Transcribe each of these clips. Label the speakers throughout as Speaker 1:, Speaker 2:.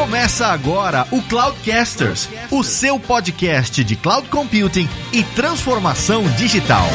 Speaker 1: Começa agora o Cloudcasters, o seu podcast de cloud computing e transformação digital.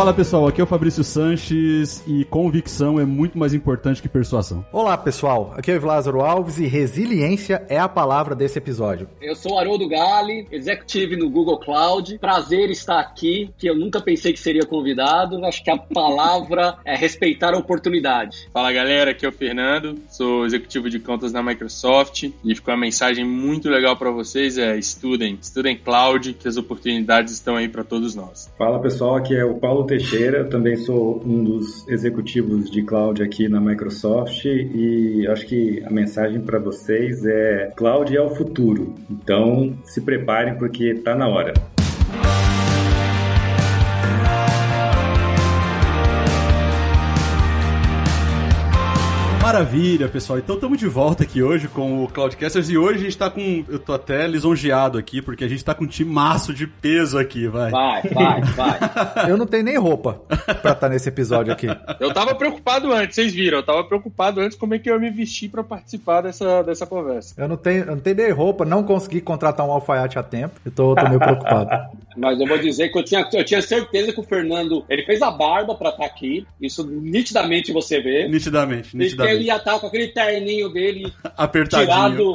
Speaker 2: Fala pessoal, aqui é o Fabrício Sanches e convicção é muito mais importante que persuasão.
Speaker 3: Olá pessoal, aqui é o Lázaro Alves e resiliência é a palavra desse episódio.
Speaker 4: Eu sou Haroldo Gali, executive no Google Cloud. Prazer estar aqui, que eu nunca pensei que seria convidado. Acho que a palavra é respeitar a oportunidade.
Speaker 5: Fala galera, aqui é o Fernando, sou executivo de contas na Microsoft e ficou uma mensagem muito legal para vocês é estudem, estudem cloud, que as oportunidades estão aí para todos nós.
Speaker 6: Fala pessoal, aqui é o Paulo Teixeira, também sou um dos executivos de cloud aqui na Microsoft e acho que a mensagem para vocês é cloud é o futuro. Então, se preparem porque tá na hora.
Speaker 2: Maravilha, pessoal. Então estamos de volta aqui hoje com o Cloudcasters e hoje a gente tá com. Eu tô até lisonjeado aqui, porque a gente tá com um time maço de peso aqui, vai.
Speaker 4: Vai, vai, vai.
Speaker 3: Eu não tenho nem roupa pra estar nesse episódio aqui.
Speaker 5: Eu tava preocupado antes, vocês viram, eu tava preocupado antes como é que eu ia me vestir para participar dessa, dessa conversa.
Speaker 3: Eu não tenho, eu não tenho nem roupa, não consegui contratar um alfaiate a tempo. Eu tô, tô meio preocupado.
Speaker 4: Mas eu vou dizer que eu tinha, eu tinha certeza que o Fernando, ele fez a barba pra estar aqui. Isso nitidamente você vê.
Speaker 2: Nitidamente, nitidamente.
Speaker 4: Ele ia estar com aquele terninho dele
Speaker 2: Apertadinho.
Speaker 4: tirado,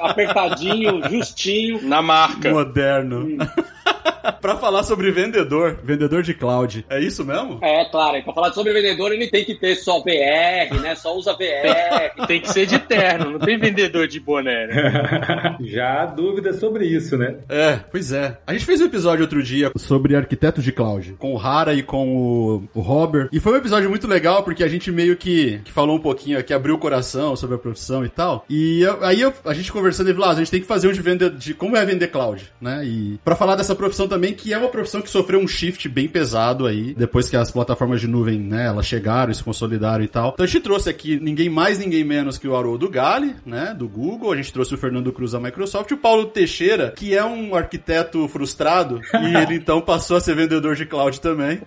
Speaker 4: apertadinho, justinho.
Speaker 5: Na marca.
Speaker 2: Moderno. pra falar sobre vendedor, vendedor de cloud. É isso mesmo?
Speaker 4: É, claro, e pra falar sobre vendedor, ele tem que ter só VR, né? Só usa VR.
Speaker 5: Tem que ser de terno, não tem vendedor de boné. né?
Speaker 6: Já há dúvidas sobre isso, né?
Speaker 2: É, pois é. A gente fez um episódio outro dia sobre arquitetos de cloud, com o Hara e com o, o Robert. E foi um episódio muito legal, porque a gente meio que, que falou um pouquinho aqui, abriu o coração sobre a profissão e tal. E eu- aí eu- a gente conversando, ele falou, ah, a gente tem que fazer um de vender, de como é vender cloud, né? E pra falar dessa profissão também, que é uma profissão que sofreu um shift bem pesado aí, depois que as plataformas de nuvem, né, elas chegaram e se consolidaram e tal. Então a gente trouxe aqui ninguém mais, ninguém menos que o Haroldo Gali, né, do Google. A gente trouxe o Fernando Cruz da Microsoft, e o Paulo Teixeira, que é um arquiteto frustrado, e ele então passou a ser vendedor de cloud também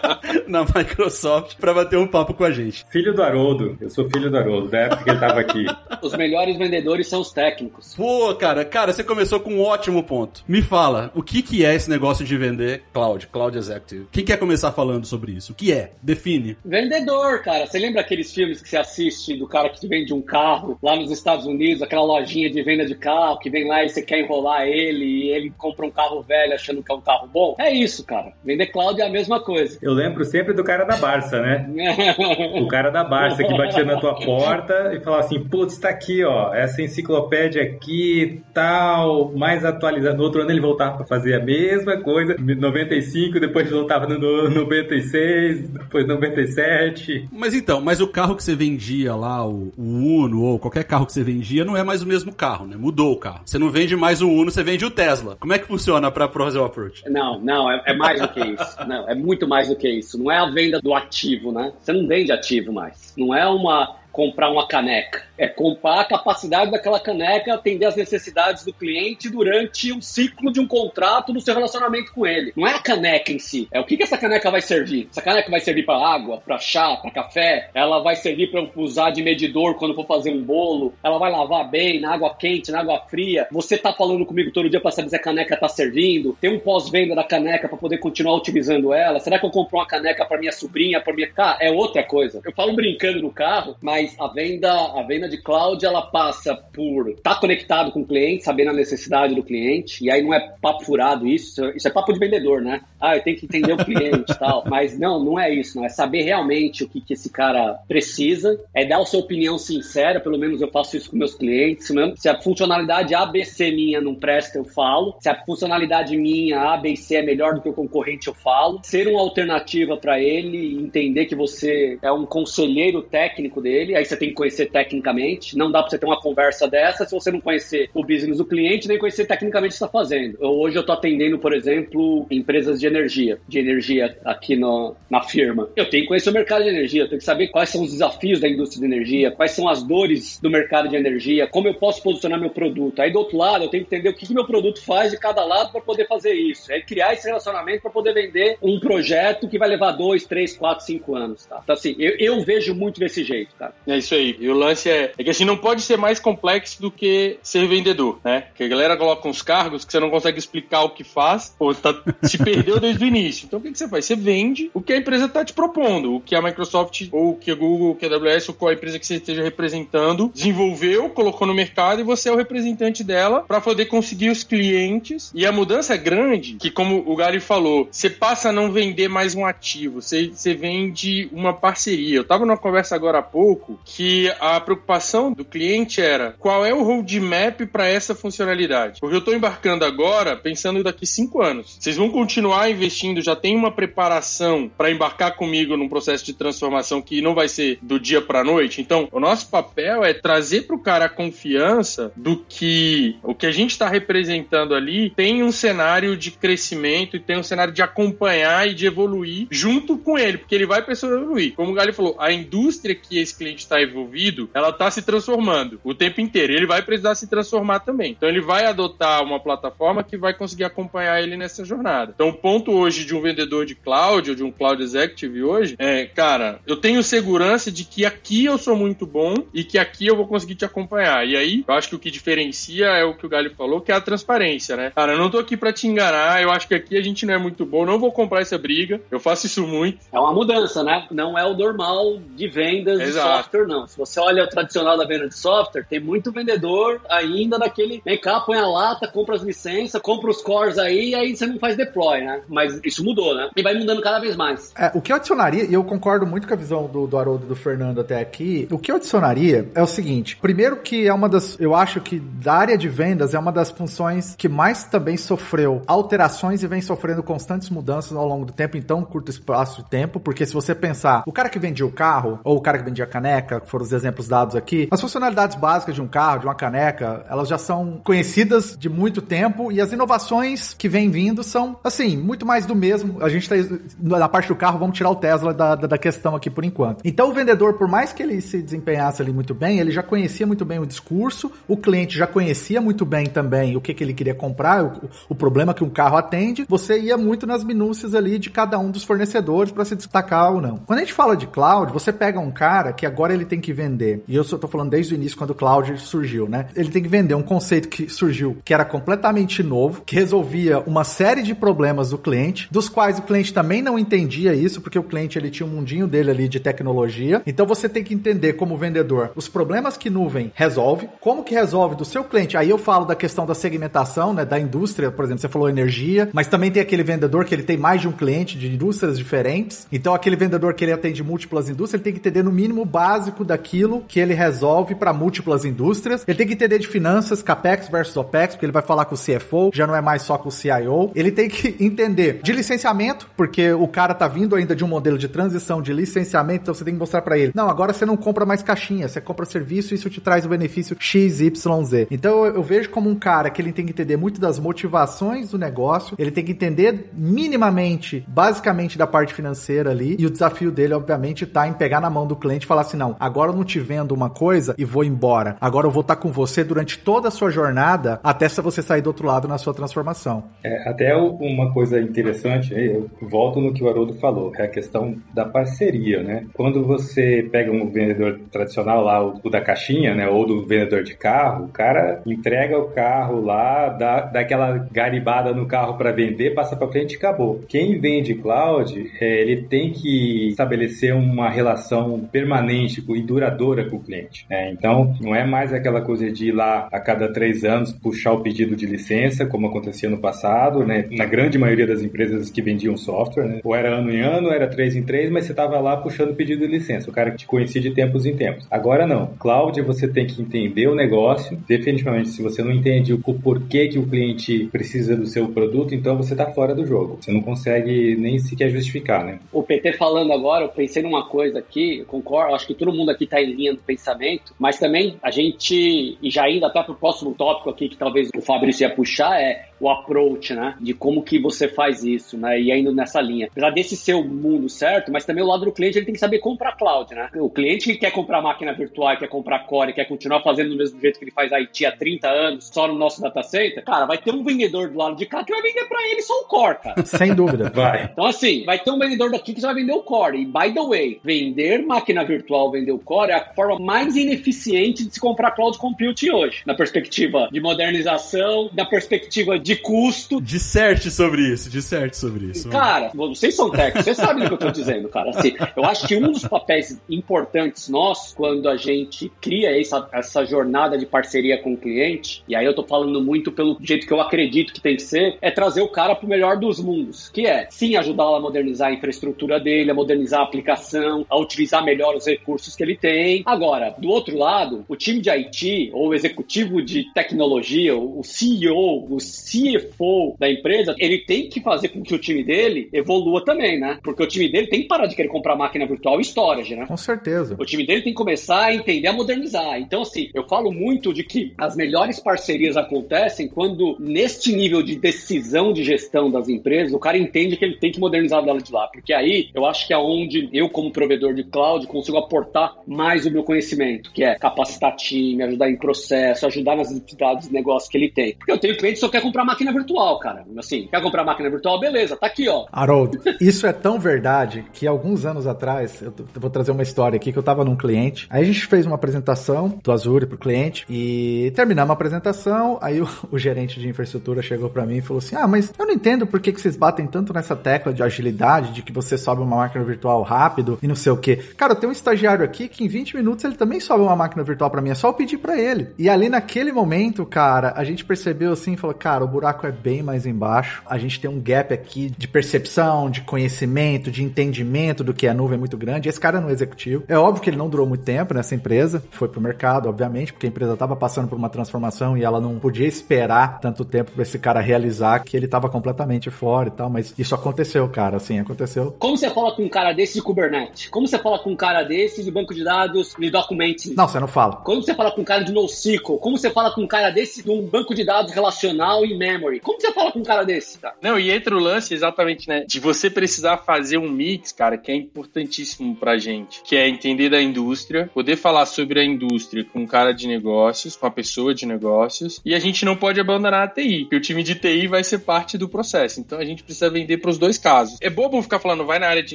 Speaker 2: na Microsoft pra bater um papo com a gente.
Speaker 6: Filho do Haroldo, eu sou filho do Haroldo, da época que ele tava aqui.
Speaker 4: Os melhores vendedores são os técnicos.
Speaker 2: Pô, cara, cara, você começou com um ótimo ponto. Me fala, o que que é esse negócio de vender cloud, cloud executive? Quem quer começar falando sobre isso? O que é? Define.
Speaker 4: Vendedor, cara. Você lembra aqueles filmes que você assiste do cara que vende um carro lá nos Estados Unidos, aquela lojinha de venda de carro, que vem lá e você quer enrolar ele e ele compra um carro velho achando que é um carro bom? É isso, cara. Vender cloud é a mesma coisa.
Speaker 6: Eu lembro sempre do cara da Barça, né? O cara da Barça que batia na tua porta e falava assim: putz, tá aqui, ó, essa enciclopédia aqui, tal, mais atualizada. No outro ano ele voltava pra fazer a mesma coisa, 95, depois voltava no 96, depois 97.
Speaker 2: Mas então, mas o carro que você vendia lá, o, o Uno, ou qualquer carro que você vendia, não é mais o mesmo carro, né? Mudou o carro. Você não vende mais o Uno, você vende o Tesla. Como é que funciona pra fazer o approach?
Speaker 4: Não, não, é, é mais do que isso. Não, é muito mais do que isso. Não é a venda do ativo, né? Você não vende ativo mais. Não é uma comprar uma caneca. É comprar a capacidade daquela caneca atender às necessidades do cliente durante o ciclo de um contrato do seu relacionamento com ele. Não é a caneca em si. É o que, que essa caneca vai servir. Essa caneca vai servir para água, para chá, para café. Ela vai servir para usar de medidor quando for fazer um bolo. Ela vai lavar bem na água quente, na água fria. Você tá falando comigo todo dia para saber se a caneca tá servindo. Tem um pós-venda da caneca para poder continuar utilizando ela. Será que eu compro uma caneca para minha sobrinha, para minha... Cara, é outra coisa. Eu falo brincando no carro, mas a venda, a venda de cloud, ela passa por estar conectado com o cliente, sabendo a necessidade do cliente. E aí não é papo furado isso. Isso é papo de vendedor, né? Ah, eu tenho que entender o cliente e tal. Mas não, não é isso. Não é saber realmente o que, que esse cara precisa. É dar a sua opinião sincera. Pelo menos eu faço isso com meus clientes. Se mesmo- Se a funcionalidade ABC minha não presta, eu falo. Se a funcionalidade minha A, B e C é melhor do que o concorrente, eu falo. Ser uma alternativa para ele, entender que você é um conselheiro técnico dele aí você tem que conhecer tecnicamente. Não dá para você ter uma conversa dessa se você não conhecer o business do cliente, nem conhecer tecnicamente o que está fazendo. Eu, hoje eu estou atendendo, por exemplo, empresas de energia, de energia aqui no, na firma. Eu tenho que conhecer o mercado de energia, eu tenho que saber quais são os desafios da indústria de energia, quais são as dores do mercado de energia, como eu posso posicionar meu produto. Aí do outro lado, eu tenho que entender o que, que meu produto faz de cada lado para poder fazer isso. É criar esse relacionamento para poder vender um projeto que vai levar dois, três, quatro, cinco anos. Tá? Então, assim, eu, eu vejo muito desse jeito, cara.
Speaker 5: É isso aí. E o lance é, é que assim, não pode ser mais complexo do que ser vendedor, né? Que a galera coloca uns cargos que você não consegue explicar o que faz, você tá, se perdeu desde o início. Então o que, que você faz? Você vende o que a empresa está te propondo, o que a Microsoft, ou o que a Google, o que a AWS, ou qual a empresa que você esteja representando, desenvolveu, colocou no mercado e você é o representante dela para poder conseguir os clientes. E a mudança é grande, que como o Gary falou, você passa a não vender mais um ativo, você, você vende uma parceria. Eu estava numa conversa agora há pouco que a preocupação do cliente era qual é o roadmap para essa funcionalidade. Porque eu estou embarcando agora pensando daqui cinco anos. Vocês vão continuar investindo, já tem uma preparação para embarcar comigo num processo de transformação que não vai ser do dia para noite. Então, o nosso papel é trazer para o cara a confiança do que o que a gente está representando ali tem um cenário de crescimento e tem um cenário de acompanhar e de evoluir junto com ele, porque ele vai precisar evoluir. Como o Gali falou, a indústria que esse cliente está envolvido, ela está se transformando o tempo inteiro. Ele vai precisar se transformar também. Então, ele vai adotar uma plataforma que vai conseguir acompanhar ele nessa jornada. Então, o ponto hoje de um vendedor de cloud ou de um cloud executive hoje é, cara, eu tenho segurança de que aqui eu sou muito bom e que aqui eu vou conseguir te acompanhar. E aí, eu acho que o que diferencia é o que o Galho falou, que é a transparência, né? Cara, eu não tô aqui para te enganar, eu acho que aqui a gente não é muito bom, não vou comprar essa briga, eu faço isso muito.
Speaker 4: É uma mudança, né? Não é o normal de vendas Exato. Software, não. Se você olha o tradicional da venda de software, tem muito vendedor ainda daquele, vem cá, põe a lata, compra as licenças, compra os cores aí, e aí você não faz deploy, né? Mas isso mudou, né? E vai mudando cada vez mais.
Speaker 3: É, o que eu adicionaria, e eu concordo muito com a visão do, do Haroldo e do Fernando até aqui, o que eu adicionaria é o seguinte: primeiro, que é uma das. Eu acho que da área de vendas é uma das funções que mais também sofreu alterações e vem sofrendo constantes mudanças ao longo do tempo, em tão curto espaço de tempo, porque se você pensar, o cara que vendia o carro, ou o cara que vendia a caneca, que foram os exemplos dados aqui, as funcionalidades básicas de um carro, de uma caneca, elas já são conhecidas de muito tempo e as inovações que vêm vindo são, assim, muito mais do mesmo. A gente tá na parte do carro, vamos tirar o Tesla da, da, da questão aqui por enquanto. Então o vendedor, por mais que ele se desempenhasse ali muito bem, ele já conhecia muito bem o discurso, o cliente já conhecia muito bem também o que, que ele queria comprar, o, o problema que um carro atende. Você ia muito nas minúcias ali de cada um dos fornecedores para se destacar ou não. Quando a gente fala de cloud, você pega um cara que agora ele tem que vender, e eu só tô falando desde o início quando o cloud surgiu, né? Ele tem que vender um conceito que surgiu que era completamente novo, que resolvia uma série de problemas do cliente, dos quais o cliente também não entendia isso, porque o cliente ele tinha um mundinho dele ali de tecnologia. Então você tem que entender como vendedor os problemas que nuvem resolve, como que resolve do seu cliente. Aí eu falo da questão da segmentação, né, da indústria, por exemplo, você falou energia, mas também tem aquele vendedor que ele tem mais de um cliente de indústrias diferentes. Então aquele vendedor que ele atende múltiplas indústrias, ele tem que entender no mínimo básico daquilo que ele resolve para múltiplas indústrias. Ele tem que entender de finanças, capex versus opex, porque ele vai falar com o CFO, já não é mais só com o CIO. Ele tem que entender de licenciamento, porque o cara tá vindo ainda de um modelo de transição de licenciamento, então você tem que mostrar para ele: "Não, agora você não compra mais caixinha, você compra serviço e isso te traz o benefício XYZ". Então eu, eu vejo como um cara que ele tem que entender muito das motivações do negócio, ele tem que entender minimamente, basicamente da parte financeira ali, e o desafio dele obviamente tá em pegar na mão do cliente e falar assim: "Não, agora eu não te vendo uma coisa e vou embora. Agora eu vou estar tá com você durante toda a sua jornada até você sair do outro lado na sua transformação".
Speaker 6: É, até uma coisa interessante, eu volto no que o Haroldo falou, é a questão da parceria, né? Quando você pega um vendedor tradicional lá, o da caixinha, né, ou do vendedor de carro, o cara entrega o carro lá, dá, dá aquela garibada no carro para vender, passa para frente e acabou. Quem vende cloud, é, ele tem que estabelecer uma relação permanente e duradoura com o cliente. Né? Então, não é mais aquela coisa de ir lá a cada três anos puxar o pedido de licença, como acontecia no passado, né? Na grande maioria das empresas que vendiam software, né? Ou era ano em ano, era três em três, mas você estava lá puxando o pedido de licença. O cara que te conhecia de tempos em tempos. Agora não. Cloud, você tem que entender o negócio. Definitivamente, se você não entende o porquê que o cliente precisa do seu produto, então você está fora do jogo. Você não consegue nem sequer justificar, né?
Speaker 4: O PT falando agora, eu pensei numa coisa aqui, concordo, acho que tudo todo mundo aqui está em linha do pensamento, mas também a gente, e já indo até para o próximo tópico aqui, que talvez o Fabrício ia puxar, é o approach, né? De como que você faz isso, né? E indo nessa linha. Apesar desse ser o mundo certo, mas também o lado do cliente ele tem que saber comprar cloud, né? O cliente que quer comprar máquina virtual, quer comprar core, quer continuar fazendo do mesmo jeito que ele faz IT há 30 anos, só no nosso data center, cara, vai ter um vendedor do lado de cá que vai vender para ele só o core, cara.
Speaker 3: Sem dúvida.
Speaker 6: Vai.
Speaker 4: Então, assim, vai ter um vendedor daqui que vai vender o core. E, by the way, vender máquina virtual, vender o core é a forma mais ineficiente de se comprar cloud computing hoje. Na perspectiva de modernização, na perspectiva de custo.
Speaker 2: Disserte sobre isso, disserte sobre isso.
Speaker 4: Cara, vocês são técnicos, vocês sabem do que eu tô dizendo, cara. Assim, eu acho que um dos papéis importantes nossos, quando a gente cria essa, essa jornada de parceria com o cliente, e aí eu tô falando muito pelo jeito que eu acredito que tem que ser, é trazer o cara pro melhor dos mundos, que é, sim, ajudá-lo a modernizar a infraestrutura dele, a modernizar a aplicação, a utilizar melhor os recursos que ele tem. Agora, do outro lado, o time de IT, ou o executivo de tecnologia, o CEO, o CFO da empresa, ele tem que fazer com que o time dele evolua também, né? Porque o time dele tem que parar de querer comprar máquina virtual e storage, né?
Speaker 3: Com certeza.
Speaker 4: O time dele tem que começar a entender a modernizar. Então, assim, eu falo muito de que as melhores parcerias acontecem quando, neste nível de decisão de gestão das empresas, o cara entende que ele tem que modernizar dela de lá. Porque aí eu acho que é onde eu, como provedor de cloud, consigo aportar mais o meu conhecimento, que é capacitar time, ajudar em processo, ajudar nas atividades de negócio que ele tem. Porque eu tenho cliente que só quer comprar máquina virtual, cara. Assim, quer comprar máquina virtual? Beleza, tá aqui, ó.
Speaker 3: Haroldo, isso é tão verdade que alguns anos atrás, eu, vou trazer uma história aqui que eu tava num cliente, aí a gente fez uma apresentação do Azure pro cliente e terminamos a apresentação, aí o, o gerente de infraestrutura chegou para mim e falou assim: "Ah, mas eu não entendo por que, que vocês batem tanto nessa tecla de agilidade, de que você sobe uma máquina virtual rápido e não sei o que. Cara, eu tenho um estagiário aqui que em 20 minutos ele também sobe uma máquina virtual para mim, é só eu pedir para ele". E ali naquele momento, cara, a gente percebeu assim, falou: "Cara, o buraco é bem mais embaixo. A gente tem um gap aqui de percepção, de conhecimento, de entendimento do que é nuvem muito grande. Esse cara é no executivo. É óbvio que ele não durou muito tempo nessa empresa, foi pro mercado, obviamente, porque a empresa estava passando por uma transformação e ela não podia esperar tanto tempo para esse cara realizar que ele estava completamente fora e tal, mas isso aconteceu, cara, assim, aconteceu.
Speaker 4: Como você fala com um cara desse de Kubernetes? Como você fala com um cara desse de banco de dados de documentos?
Speaker 3: Não, você não fala.
Speaker 4: Como você fala com um cara de NoSQL? Como você fala com um cara desse de um banco de dados relacional e memory? Como você fala com um cara desse, cara?
Speaker 5: Não, e entra o lance exatamente, né? De você precisar fazer um mix, cara, que é importantíssimo pra gente. Que é entender da indústria, poder falar sobre a indústria com um cara de negócios, com a pessoa de negócios. E a gente não pode abandonar a TI, porque o time de TI vai ser parte do processo. Então a gente precisa vender pros dois casos. É bobo ficar falando, vai na área de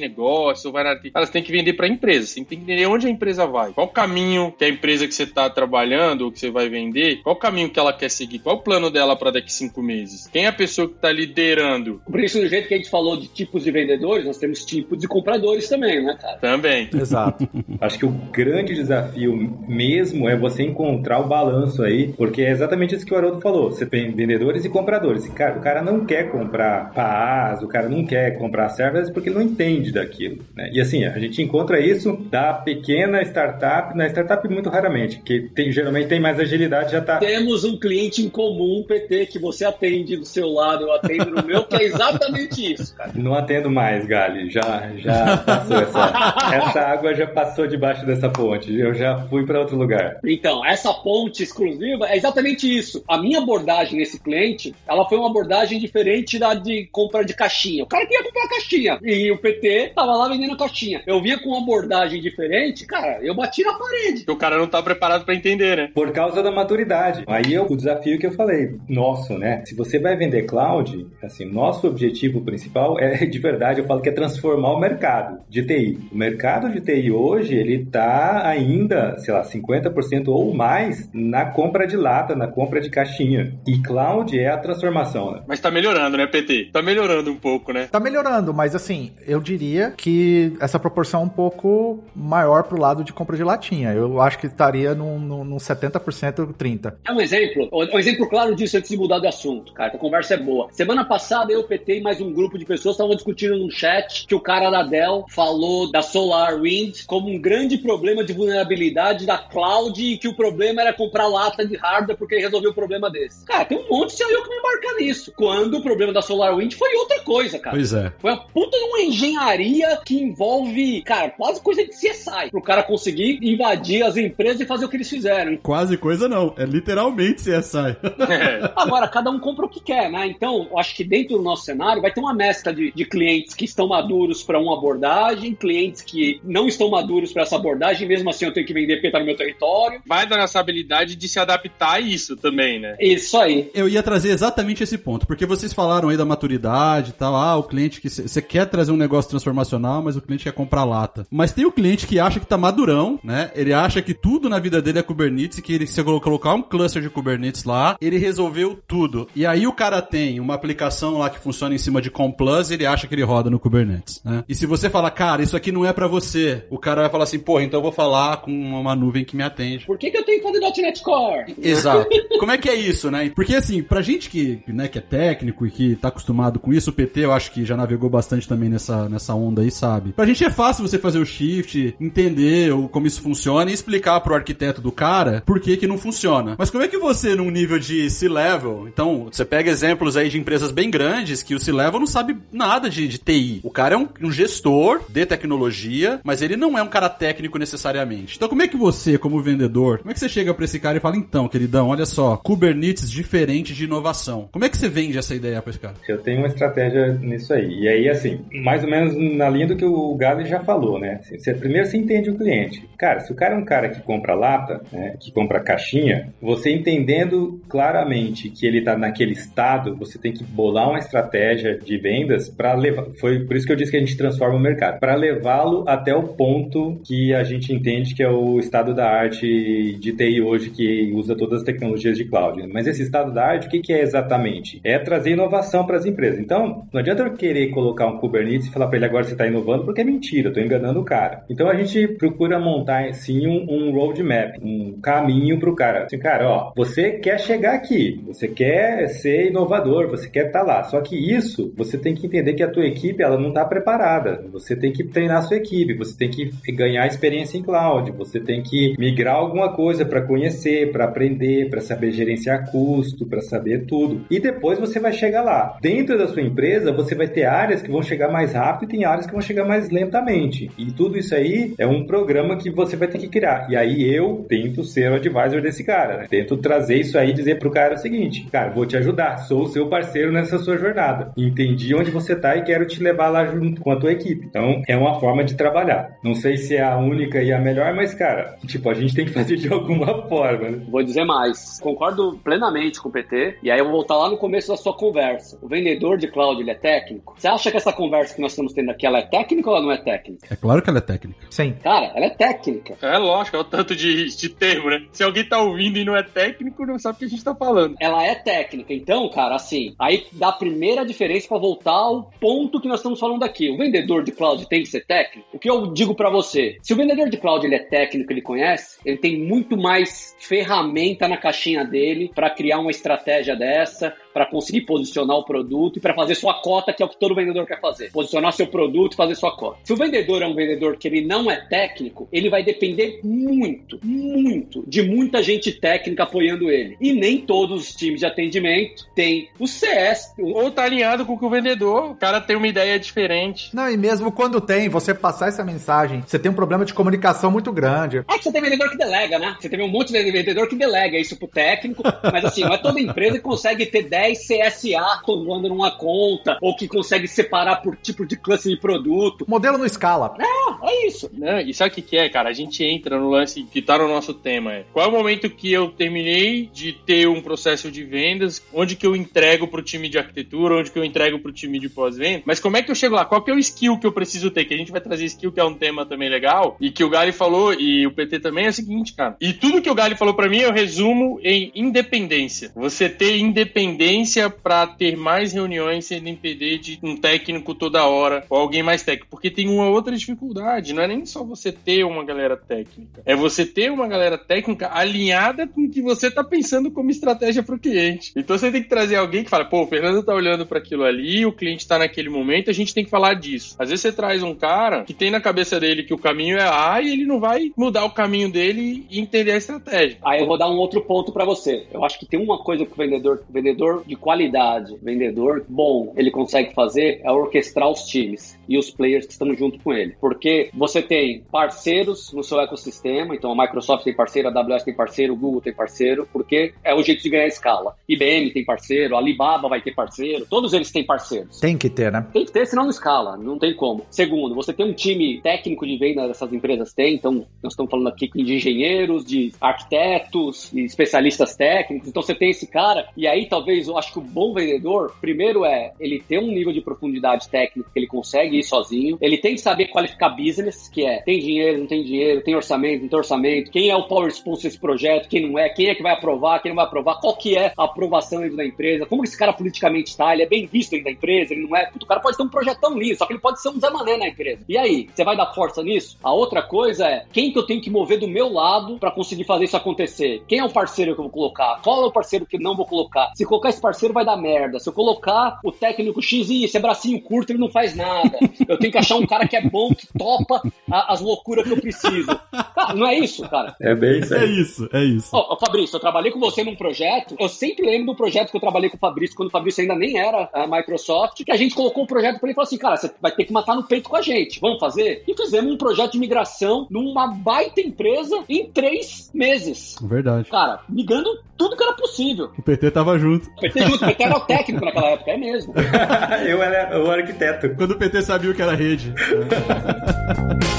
Speaker 5: negócio, vai na área de... Você tem que vender pra empresa. Você tem que entender onde a empresa vai. Qual o caminho que a empresa que você tá trabalhando ou que você vai vender, qual o caminho que ela quer seguir, qual o plano dela para daqui cinco meses. Quem é a pessoa que tá liderando?
Speaker 4: Por isso, do jeito que a gente falou de tipos de vendedores, nós temos tipos de compradores também, né, cara?
Speaker 5: Também.
Speaker 3: Exato.
Speaker 6: Acho que o grande desafio mesmo é você encontrar o balanço aí, porque é exatamente isso que o Haroldo falou. Você tem vendedores e compradores. Cara, o cara não quer comprar PaaS, o cara não quer comprar servers porque ele não entende daquilo. Né? E assim, a gente encontra isso da pequena startup, na startup muito raramente, que tem, geralmente tem mais agilidade, já tá.
Speaker 4: Temos um cliente em comum, PT, que você atende do seu lado, eu atendo no meu, que é exatamente isso, cara.
Speaker 6: Não atendo mais, Gali. Já, já passou essa. essa água já passou debaixo dessa ponte. Eu já fui para outro lugar.
Speaker 4: Então, essa ponte exclusiva é exatamente isso. A minha abordagem nesse cliente, ela foi uma abordagem diferente da de compra de caixinha. O cara queria comprar caixinha e o PT tava lá vendendo caixinha. Eu vinha com uma abordagem diferente, cara, eu bati na parede.
Speaker 5: Porque o cara não tá preparado para entender, né?
Speaker 6: Por causa da maturidade. Aí é o desafio que eu falei. Nosso, né? Se você vai vender cloud, assim, nosso objetivo principal é, de verdade, eu falo que é transformar o mercado de TI. O mercado de TI hoje, ele tá ainda, sei lá, 50% ou mais na compra de lata, na compra de caixinha. E cloud é a transformação, né?
Speaker 5: Mas tá melhorando, né, PT? Tá melhorando um pouco, né?
Speaker 3: Tá melhorando, mas assim, eu diria que essa proporção é um pouco maior pro lado de compra de latinha. Eu acho que estaria num, num, num 70% 30%.
Speaker 4: É um exemplo, um exemplo claro disso antes de mudar de assunto assunto, cara. A conversa é boa. Semana passada eu, PT e mais um grupo de pessoas estavam discutindo num chat que o cara da Dell falou da SolarWind como um grande problema de vulnerabilidade da cloud e que o problema era comprar lata de hardware porque ele resolveu o problema desse. Cara, tem um monte de CEO que me embarca nisso. Quando o problema da SolarWind foi outra coisa, cara.
Speaker 2: Pois é.
Speaker 4: Foi uma puta de uma engenharia que envolve, cara, quase coisa de CSI. Pro cara conseguir invadir as empresas e fazer o que eles fizeram.
Speaker 2: Quase coisa não. É literalmente CSI.
Speaker 4: Agora, cada um compra o que quer, né? Então, eu acho que dentro do nosso cenário vai ter uma mescla de, de clientes que estão maduros para uma abordagem, clientes que não estão maduros para essa abordagem, mesmo assim eu tenho que vender porque tá no meu território.
Speaker 5: Vai da nossa habilidade de se adaptar a isso também, né?
Speaker 4: Isso aí.
Speaker 2: Eu ia trazer exatamente esse ponto, porque vocês falaram aí da maturidade e tal, ah, o cliente que você quer trazer um negócio transformacional, mas o cliente quer comprar lata. Mas tem o cliente que acha que tá madurão, né? Ele acha que tudo na vida dele é Kubernetes e que ele, se colocar um cluster de Kubernetes lá, ele resolveu tudo. E aí o cara tem uma aplicação lá que funciona em cima de Complus e ele acha que ele roda no Kubernetes, né? E se você falar, cara, isso aqui não é para você, o cara vai falar assim, porra, então eu vou falar com uma nuvem que me atende.
Speaker 4: Por que, que eu tenho que fazer .NET Core?
Speaker 2: Exato. Como é que é isso, né? Porque assim, pra gente que, né, que é técnico e que tá acostumado com isso, o PT eu acho que já navegou bastante também nessa, nessa onda aí, sabe? Pra gente é fácil você fazer o shift, entender como isso funciona e explicar pro arquiteto do cara por que que não funciona. Mas como é que você, num nível de C-level, então, você pega exemplos aí de empresas bem grandes que o C-level não sabe nada de, de TI. O cara é um, um gestor de tecnologia, mas ele não é um cara técnico necessariamente. Então, como é que você, como vendedor, como é que você chega pra esse cara e fala, então, queridão, olha só, Kubernetes diferente de inovação. Como é que você vende essa ideia pra esse cara?
Speaker 6: Eu tenho uma estratégia nisso aí. E aí, assim, mais ou menos na linha do que o Gabi já falou, né? Assim, você, primeiro você entende o cliente. Cara, se o cara é um cara que compra lata, né, que compra caixinha, você entendendo claramente que ele tá naquele estado, você tem que bolar uma estratégia de vendas para levar. Foi por isso que eu disse que a gente transforma o mercado, para levá-lo até o ponto que a gente entende que é o estado da arte de TI hoje que usa todas as tecnologias de cloud. Mas esse estado da arte, o que, que é exatamente? É trazer inovação para as empresas. Então, não adianta eu querer colocar um Kubernetes e falar para ele agora você está inovando, porque é mentira, estou enganando o cara. Então a gente procura montar sim um, um roadmap, um caminho para o cara. Assim, cara, ó, você quer chegar aqui, você quer ser inovador, você quer estar tá lá. Só que isso, você tem que entender que a tua equipe ela não está preparada. Você tem que treinar a sua equipe, você tem que ganhar experiência em cloud, você tem que migrar alguma coisa para conhecer, para aprender, para saber gerenciar custo, para saber tudo. E depois você vai chegar lá. Dentro da sua empresa, você vai ter áreas que vão chegar mais rápido e tem áreas que vão chegar mais lentamente. E tudo isso aí é um programa que você vai ter que criar. E aí eu tento ser o advisor desse cara, né? Tento trazer isso aí e dizer pro cara o seguinte: cara, vou te ajudar, sou o seu parceiro nessa sua jornada. Entendi onde você tá e quero te levar lá junto com a tua equipe. Então é uma forma de trabalhar. Não sei se é a única e a melhor, mas cara, tipo, a gente tem que fazer de alguma forma, né?
Speaker 4: Vou dizer mais. Concordo plenamente com o PT. E aí eu vou voltar lá no começo da sua conversa. O vendedor de cloud, ele é técnico? Você acha que essa conversa que nós estamos tendo aqui, ela é técnica ou ela não é técnica?
Speaker 2: É claro que ela é técnica.
Speaker 3: Sim.
Speaker 4: Cara, ela é técnica.
Speaker 5: É lógico, é o tanto de, de termo, né? Se alguém tá ouvindo e não é técnico, não sabe o que a gente tá falando.
Speaker 4: Ela é técnica. Então, cara, assim, aí dá a primeira diferença para voltar ao ponto que nós estamos falando aqui. O vendedor de cloud tem que ser técnico? O que eu digo para você? Se o vendedor de cloud ele é técnico, ele conhece, ele tem muito mais ferramenta na caixinha dele para criar uma estratégia dessa, para conseguir posicionar o produto e para fazer sua cota, que é o que todo vendedor quer fazer. Posicionar seu produto e fazer sua cota. Se o vendedor é um vendedor que ele não é técnico, ele vai depender muito, muito de muita gente técnica apoiando ele. E nem todos os times de atendimento têm o CS.
Speaker 5: Ou tá alinhado com o que o vendedor, o cara tem uma ideia diferente.
Speaker 3: Não, e mesmo quando tem, você passar essa mensagem, você tem um problema de comunicação muito grande.
Speaker 4: É que você tem vendedor que delega, né? Você tem um monte de vendedor que delega isso pro técnico, mas assim, não é toda empresa que consegue ter 10 CSA rolando numa conta, ou que consegue separar por tipo de classe de produto.
Speaker 3: Modelo não escala.
Speaker 4: É, é isso.
Speaker 5: Não, e sabe o que, que é, cara? A gente entra no lance que tá no nosso tema. É. Qual é o momento que eu terminei de ter um processo de vendas, onde que eu entrego pro time de arquitetura, onde que eu entrego pro time de pós-venda, mas como é que eu chego lá? Qual que é o skill que eu preciso ter? Que a gente vai trazer skill, que é um tema também legal, e que o Gali falou, e o PT também, é o seguinte, cara. E tudo que o Gali falou para mim, eu resumo em independência. Você ter independência paciência para ter mais reuniões sem depender de um técnico toda hora ou alguém mais técnico, porque tem uma outra dificuldade, não é nem só você ter uma galera técnica, é você ter uma galera técnica alinhada com o que você tá pensando como estratégia para o cliente. Então você tem que trazer alguém que fala, pô, o Fernando tá olhando para aquilo ali, o cliente tá naquele momento, a gente tem que falar disso. Às vezes você traz um cara que tem na cabeça dele que o caminho é A e ele não vai mudar o caminho dele e entender a estratégia.
Speaker 4: Aí eu vou dar um outro ponto para você. Eu acho que tem uma coisa que o vendedor, vendedor de qualidade, vendedor bom, ele consegue fazer é orquestrar os times e os players que estão junto com ele. Porque você tem parceiros no seu ecossistema, então a Microsoft tem parceiro, a AWS tem parceiro, o Google tem parceiro, porque é o jeito de ganhar escala. IBM tem parceiro, a Alibaba vai ter parceiro, todos eles têm parceiros.
Speaker 3: Tem que ter, né?
Speaker 4: Tem que ter, senão não escala, não tem como. Segundo, você tem um time técnico de venda dessas empresas tem, então nós estamos falando aqui de engenheiros, de arquitetos, de especialistas técnicos, então você tem esse cara, e aí talvez eu acho que o bom vendedor, primeiro é ele ter um nível de profundidade técnica que ele consegue ir sozinho, ele tem que saber qualificar business, que é tem dinheiro, não tem dinheiro, tem orçamento, não tem orçamento, quem é o power sponsor desse projeto, quem não é, quem é que vai aprovar, quem não vai aprovar, qual que é a aprovação dentro da empresa, como esse cara politicamente está, ele é bem visto dentro da empresa, ele não é, Puto, o cara pode ter um projetão lindo, só que ele pode ser um Zé Mané na empresa. E aí, você vai dar força nisso? A outra coisa é, quem que eu tenho que mover do meu lado para conseguir fazer isso acontecer? Quem é o parceiro que eu vou colocar? Qual é o parceiro que não vou colocar? Se colocar esse parceiro vai dar merda. Se eu colocar o técnico X, esse é bracinho curto, ele não faz nada. Eu tenho que achar um cara que é bom, que topa a, as loucuras que eu preciso. Cara, não é isso, cara.
Speaker 6: É bem isso
Speaker 1: É isso, é isso.
Speaker 4: Ô, ô, Fabrício, eu trabalhei com você num projeto. Eu sempre lembro do projeto que eu trabalhei com o Fabrício, quando o Fabrício ainda nem era a Microsoft, que a gente colocou um projeto pra ele e falou assim: cara, você vai ter que matar no peito com a gente. Vamos fazer? E fizemos um projeto de migração numa baita empresa em três meses.
Speaker 1: Verdade.
Speaker 4: Cara, ligando tudo que era possível.
Speaker 1: O PT tava junto.
Speaker 4: O PT junto, o PT era o técnico naquela época, é mesmo.
Speaker 6: eu era o arquiteto.
Speaker 1: Quando o PT sabia o que era rede.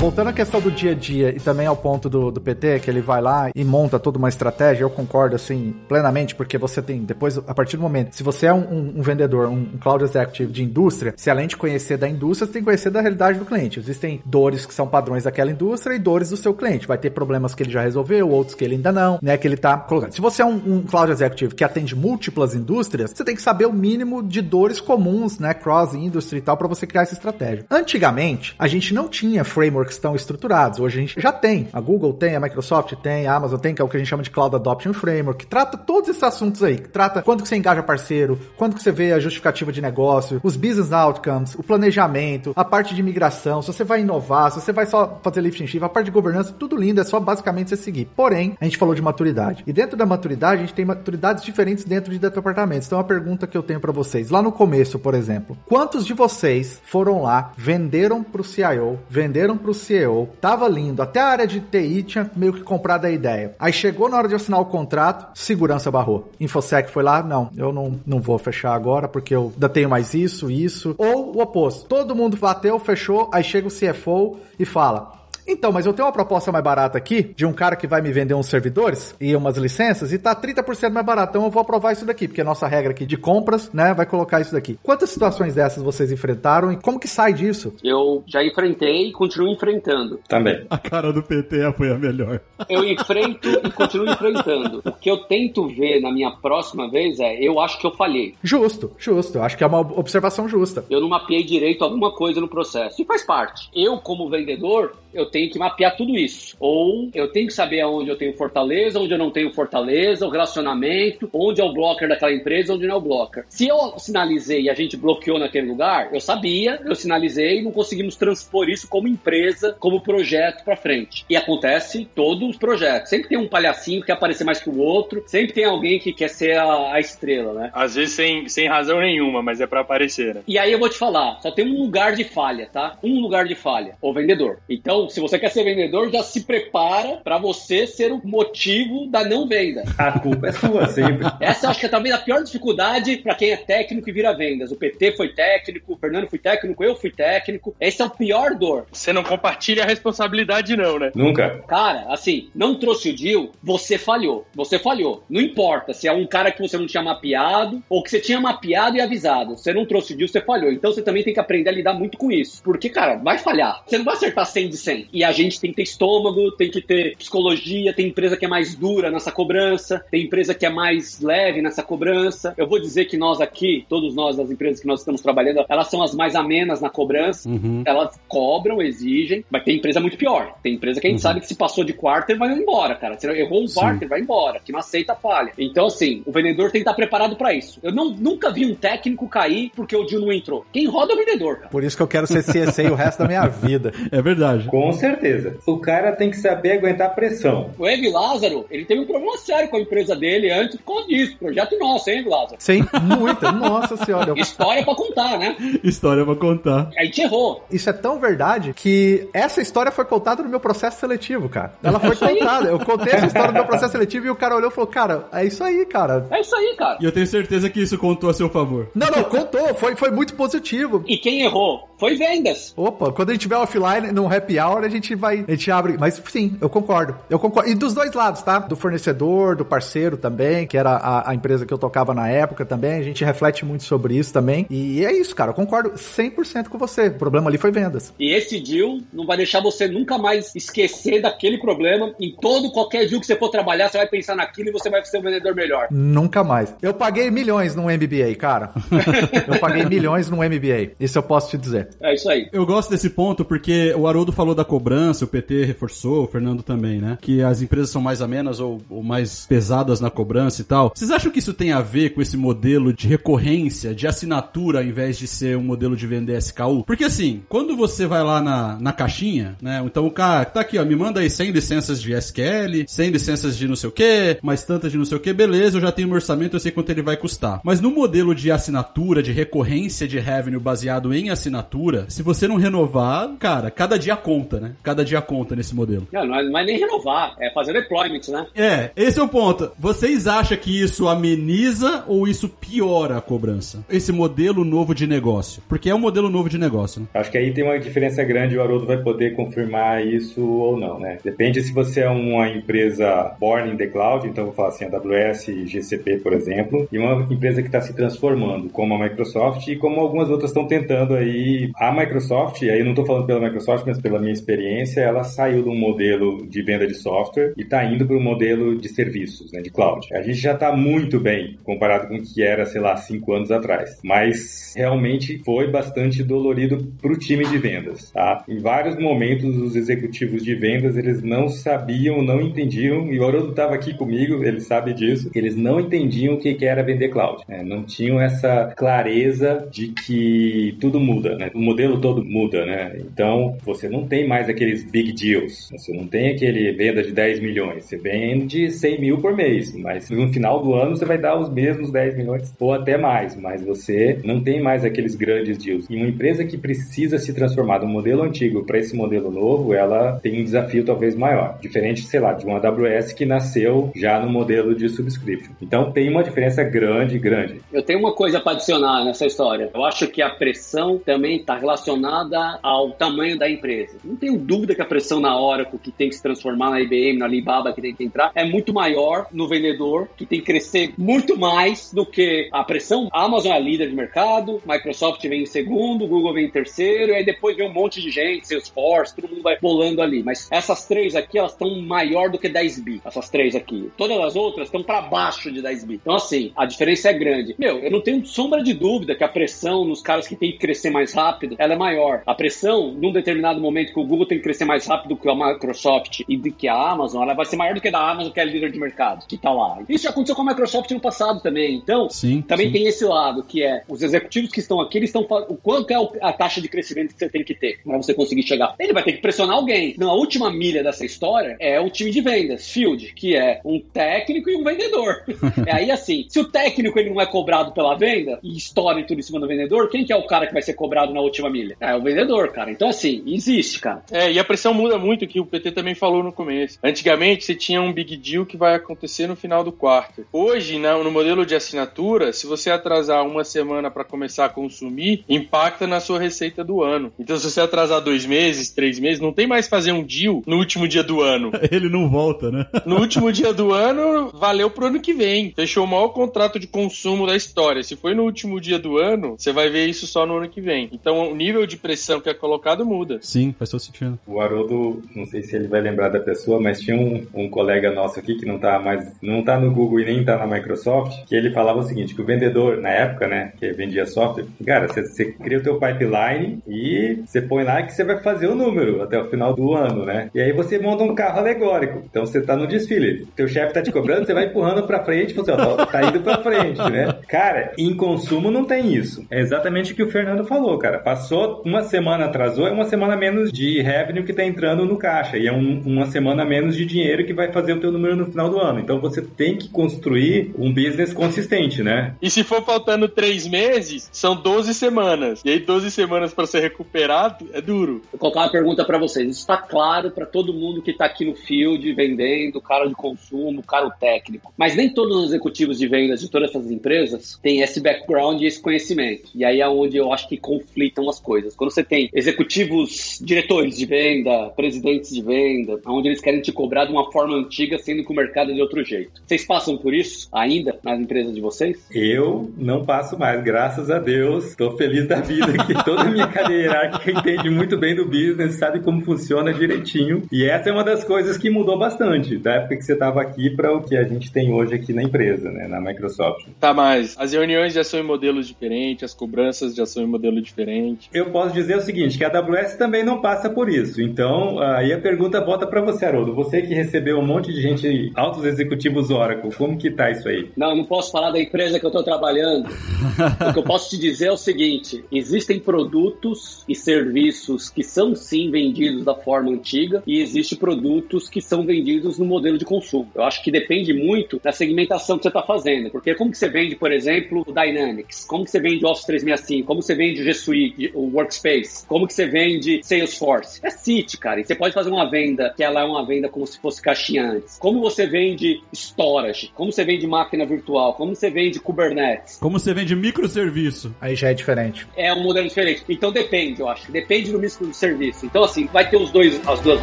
Speaker 3: Voltando à questão do dia a dia e também ao ponto do, do PT, que ele vai lá e monta toda uma estratégia, eu concordo assim plenamente, porque você tem, depois, a partir do momento, se você é um, um- um vendedor, um, um cloud executive de indústria, se além de conhecer da indústria, você tem que conhecer da realidade do cliente. Existem dores que são padrões daquela indústria e dores do seu cliente. Vai ter problemas que ele já resolveu, outros que ele ainda não, né? Que ele tá colocando. Se você é um, cloud executive que atende múltiplas indústrias, você tem que saber o mínimo de dores comuns, né? Cross industry e tal, para você criar essa estratégia. Antigamente, a gente não tinha frameworks tão estruturados. Hoje a gente já tem. A Google tem, a Microsoft tem, a Amazon tem, que é o que a gente chama de Cloud Adoption Framework, que trata todos esses assuntos aí, que trata quando que você engaja parceiro, quando que você vê a justificativa de negócio, os business outcomes, o planejamento, a parte de migração, se você vai inovar, se você vai só fazer lift and shift, a parte de governança, tudo lindo, é só basicamente você seguir. Porém, a gente falou de maturidade. E dentro da maturidade, a gente tem maturidades diferentes dentro de departamentos. Então, a pergunta que eu tenho pra vocês, lá no começo, por exemplo, quantos de vocês foram lá, venderam pro CIO, venderam pro CEO, tava lindo, até a área de TI tinha meio que comprado a ideia. Aí chegou na hora de assinar o contrato, segurança barrou. Infosec foi lá, não, eu não, não vou fechar agora porque eu ainda tenho mais isso, isso. Ou o oposto, todo mundo bateu, fechou, aí chega o CFO e fala: então, mas eu tenho uma proposta mais barata aqui, de um cara que vai me vender uns servidores e umas licenças, e tá 30% mais barato. Então eu vou aprovar isso daqui, porque a nossa regra aqui de compras, né, vai colocar isso daqui. Quantas situações dessas vocês enfrentaram e como que sai disso?
Speaker 4: Eu já enfrentei e continuo enfrentando.
Speaker 6: Também.
Speaker 1: A cara do PT foi a melhor.
Speaker 4: Eu enfrento e continuo enfrentando. O que eu tento ver na minha próxima vez é, eu acho que eu falhei.
Speaker 3: Justo, justo. Eu acho que é uma observação justa.
Speaker 4: Eu não mapeei direito alguma coisa no processo. E faz parte. Eu, como vendedor, eu tenho que mapear tudo isso. Ou eu tenho que saber aonde eu tenho fortaleza, onde eu não tenho fortaleza, o relacionamento, onde é o blocker daquela empresa, onde não é o blocker. Se eu sinalizei e a gente bloqueou naquele lugar, eu sabia, eu sinalizei e não conseguimos transpor isso como empresa, como projeto pra frente. E acontece em todos os projetos. Sempre tem um palhacinho que quer aparecer mais que o outro, sempre tem alguém que quer ser a, a estrela, né?
Speaker 5: Às vezes sem, sem razão nenhuma, mas é pra aparecer, né?
Speaker 4: E aí eu vou te falar, só tem um lugar de falha, tá? Um lugar de falha, o vendedor. Então, se você quer ser vendedor, já se prepara pra você ser o motivo da não venda.
Speaker 6: A culpa é sua sempre.
Speaker 4: Essa eu acho que é talvez a pior dificuldade pra quem é técnico e vira vendas. O PT foi técnico, o Fernando foi técnico, eu fui técnico. Esse é o pior dor.
Speaker 5: Você não compartilha a responsabilidade, não, né?
Speaker 6: Nunca.
Speaker 4: Cara, assim, não trouxe o deal, você falhou. Você falhou. Não importa se é um cara que você não tinha mapeado ou que você tinha mapeado e avisado. Você não trouxe o deal, você falhou. Então você também tem que aprender a lidar muito com isso. Porque, cara, vai falhar. Você não vai acertar 100 de 100%. E a gente tem que ter estômago, tem que ter psicologia, tem empresa que é mais dura nessa cobrança, tem empresa que é mais leve nessa cobrança. Eu vou dizer que nós aqui, todos nós das empresas que nós estamos trabalhando, elas são as mais amenas na cobrança.
Speaker 2: Uhum.
Speaker 4: Elas cobram, exigem, mas tem empresa muito pior. Tem empresa que a gente
Speaker 2: Uhum.
Speaker 4: sabe que se passou de quarter vai embora, cara. Se errou um quarter, vai embora, que não aceita falha. Então, assim, o vendedor tem que estar preparado para isso. Eu não, nunca vi um técnico cair porque o deal não entrou. Quem roda é o vendedor, cara.
Speaker 3: Por isso que eu quero ser CSA o resto da minha vida.
Speaker 2: É verdade.
Speaker 6: Com certeza. O cara tem que saber aguentar pressão.
Speaker 4: O Evi Lázaro, ele teve um problema sério com a empresa dele antes por causa disso. Projeto nosso, hein, Lázaro?
Speaker 3: Sim, muita. Nossa senhora.
Speaker 4: História pra contar, né?
Speaker 2: História pra contar.
Speaker 4: A gente errou.
Speaker 3: Isso é tão verdade que essa história foi contada no meu processo seletivo, cara. Ela foi contada. Eu contei essa história no meu processo seletivo e o cara olhou e falou: Cara, é isso aí, cara.
Speaker 4: É isso aí, cara.
Speaker 2: E eu tenho certeza que isso contou a seu favor.
Speaker 3: Não, não, contou. Foi, foi muito positivo.
Speaker 4: E quem errou foi vendas.
Speaker 3: Opa, quando a gente tiver offline, num happy hour, a gente vai, a gente abre. Mas sim, eu concordo. Eu concordo. E dos dois lados, tá? Do fornecedor, do parceiro também, que era a, a empresa que eu tocava na época também. A gente reflete muito sobre isso também. E é isso, cara. Eu concordo 100% com você. O problema ali foi vendas.
Speaker 4: E esse deal não vai deixar você nunca mais esquecer daquele problema. Em todo, qualquer deal que você for trabalhar, você vai pensar naquilo e você vai ser um vendedor melhor.
Speaker 3: Nunca mais. Eu paguei milhões num MBA, cara. eu paguei milhões num MBA. Isso eu posso te dizer.
Speaker 4: É isso aí.
Speaker 2: Eu gosto desse ponto porque o Haroldo falou da cobrança, o PT reforçou, o Fernando também, né? Que as empresas são mais amenas ou, ou mais pesadas na cobrança e tal. Vocês acham que isso tem a ver com esse modelo de recorrência, de assinatura, ao invés de ser um modelo de vender SKU? Porque assim, quando você vai lá na, na caixinha, né? Então o cara tá aqui, ó, me manda aí 100 licenças de SQL, 100 licenças de não sei o que, mais tantas de não sei o que, beleza, eu já tenho meu orçamento, eu sei quanto ele vai custar. Mas no modelo de assinatura, de recorrência de revenue baseado em assinatura, se você não renovar, cara, cada dia conta, né? Cada dia conta nesse modelo.
Speaker 4: Não, não, é, não é nem renovar, é fazer deployment, né?
Speaker 2: É, esse é o ponto. Vocês acham que isso ameniza ou isso piora a cobrança? Esse modelo novo de negócio. Porque é um modelo novo de negócio, né?
Speaker 6: Acho que aí tem uma diferença grande e o Haroldo vai poder confirmar isso ou não, né? Depende se você é uma empresa born in the cloud, então vou falar assim, AWS e GCP, por exemplo, e uma empresa que está se transformando, como a Microsoft e como algumas outras estão tentando aí. A Microsoft, aí eu não estou falando pela Microsoft, mas pela minha experiência, ela saiu de um modelo de venda de software e está indo para um modelo de serviços, né, de cloud. A gente já está muito bem comparado com o que era, sei lá, cinco anos atrás, mas realmente foi bastante dolorido para o time de vendas, tá? Em vários momentos, os executivos de vendas, eles não sabiam, não entendiam, e o Haroldo estava aqui comigo, ele sabe disso, eles não entendiam o que que era vender cloud, né? Não tinham essa clareza de que tudo muda, né? O modelo todo muda, né? Então, você não tem mais aqueles big deals, você não tem aquele venda de 10 milhões, você vende 100 mil por mês, mas no final do ano você vai dar os mesmos 10 milhões ou até mais, mas você não tem mais aqueles grandes deals. E uma empresa que precisa se transformar do modelo antigo para esse modelo novo, ela tem um desafio talvez maior, diferente, sei lá, de uma AWS que nasceu já no modelo de subscription. Então tem uma diferença grande, grande.
Speaker 4: Eu tenho uma coisa para adicionar nessa história. Eu acho que a pressão também está relacionada ao tamanho da empresa. Não tenho dúvida que a pressão na Oracle, que tem que se transformar na IBM, na Alibaba, que tem que entrar, é muito maior no vendedor, que tem que crescer muito mais do que a pressão. A Amazon é líder de mercado, Microsoft vem em segundo, Google vem em terceiro, e aí depois vem um monte de gente, Salesforce, todo mundo vai bolando ali. Mas essas três aqui, elas estão maior do que 10 bi. Essas três aqui. Todas as outras estão para baixo de 10 bi. Então, assim, a diferença é grande. Meu, eu não tenho sombra de dúvida que a pressão nos caras que tem que crescer mais rápido, ela é maior. A pressão, num determinado momento que o Google tem que crescer mais rápido que a Microsoft e do que a Amazon, ela vai ser maior do que a da Amazon, que é a líder de mercado, que tá lá. Isso já aconteceu com a Microsoft no passado também. Então,
Speaker 2: Sim,
Speaker 4: também
Speaker 2: sim.
Speaker 4: tem esse lado, que é os executivos que estão aqui, eles estão falando o quanto é a taxa de crescimento que você tem que ter para você conseguir chegar. Ele vai ter que pressionar alguém. Não, a última milha dessa história é o time de vendas, field, que é um técnico e um vendedor. é aí assim, se o técnico ele não é cobrado pela venda e estoura tudo em cima do vendedor, quem que é o cara que vai ser cobrado na última milha? É o vendedor, cara. Então assim, existe, cara.
Speaker 5: É, e a pressão muda muito, que o PT também falou no começo. Antigamente, você tinha um big deal que vai acontecer no final do quarto. Hoje, na- no modelo de assinatura, se você atrasar uma semana para começar a consumir, impacta na sua receita do ano. Então, se você atrasar dois meses, três meses, não tem mais fazer um deal no último dia do ano.
Speaker 2: Ele não volta, né?
Speaker 5: No último dia do ano, valeu pro ano que vem. Fechou o maior contrato de consumo da história. Se foi no último dia do ano, você vai ver isso só no ano que vem. Então o nível de pressão que é colocado muda.
Speaker 2: Sim, faz todo sentido.
Speaker 6: O Haroldo, não sei se ele vai lembrar da pessoa, mas tinha um, um colega nosso aqui que não tá mais, não tá no Google e nem tá na Microsoft, que ele falava o seguinte, que o vendedor, na época, né, que vendia software, cara, você, você cria o teu pipeline e você põe lá que você vai fazer o número até o final do ano, né? E aí você monta um carro alegórico. Então você tá no desfile. Teu chefe tá te cobrando, você vai empurrando pra frente, você, ó, tá, tá indo pra frente, né? Cara, em consumo não tem isso. É exatamente o que o Fernando falou, cara. Passou uma semana atrasou, é uma semana menos de revenue que tá entrando no caixa. E é um, uma semana menos de dinheiro que vai fazer o teu número no final do ano. Então você tem que construir um business consistente, né?
Speaker 5: E se for faltando três meses, são 12 semanas. E aí 12 semanas para ser recuperado é duro.
Speaker 4: Vou colocar uma pergunta para vocês. Isso está claro para todo mundo que está aqui no field, vendendo, cara de consumo, cara técnico. Mas nem todos os executivos de vendas de todas essas empresas têm esse background e esse conhecimento. E aí é onde eu acho que conflitam as coisas. Quando você tem executivos, diretores de venda, presidentes de venda, onde eles querem te cobrar de uma forma antiga, sendo que o mercado é de outro jeito. Vocês passam por isso ainda nas empresas de vocês?
Speaker 6: Eu não passo mais, graças a Deus. Estou feliz da vida que toda a minha cadeia hierárquica entende muito bem do business, sabe como funciona direitinho. E essa é uma das coisas que mudou bastante da época que você estava aqui para o que a gente tem hoje aqui na empresa, né, na Microsoft.
Speaker 5: Tá, mas as reuniões já são em modelos diferentes, as cobranças já são em modelo diferente.
Speaker 6: Eu posso dizer o seguinte, que a AWS também não passa por isso. Então, aí a pergunta volta para você, Haroldo. Você que recebeu um monte de gente, altos executivos Oracle, como que tá isso aí?
Speaker 4: Não, não posso falar da empresa que eu estou trabalhando. o que eu posso te dizer é o seguinte: existem produtos e serviços que são sim vendidos da forma antiga e existem produtos que são vendidos no modelo de consumo. Eu acho que depende muito da segmentação que você está fazendo, porque como que você vende, por exemplo, o Dynamics? Como que você vende o Office 365? Como você vende o G Suite, o Workspace? Como que você vende Salesforce? É City, cara. E você pode fazer uma venda que ela é uma venda como se fosse caixinha antes. Como você vende storage? Como você vende máquina virtual? Como você vende Kubernetes?
Speaker 2: Como você vende microserviço?
Speaker 3: Aí já é diferente.
Speaker 4: É um modelo diferente. Então depende, eu acho. Depende do microserviço. Então, assim, vai ter os dois, as duas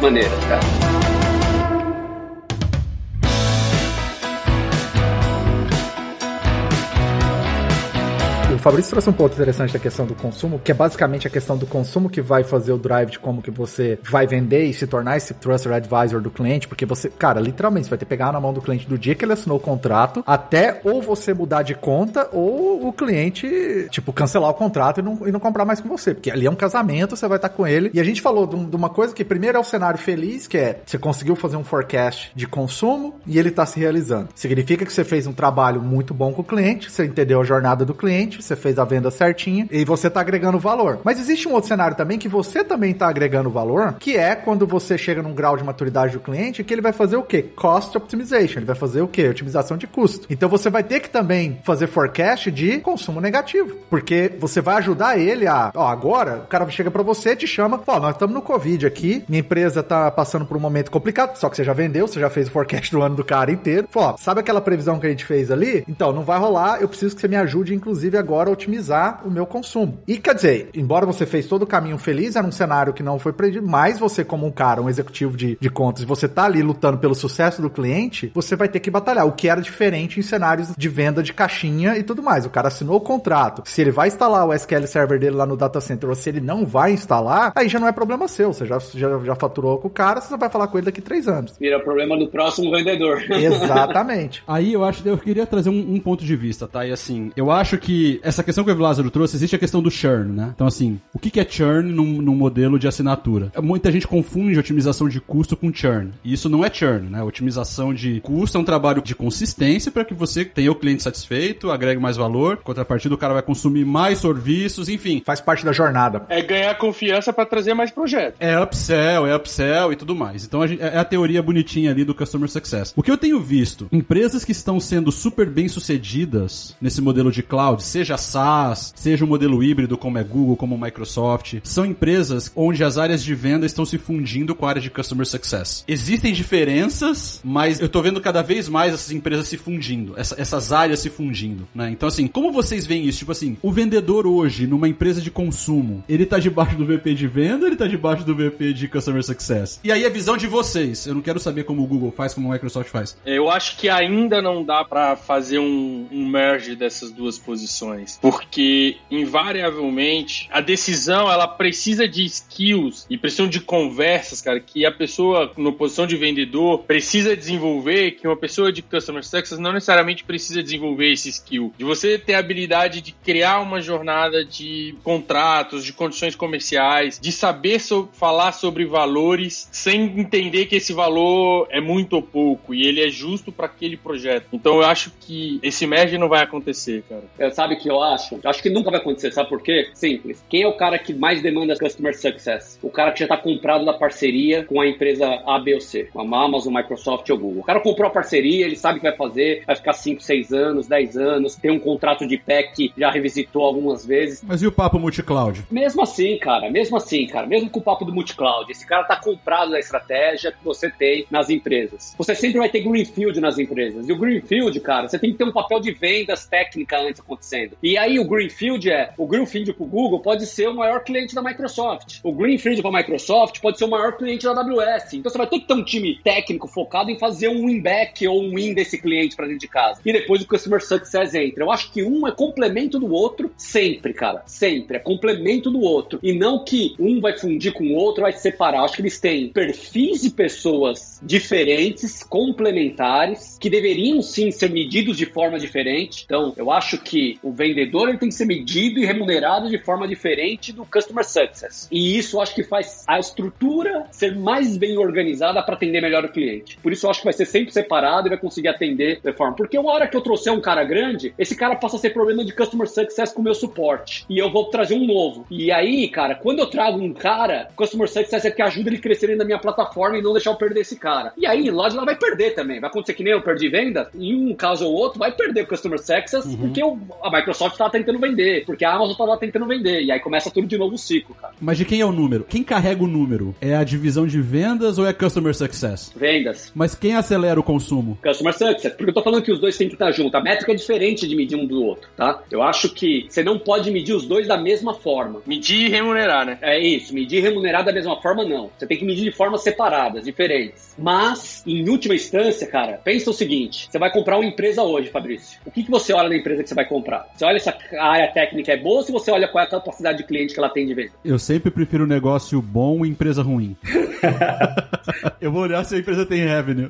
Speaker 4: maneiras, cara.
Speaker 3: Fabrício trouxe um ponto interessante da questão do consumo, que é basicamente a questão do consumo que vai fazer o drive de como que você vai vender e se tornar esse trusted advisor do cliente, porque você, cara, literalmente você vai ter que pegar na mão do cliente do dia que ele assinou o contrato, até ou você mudar de conta ou o cliente, tipo, cancelar o contrato e não, e não comprar mais com você, porque ali é um casamento, você vai estar com ele. E a gente falou de, uma coisa que primeiro é o cenário feliz, que é você conseguiu fazer um forecast de consumo e ele está se realizando. Significa que você fez um trabalho muito bom com o cliente, você entendeu a jornada do cliente, você fez a venda certinha e você tá agregando valor. Mas existe um outro cenário também que você também tá agregando valor, que é quando você chega num grau de maturidade do cliente que ele vai fazer o quê? Cost optimization. Ele vai fazer o quê? Otimização de custo. Então você vai ter que também fazer forecast de consumo negativo, porque você vai ajudar ele a, ó, agora o cara chega para você, te chama, ó, nós estamos no Covid aqui, minha empresa tá passando por um momento complicado, só que você já vendeu, você já fez o forecast do ano do cara inteiro. Fala, ó, sabe aquela previsão que a gente fez ali? Então, não vai rolar, eu preciso que você me ajude, inclusive, agora a otimizar o meu consumo. E quer dizer, embora você fez todo o caminho feliz, era um cenário que não foi previsto, mas você, como um cara, um executivo de, de contas, você tá ali lutando pelo sucesso do cliente, você vai ter que batalhar. O que era diferente em cenários de venda de caixinha e tudo mais. O cara assinou o contrato. Se ele vai instalar o SQL Server dele lá no data center ou se ele não vai instalar, aí já não é problema seu. Você já, já, já faturou com o cara, você vai falar com ele daqui três anos.
Speaker 4: Vira problema do próximo vendedor.
Speaker 3: Exatamente.
Speaker 2: aí eu acho, eu queria trazer um, um ponto de vista, tá? E assim, eu acho que essa questão que o Lázaro trouxe, existe a questão do churn, né? Então, assim, o que é churn num, num modelo de assinatura? Muita gente confunde otimização de custo com churn. E isso não é churn, né? Otimização de custo é um trabalho de consistência para que você tenha o cliente satisfeito, agregue mais valor, contrapartida o cara vai consumir mais serviços, enfim.
Speaker 3: Faz parte da jornada.
Speaker 5: É ganhar confiança para trazer mais projetos.
Speaker 2: É upsell, é upsell e tudo mais. Então a gente, é a teoria bonitinha ali do customer success. O que eu tenho visto, empresas que estão sendo super bem sucedidas nesse modelo de cloud, seja SaaS, seja o um modelo híbrido como é Google, como Microsoft, são empresas onde as áreas de venda estão se fundindo com a área de customer success. Existem diferenças, mas eu tô vendo cada vez mais essas empresas se fundindo, essa, essas áreas se fundindo, né? Então assim, como vocês veem isso? Tipo assim, o vendedor hoje numa empresa de consumo, ele tá debaixo do VP de venda, ele tá debaixo do VP de customer success. E aí a visão de vocês, eu não quero saber como o Google faz, como o Microsoft faz.
Speaker 5: Eu acho que ainda não dá para fazer um, um merge dessas duas posições porque invariavelmente a decisão ela precisa de skills e precisa de conversas, cara, que a pessoa na posição de vendedor precisa desenvolver, que uma pessoa de customer success não necessariamente precisa desenvolver esse skill. De você ter a habilidade de criar uma jornada de contratos, de condições comerciais, de saber so falar sobre valores sem entender que esse valor é muito ou pouco e ele é justo para aquele projeto. Então eu acho que esse merge não vai acontecer, cara.
Speaker 4: Eu, sabe que eu acho? Acho que nunca vai acontecer, sabe por quê? Simples. Quem é o cara que mais demanda customer success? O cara que já tá comprado da parceria com a empresa A, B ou C, com a Amazon, Microsoft ou Google. O cara comprou a parceria, ele sabe o que vai fazer, vai ficar 5, 6 anos, 10 anos, tem um contrato de pé que já revisitou algumas vezes.
Speaker 2: Mas e o papo multi-cloud?
Speaker 4: Mesmo assim, cara, mesmo assim, cara, mesmo com o papo do multi-cloud, esse cara tá comprado da estratégia que você tem nas empresas. Você sempre vai ter greenfield nas empresas. E o greenfield, cara, você tem que ter um papel de vendas técnica antes acontecendo. E aí o greenfield é, o greenfield pro Google pode ser o maior cliente da Microsoft. O greenfield para Microsoft pode ser o maior cliente da AWS. Então você vai ter que ter um time técnico focado em fazer um win back ou um win desse cliente para dentro de casa. E depois o customer success entra. Eu acho que um é complemento do outro sempre, cara. Sempre. É complemento do outro. E não que um vai fundir com o outro, vai se separar. Eu acho que eles têm perfis de pessoas diferentes, complementares, que deveriam sim ser medidos de forma diferente. Então, eu acho que o vendedor ele tem que ser medido e remunerado de forma diferente do customer success. E isso eu acho que faz a estrutura ser mais bem organizada para atender melhor o cliente. Por isso eu acho que vai ser sempre separado e vai conseguir atender de forma. Porque uma hora que eu trouxer um cara grande, esse cara passa a ser problema de customer success com o meu suporte. E eu vou trazer um novo. E aí, cara, quando eu trago um cara, customer success é que ajuda ele a crescer na minha plataforma e não deixar eu perder esse cara. E aí, loja ela vai perder também. Vai acontecer que nem eu perdi venda, em um caso ou outro, vai perder o customer success uhum. porque o, a Microsoft tá tentando vender, porque a Amazon lá tentando vender. E aí começa tudo de novo o ciclo, cara.
Speaker 2: Mas de quem é o número? Quem carrega o número? É a divisão de vendas ou é customer success?
Speaker 4: Vendas.
Speaker 2: Mas quem acelera o consumo?
Speaker 4: Customer success. Porque eu tô falando que os dois têm que estar juntos. A métrica é diferente de medir um do outro, tá? Eu acho que você não pode medir os dois da mesma forma.
Speaker 5: Medir e remunerar, né?
Speaker 4: É isso. Medir e remunerar da mesma forma, não. Você tem que medir de formas separadas, diferentes. Mas, em última instância, cara, pensa o seguinte: você vai comprar uma empresa hoje, Fabrício. O que, que você olha na empresa que você vai comprar? Você olha se a área técnica é boa ou se você olha qual é a capacidade de cliente que ela tem de venda?
Speaker 2: Eu sempre prefiro negócio bom e empresa ruim. eu vou olhar se a empresa tem revenue.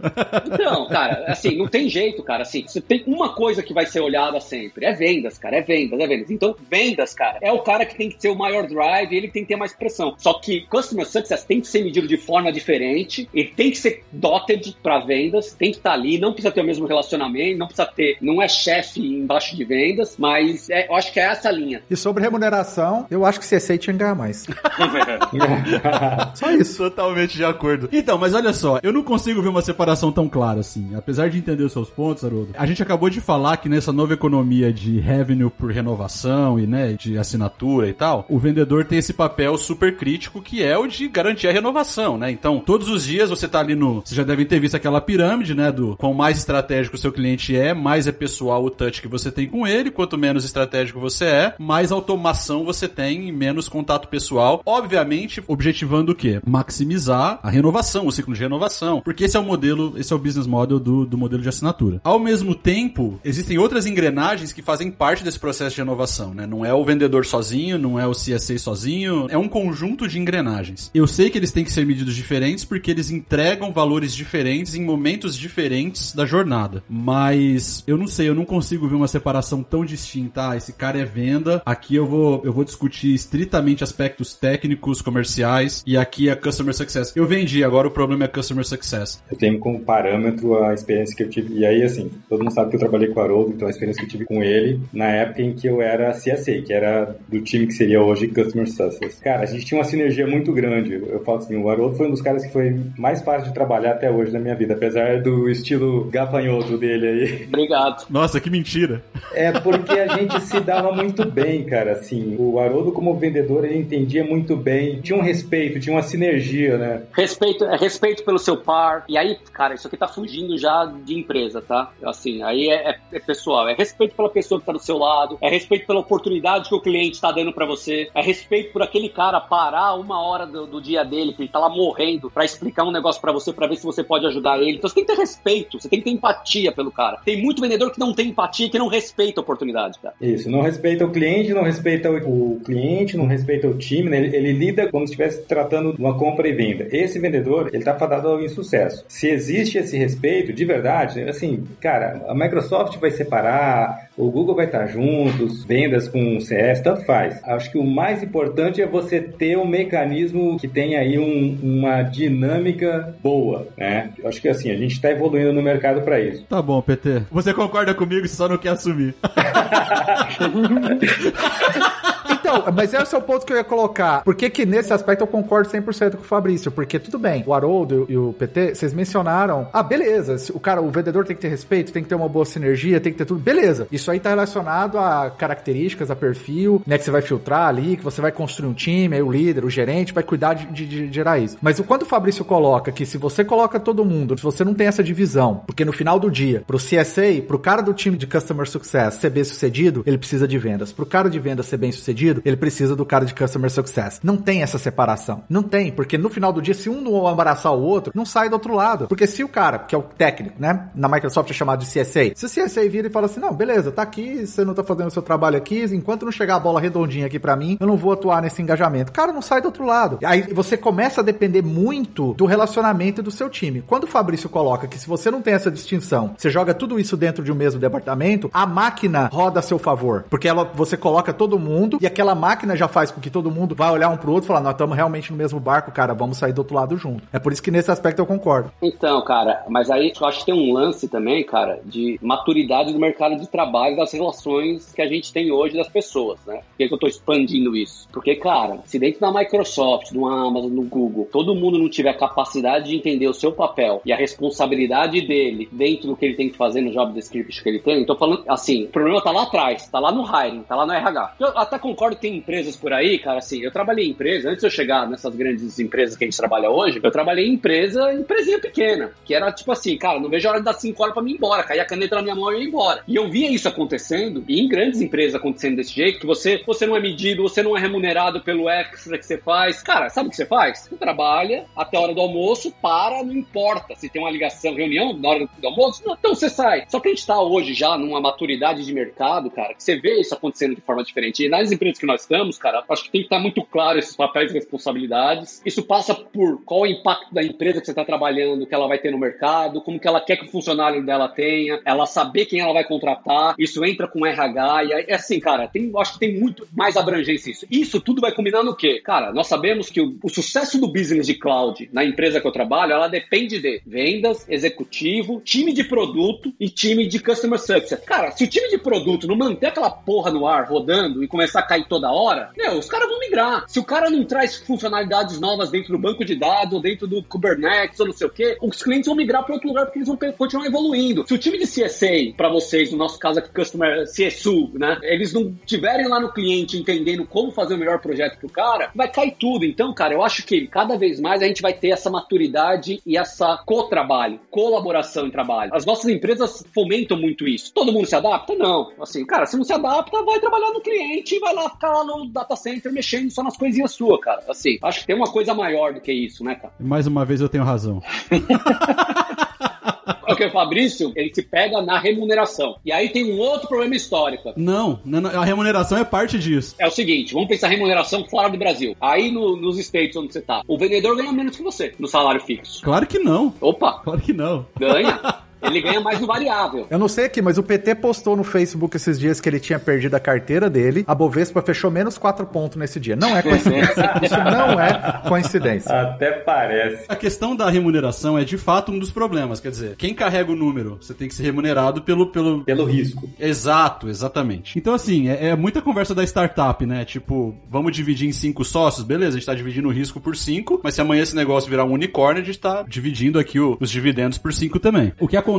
Speaker 4: Não, cara, assim, não tem jeito, cara. Assim, você tem uma coisa que vai ser olhada sempre: é vendas, cara. É vendas, é vendas. Então, vendas, cara, é o cara que tem que ter o maior drive, ele tem que ter mais pressão. Só que customer success tem que ser medido de forma diferente, ele tem que ser dotted para vendas, tem que estar tá ali, não precisa ter o mesmo relacionamento, não precisa ter, não é chefe embaixo de vendas, mas é, eu acho que é essa a linha.
Speaker 3: E sobre remuneração, eu acho que CSA tinha que ganhar mais.
Speaker 2: Só isso. Totalmente de acordo. Então, mas olha só, eu não consigo ver uma separação tão clara assim. Apesar de entender os seus pontos, Haroldo, a gente acabou de falar que nessa nova economia de revenue por renovação e, né, de assinatura e tal, o vendedor tem esse papel super crítico que é o de garantir a renovação, né? Então, todos os dias você tá ali no. Vocês já devem ter visto aquela pirâmide, né? Do quão mais estratégico o seu cliente é, mais é pessoal o touch que você tem com ele. Quanto menos estratégico você é, mais automação você tem menos contato pessoal. Obviamente, objetivando o quê? Maximizar a renovação, o ciclo de renovação. Porque esse é o modelo, esse é o business model do, do modelo de assinatura. Ao mesmo tempo, existem outras engrenagens que fazem parte desse processo de renovação, né? Não é o vendedor sozinho, não é o CSA sozinho, é um conjunto de engrenagens. Eu sei que eles têm que ser medidos diferentes porque eles entregam valores diferentes em momentos diferentes da jornada. Mas eu não sei, eu não consigo ver uma separação tão distinta. Ah, esse cara é venda, aqui eu vou, eu vou discutir estritamente aspectos técnicos, comerciais, e aqui é customer success. Eu vendi, agora o problema é customer success.
Speaker 6: Eu tenho como parâmetro a experiência que eu tive. E aí, assim, todo mundo sabe que eu trabalhei com o Haroldo, então a experiência que eu tive com ele na época em que eu era CSA, que era do time que seria hoje Customer Success. Cara, a gente tinha uma sinergia muito grande. Eu falo assim, o Haroldo foi um dos caras que foi mais fácil de trabalhar até hoje na minha vida, apesar do estilo gafanhoto dele aí.
Speaker 4: Obrigado.
Speaker 2: Nossa, que mentira.
Speaker 6: É porque a gente se dava muito bem, cara, assim. O Haroldo como vendedor, ele entendia muito bem, tinha um respeito, tinha uma sinergia, né?
Speaker 4: Respeito, é respeito pelo seu par. E aí, cara, isso aqui tá fugindo já de empresa, tá? Assim, aí é, é, é pessoal, é respeito pela pessoa que tá do seu lado, é respeito pela oportunidade que o cliente tá dando para você, é respeito por aquele cara parar uma hora do, do dia dele, que ele tá lá morrendo, para explicar um negócio para você, para ver se você pode ajudar ele. Então você tem que ter respeito, você tem que ter empatia pelo cara. Tem muito vendedor que não tem empatia, que não respeita a oportunidade.
Speaker 6: Isso, não respeita o cliente, não respeita o, cliente, não respeita o time, né? ele, ele, lida como se estivesse tratando de uma compra e venda. Esse vendedor, ele está fadado ao insucesso. Se existe esse respeito, de verdade, assim, cara, a Microsoft vai separar, o Google vai estar juntos, vendas com CS, tanto faz. Acho que o mais importante é você ter um mecanismo que tenha aí um, uma dinâmica boa, né? Acho que assim, a gente está evoluindo no mercado para isso.
Speaker 2: Tá bom, PT. Você concorda comigo, só não quer assumir.
Speaker 3: Então, mas esse é o ponto que eu ia colocar. Por que nesse aspecto eu concordo 100% com o Fabrício? Porque tudo bem, o Haroldo e o PT, vocês mencionaram, ah, beleza, o cara, o vendedor tem que ter respeito, tem que ter uma boa sinergia, tem que ter tudo, beleza. Isso aí tá relacionado a características, a perfil, né, que você vai filtrar ali, que você vai construir um time, aí o líder, o gerente vai cuidar de, de, de gerar isso. Mas quando o Fabrício coloca que se você coloca todo mundo, se você não tem essa divisão, porque no final do dia, pro CSA, pro cara do time de Customer Success ser bem sucedido, ele precisa de vendas. Pro cara de vendas ser bem sucedido, ele precisa do cara de Customer Success. Não tem essa separação. Não tem, porque no final do dia, se um não abraçar o outro, não sai do outro lado. Porque se o cara, que é o técnico, né, na Microsoft é chamado de CSA, se o CSA vira e fala assim, não, beleza, tá aqui, você não tá fazendo o seu trabalho aqui, enquanto não chegar a bola redondinha aqui para mim, eu não vou atuar nesse engajamento. O cara não sai do outro lado. Aí você começa a depender muito do relacionamento do seu time. Quando o Fabrício coloca que se você não tem essa distinção, você joga tudo isso dentro de um mesmo departamento, a máquina roda a seu favor. Porque ela, você coloca todo mundo e aquela máquina já faz com que todo mundo vá olhar um pro outro e falar, nós estamos realmente no mesmo barco, cara, vamos sair do outro lado junto. É por isso que nesse aspecto eu concordo.
Speaker 4: Então, cara, mas aí eu acho que tem um lance também, cara, de maturidade do mercado de trabalho, das relações que a gente tem hoje das pessoas, né? Por que, que eu tô expandindo isso? Porque, cara, se dentro da Microsoft, no Amazon, no Google, todo mundo não tiver capacidade de entender o seu papel e a responsabilidade dele dentro do que ele tem que fazer no job description que ele tem, eu tô falando assim, o problema tá lá atrás, tá lá no hiring, tá lá no RH. Eu até concordo que tem empresas por aí, cara, assim, eu trabalhei em empresa, antes de eu chegar nessas grandes empresas que a gente trabalha hoje, eu trabalhei em empresa, empresinha pequena, que era tipo assim, cara, não vejo a hora de dar 5 horas pra mim ir embora, cair a caneta na minha mão e ir embora. E eu via isso acontecendo, e em grandes empresas acontecendo desse jeito, que você, você não é medido, você não é remunerado pelo extra que você faz. Cara, sabe o que você faz? Você trabalha até a hora do almoço, para, não importa se tem uma ligação, reunião na hora do almoço, não, então você sai. Só que a gente tá hoje já numa maturidade de mercado, cara, que você vê isso acontecendo de forma diferente. E nas empresas que nós estamos, cara, acho que tem que estar muito claro esses papéis e responsabilidades. Isso passa por qual o impacto da empresa que você está trabalhando, que ela vai ter no mercado, como que ela quer que o funcionário dela tenha, ela saber quem ela vai contratar. Isso entra com RH e é assim, cara, tem, acho que tem muito mais abrangência isso. Isso tudo vai combinar no quê? Cara, nós sabemos que o, o sucesso do business de cloud na empresa que eu trabalho, ela depende de vendas, executivo, time de produto e time de customer success. Cara, se o time de produto não manter aquela porra no ar rodando e começar a cair toda hora, meu, os caras vão migrar. Se o cara não traz funcionalidades novas dentro do banco de dados, ou dentro do Kubernetes, ou não sei o quê, os clientes vão migrar para outro lugar porque eles vão continuar evoluindo. Se o time de CSA, para vocês, no nosso caso aqui, Customer CSU, né, eles não tiverem lá no cliente entendendo como fazer o melhor projeto pro cara, vai cair tudo. Então, cara, eu acho que cada vez mais a gente vai ter essa maturidade e essa co-trabalho, colaboração em trabalho. As nossas empresas fomentam muito isso. Todo mundo se adapta? Não. Assim, cara, se não se adapta, vai trabalhar no cliente e vai lá ficar lá no data center mexendo só nas coisinhas suas, cara. Assim, acho que tem uma coisa maior do que isso, né, cara?
Speaker 2: Mais uma vez eu tenho razão.
Speaker 4: Porque o Fabrício, ele se pega na remuneração. E aí tem um outro problema histórico.
Speaker 2: Não, não, a remuneração é parte disso.
Speaker 4: É o seguinte, vamos pensar remuneração fora do Brasil. Aí no, nos States onde você tá, o vendedor ganha menos que você no salário fixo.
Speaker 2: Claro que não.
Speaker 4: Opa!
Speaker 2: Claro que não.
Speaker 4: Ganha. Ele ganha mais no variável.
Speaker 3: Eu não sei aqui, mas o PT postou no Facebook esses dias que ele tinha perdido a carteira dele. A Bovespa fechou menos 4 pontos nesse dia. Não é coincidência. Isso não é coincidência.
Speaker 6: Até parece.
Speaker 2: A questão da remuneração é de fato um dos problemas. Quer dizer, quem carrega o número, você tem que ser remunerado pelo. Pelo,
Speaker 6: pelo risco.
Speaker 2: Exato, exatamente. Então, assim, é, é muita conversa da startup, né? Tipo, vamos dividir em cinco sócios? Beleza, a gente tá dividindo o risco por cinco, mas se amanhã esse negócio virar um unicórnio, a gente tá dividindo aqui o, os dividendos por cinco também. O que acontece,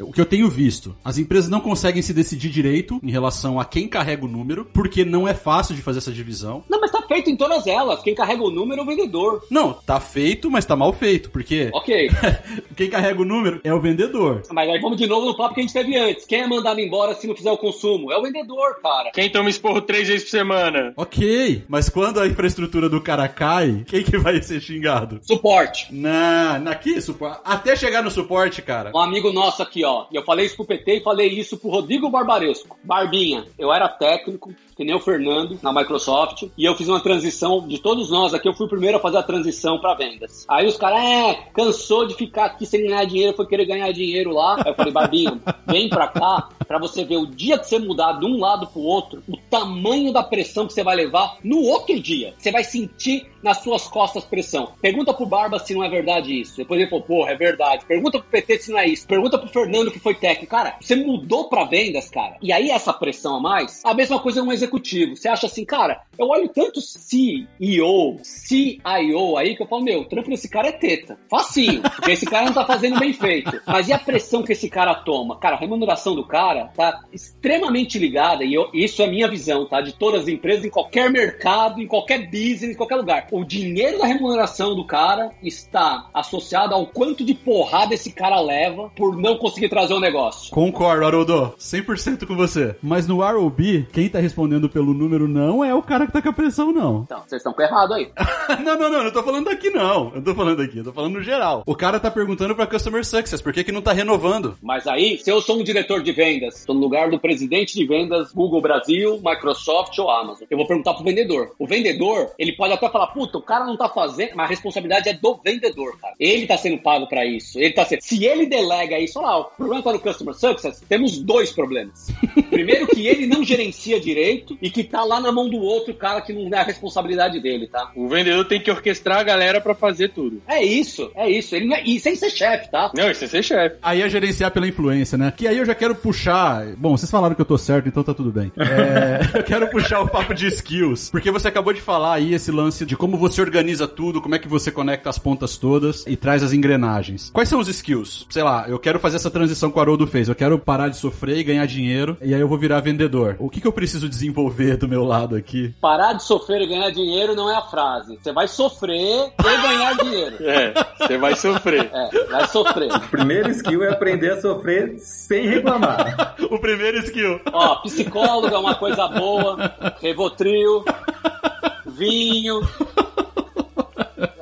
Speaker 2: o que eu tenho visto, as empresas não conseguem se decidir direito em relação a quem carrega o número, porque não é fácil de fazer essa divisão.
Speaker 4: Não, mas tá tá feito em todas elas. Quem carrega o número é o vendedor.
Speaker 2: Não, tá feito, mas tá mal feito, porque
Speaker 4: Ok.
Speaker 2: quem carrega o número é o vendedor.
Speaker 4: Mas aí vamos de novo no papo que a gente teve antes. Quem é mandado embora se não fizer o consumo? É o vendedor, cara.
Speaker 5: Quem toma esporro três vezes por semana?
Speaker 2: Ok, mas quando a infraestrutura do cara cai, quem que vai ser xingado?
Speaker 4: Suporte.
Speaker 2: Na, naqui, supo- até chegar no suporte, cara.
Speaker 4: Um amigo nosso aqui, ó. E eu falei isso pro PT e falei isso pro Rodrigo Barbaresco. Barbinha, eu era técnico, que nem o Fernando, na Microsoft, e eu fiz uma transição, de todos nós aqui, eu fui o primeiro a fazer a transição pra vendas. Aí os caras, é, cansou de ficar aqui sem ganhar dinheiro, foi querer ganhar dinheiro lá. Aí eu falei, Barbinha, vem pra cá, pra você ver o dia que você mudar de um lado pro outro, o tamanho da pressão que você vai levar no outro dia. Você vai sentir nas suas costas pressão. Pergunta pro Barba se não é verdade isso. Depois ele falou, porra, é verdade. Pergunta pro PT se não é isso. Pergunta pro Fernando que foi técnico. Cara, você mudou pra vendas, cara. E aí essa pressão a mais, a mesma coisa é um executivo. Você acha assim, cara, eu olho tanto CEO, CIO aí que eu falo, meu, o trampo desse cara é teta. Facinho, porque esse cara não tá fazendo bem feito. Mas e a pressão que esse cara toma? Cara, a remuneração do cara tá extremamente ligada, e eu- isso é minha visão, tá? De todas as empresas, em qualquer mercado, em qualquer business, em qualquer lugar. O dinheiro da remuneração do cara está associado ao quanto de porrada esse cara leva por não conseguir trazer o negócio.
Speaker 2: Concordo, Haroldo. 100% com você. Mas no ROB, quem tá respondendo pelo número não é o cara que tá com a pressão, não.
Speaker 4: Então, vocês estão com errado aí.
Speaker 2: não, não, não. Não tô falando daqui, não. Eu tô falando aqui. Eu tô falando no geral. O cara tá perguntando pra Customer Success. Por que que não tá renovando?
Speaker 4: Mas aí, se eu sou um diretor de vendas, estou no lugar do presidente de vendas, Google Brasil, Microsoft ou Amazon, eu vou perguntar pro vendedor. O vendedor, ele pode até falar, puta, o cara não tá fazendo, mas a responsabilidade é do vendedor, cara. Ele tá sendo pago pra isso. Ele tá sendo... Se ele delega isso, olha lá, o problema tá no Customer Success, temos dois problemas. Primeiro que ele não gerencia direito e que tá lá na mão do outro cara que não é a responsabilidade dele, tá?
Speaker 5: O vendedor tem que orquestrar a galera pra fazer tudo.
Speaker 4: É isso, é isso. Ele não é... E sem ser chefe, tá?
Speaker 5: Não, isso é ser chefe.
Speaker 2: Aí é gerenciar pela influência, né? Que aí eu já quero puxar. Bom, vocês falaram que eu tô certo, então tá tudo bem. É, eu quero puxar o papo de skills. Porque você acabou de falar aí esse lance de como você organiza tudo, como é que você conecta as pontas todas e traz as engrenagens. Quais são os skills? Sei lá, eu quero fazer essa transição que o Haroldo fez. Eu quero parar de sofrer e ganhar dinheiro. E aí eu vou virar vendedor. O que, que eu preciso desenvolver do meu lado aqui?
Speaker 4: Parar de sofrer e ganhar dinheiro não é a frase. Você vai sofrer e ganhar dinheiro.
Speaker 5: É, você vai sofrer.
Speaker 4: É, vai sofrer.
Speaker 6: O primeiro skill é aprender a sofrer sem reclamar.
Speaker 2: o primeiro skill.
Speaker 4: Ó, psicólogo é uma coisa boa, Revotril, vinho.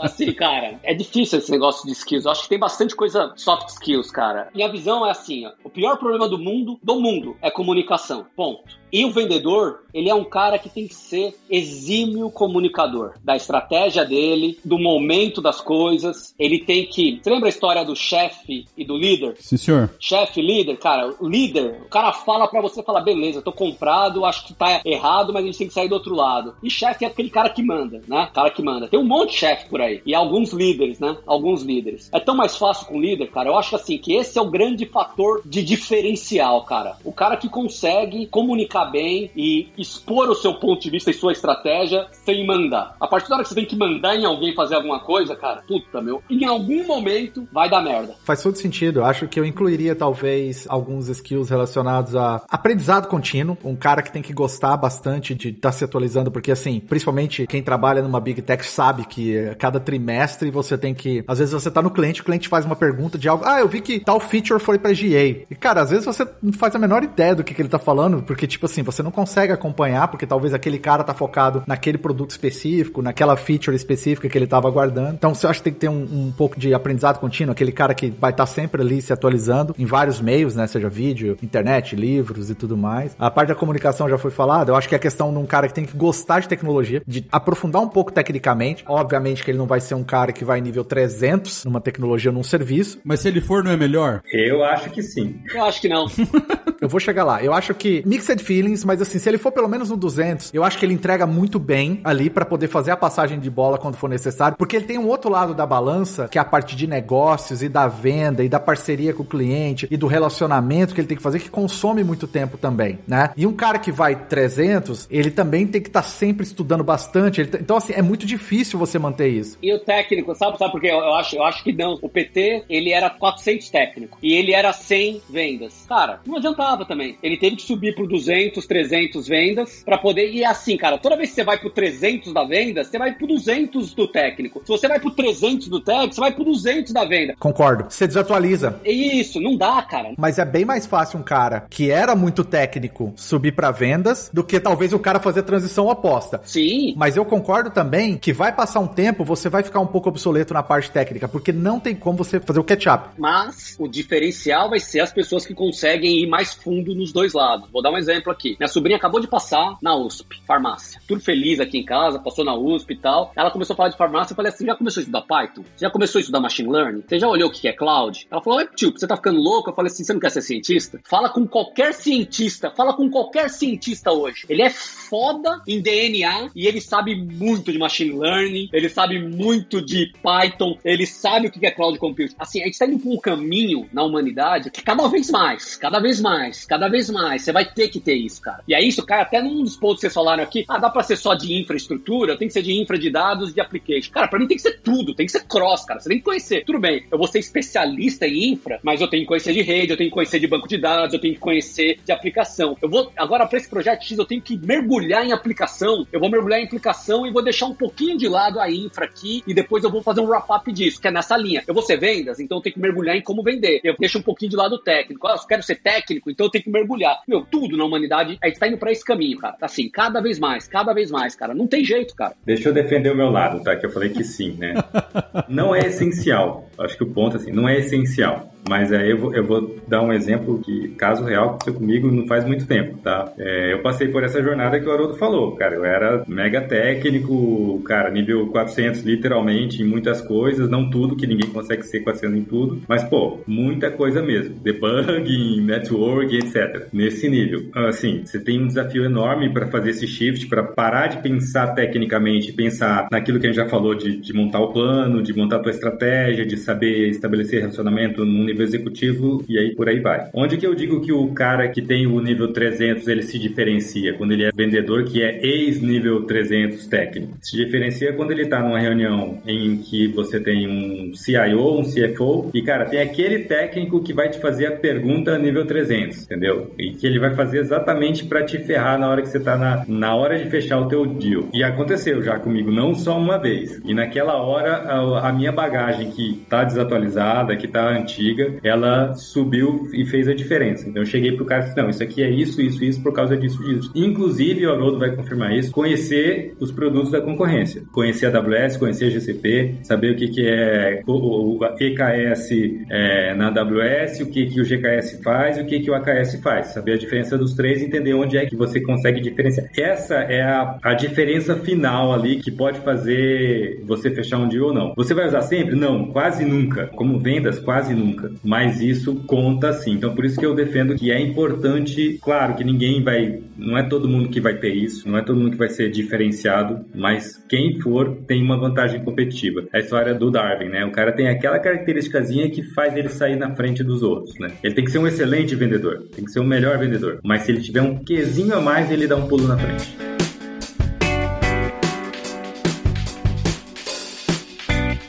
Speaker 4: Assim, cara, é difícil esse negócio de skills. Eu acho que tem bastante coisa soft skills, cara. Minha visão é assim, ó, o pior problema do mundo, do mundo, é comunicação. Ponto. E o vendedor, ele é um cara que tem que ser exímio comunicador da estratégia dele, do momento das coisas. Ele tem que. Você lembra a história do chefe e do líder?
Speaker 2: Sim, senhor.
Speaker 4: chefe, líder, cara, o líder, o cara fala pra você, fala, beleza, tô comprado, acho que tá errado, mas a gente tem que sair do outro lado. E chefe é aquele cara que manda, né? Cara que manda. Tem um monte de chefe por aí. E alguns líderes, né? Alguns líderes. É tão mais fácil com líder, cara. Eu acho assim, que esse é o grande fator de diferencial, cara. O cara que consegue comunicar bem e expor o seu ponto de vista e sua estratégia sem mandar. A partir da hora que você tem que mandar em alguém fazer alguma coisa, cara, puta, meu, em algum momento vai dar merda.
Speaker 3: Faz todo sentido. Acho que eu incluiria talvez alguns skills relacionados a aprendizado contínuo. Um cara que tem que gostar bastante de estar se atualizando, porque assim, principalmente quem trabalha numa Big Tech sabe que cada trimestre você tem que. Às vezes você tá no cliente, o cliente faz uma pergunta de algo. Ah, eu vi que tal feature foi pra GA. E cara, às vezes você não faz a menor ideia do que, que ele tá falando, porque tipo assim, você não consegue acompanhar, porque talvez aquele cara tá focado naquele produto específico, naquela feature específica que ele tava aguardando. Então você acha que tem que ter um, um pouco de aprendizado contínuo, aquele cara que vai estar sempre ali se atualizando em vários meios, né? Seja vídeo, internet, livros e tudo mais. A parte da comunicação já foi falada. Eu acho que é a questão de um cara que tem que gostar de tecnologia, de aprofundar um pouco tecnicamente. Obviamente que ele não vai ser um cara que vai nível 300 numa tecnologia, num serviço.
Speaker 2: Mas se ele for, não é melhor?
Speaker 6: Eu acho que sim.
Speaker 4: Eu acho que não.
Speaker 3: Eu vou chegar lá. Eu acho que mixed feelings, mas assim, se ele for pelo menos no 200, eu acho que ele entrega muito bem ali pra poder fazer a passagem de bola quando for necessário, porque ele tem um outro lado da balança, que é a parte de negócios e da venda e da parceria com o cliente e do relacionamento que ele tem que fazer, que consome muito tempo também, né? E um cara que vai 300, ele também tem que estar sempre estudando bastante. Tá- então, assim, é muito difícil você manter isso.
Speaker 4: E o técnico, sabe, sabe por quê? Eu, eu acho, eu acho que não. O PT, ele era 400 técnico. E ele era 100 vendas. Cara, não adiantava também. Ele teve que subir pro 200, 300 vendas para poder. E é assim, cara, toda vez que você vai pro 300 da venda, você vai pro 200 do técnico. Se você vai pro 300 do técnico, você vai pro 200 da venda.
Speaker 3: Concordo. Você desatualiza.
Speaker 4: Isso, não dá, cara.
Speaker 3: Mas é bem mais fácil um cara que era muito técnico subir para vendas do que talvez o cara fazer transição oposta.
Speaker 4: Sim.
Speaker 3: Mas eu concordo também que vai passar um tempo, você vai ficar um pouco obsoleto na parte técnica, porque não tem como você fazer o catch-up.
Speaker 4: Mas o diferencial vai ser as pessoas que conseguem ir mais fundo nos dois lados. Vou dar um exemplo aqui. Minha sobrinha acabou de passar na USP, farmácia. Tudo feliz aqui em casa, passou na USP e tal. Ela começou a falar de farmácia, eu falei assim, já começou a estudar Python? Você já começou a estudar Machine Learning? Você já olhou o que é cloud? Ela falou, tio, você tá ficando louco? Eu falei assim, você não quer ser cientista? Fala com qualquer cientista, fala com qualquer cientista hoje. Ele é foda em DNA e ele sabe muito de Machine Learning, ele sabe muito de Python, ele sabe o que é cloud computing. Assim, a gente tá indo por um caminho na humanidade que cada vez mais, cada vez mais, cada vez mais, você vai ter que ter isso, cara. E aí isso cai até num dos pontos que vocês falaram aqui, ah, dá pra ser só de infraestrutura, tem que ser de infra de dados, de application. Cara, pra mim tem que ser tudo, tem que ser cross, cara. Você tem que conhecer. Tudo bem, eu vou ser especialista em infra, mas eu tenho que conhecer de rede, eu tenho que conhecer de banco de dados, eu tenho que conhecer de aplicação. Eu vou, agora pra esse projeto X, eu tenho que mergulhar em aplicação, eu vou mergulhar em aplicação e vou deixar um pouquinho de lado a infra aqui e depois eu vou fazer um wrap-up disso, que é nessa linha. Eu vou ser vendas, então eu tenho que mergulhar em como vender. Eu deixo um pouquinho de lado o técnico. Ah, eu quero ser técnico, então eu tenho que mergulhar. Meu, tudo na humanidade, a gente tá indo pra esse caminho, cara. Assim, cada vez mais, cada vez mais, cara. Não tem jeito, cara.
Speaker 6: Deixa eu defender o meu lado, tá? Que eu falei que sim, né? Não é essencial. Acho que o ponto, assim, não é essencial. Mas aí eu vou, eu vou dar um exemplo que, caso real, aconteceu comigo não faz muito tempo, tá? É, eu passei por essa jornada que o Haroldo falou, cara. Eu era mega técnico, cara, nível 400 literalmente em muitas coisas, não tudo, que ninguém consegue ser 400 em tudo, mas, pô, muita coisa mesmo. Debugging, network, etc. Nesse nível. Assim, você tem um desafio enorme para fazer esse shift, para parar de pensar tecnicamente, pensar naquilo que a gente já falou de, de montar o plano, de montar a tua estratégia, de saber estabelecer relacionamento num nível executivo e aí por aí vai. Onde que eu digo que o cara que tem o nível 300 ele se diferencia? Quando ele é vendedor que é ex-nível 300 técnico. Se diferencia quando ele tá numa reunião em que você tem um CIO, um CFO e cara, tem aquele técnico que vai te fazer a pergunta nível 300, entendeu? E que ele vai fazer exatamente para te ferrar na hora que você tá na, na hora de fechar o teu deal. E aconteceu já comigo não só uma vez. E naquela hora a, a minha bagagem que tá desatualizada, que tá antiga, ela subiu e fez a diferença. Então eu cheguei pro cara e disse, não, isso aqui é isso, isso, isso por causa disso, disso. Inclusive, o Haroldo vai confirmar isso, conhecer os produtos da concorrência. Conhecer a AWS, conhecer a GCP, saber o que, que é o, o EKS é, na AWS, o que, que o GKS faz e o que, que o AKS faz. Saber a diferença dos três e entender onde é que você consegue diferenciar. Essa é a, a diferença final ali que pode fazer você fechar um deal ou não. Você vai usar sempre? Não, quase nunca. Como vendas, quase nunca. Mas isso conta sim. Então por isso que eu defendo que é importante, claro que ninguém vai, não é todo mundo que vai ter isso, não é todo mundo que vai ser diferenciado, mas quem for tem uma vantagem competitiva. A história do Darwin, né? O cara tem aquela característicazinha que faz ele sair na frente dos outros, né? Ele tem que ser um excelente vendedor, tem que ser o melhor vendedor, mas se ele tiver um quesinho a mais, ele dá um pulo na frente.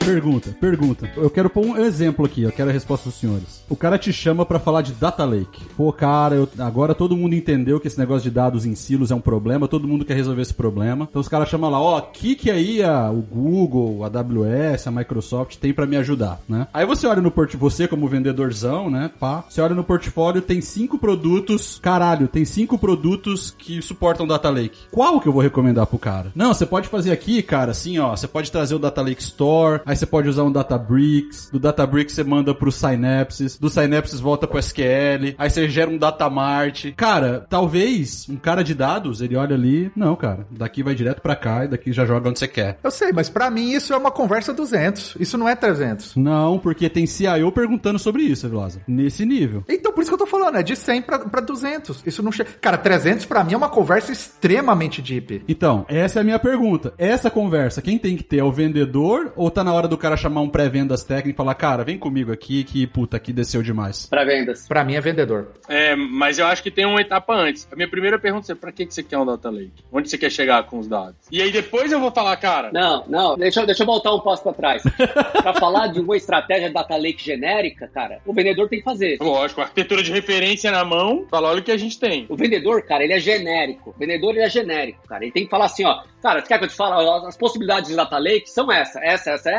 Speaker 2: Pergunta, pergunta. Eu quero pôr um exemplo aqui, eu quero a resposta dos senhores. O cara te chama pra falar de data lake. Pô, cara, eu- agora todo mundo entendeu que esse negócio de dados em silos é um problema, todo mundo quer resolver esse problema. Então os caras chamam lá, ó, o que que aí a, o Google, a AWS, a Microsoft tem pra me ajudar, né? Aí você olha no portfólio, você como vendedorzão, né, pá, você olha no portfólio, tem cinco produtos, caralho, tem cinco produtos que suportam data lake. Qual que eu vou recomendar pro cara? Não, você pode fazer aqui, cara, assim, ó, você pode trazer o Data Lake Store, aí você pode usar um Databricks, do Databricks você manda pro Synapses, do Synapses volta pro SQL, aí você gera um Datamart. Cara, talvez um cara de dados, ele olha ali, não, cara, daqui vai direto pra cá e daqui já joga onde você quer.
Speaker 3: Eu sei, mas pra mim isso é uma conversa 200. Isso não é 300.
Speaker 2: Não, porque tem CIO perguntando sobre isso, Vilaza. Nesse nível.
Speaker 3: Então, por isso que eu tô falando, é de 100 pra, pra 200. Isso não chega. Cara, 300 pra mim é uma conversa extremamente deep.
Speaker 2: Então, essa é a minha pergunta. Essa conversa, quem tem que ter é o vendedor ou tá na hora hora do cara chamar um pré-vendas técnico e falar, cara, vem comigo aqui que, puta, aqui desceu demais?
Speaker 4: Pra vendas.
Speaker 3: Pra mim é vendedor.
Speaker 5: É, mas eu acho que tem uma etapa antes. A minha primeira pergunta é pra que que você quer um data lake? Onde você quer chegar com os dados? E aí depois eu vou falar, cara,
Speaker 4: Não, não, deixa, eu- deixa eu voltar um passo pra trás. pra falar de uma estratégia data lake genérica, cara, o vendedor tem que fazer.
Speaker 5: lógico, arquitetura de referência na mão, fala, olha o que a gente tem.
Speaker 4: O vendedor, cara, ele é genérico. O vendedor, ele é genérico, cara. Ele tem que falar assim, ó. Cara, você quer que eu te fale? As possibilidades de data lake são essa, essa, essa, essa,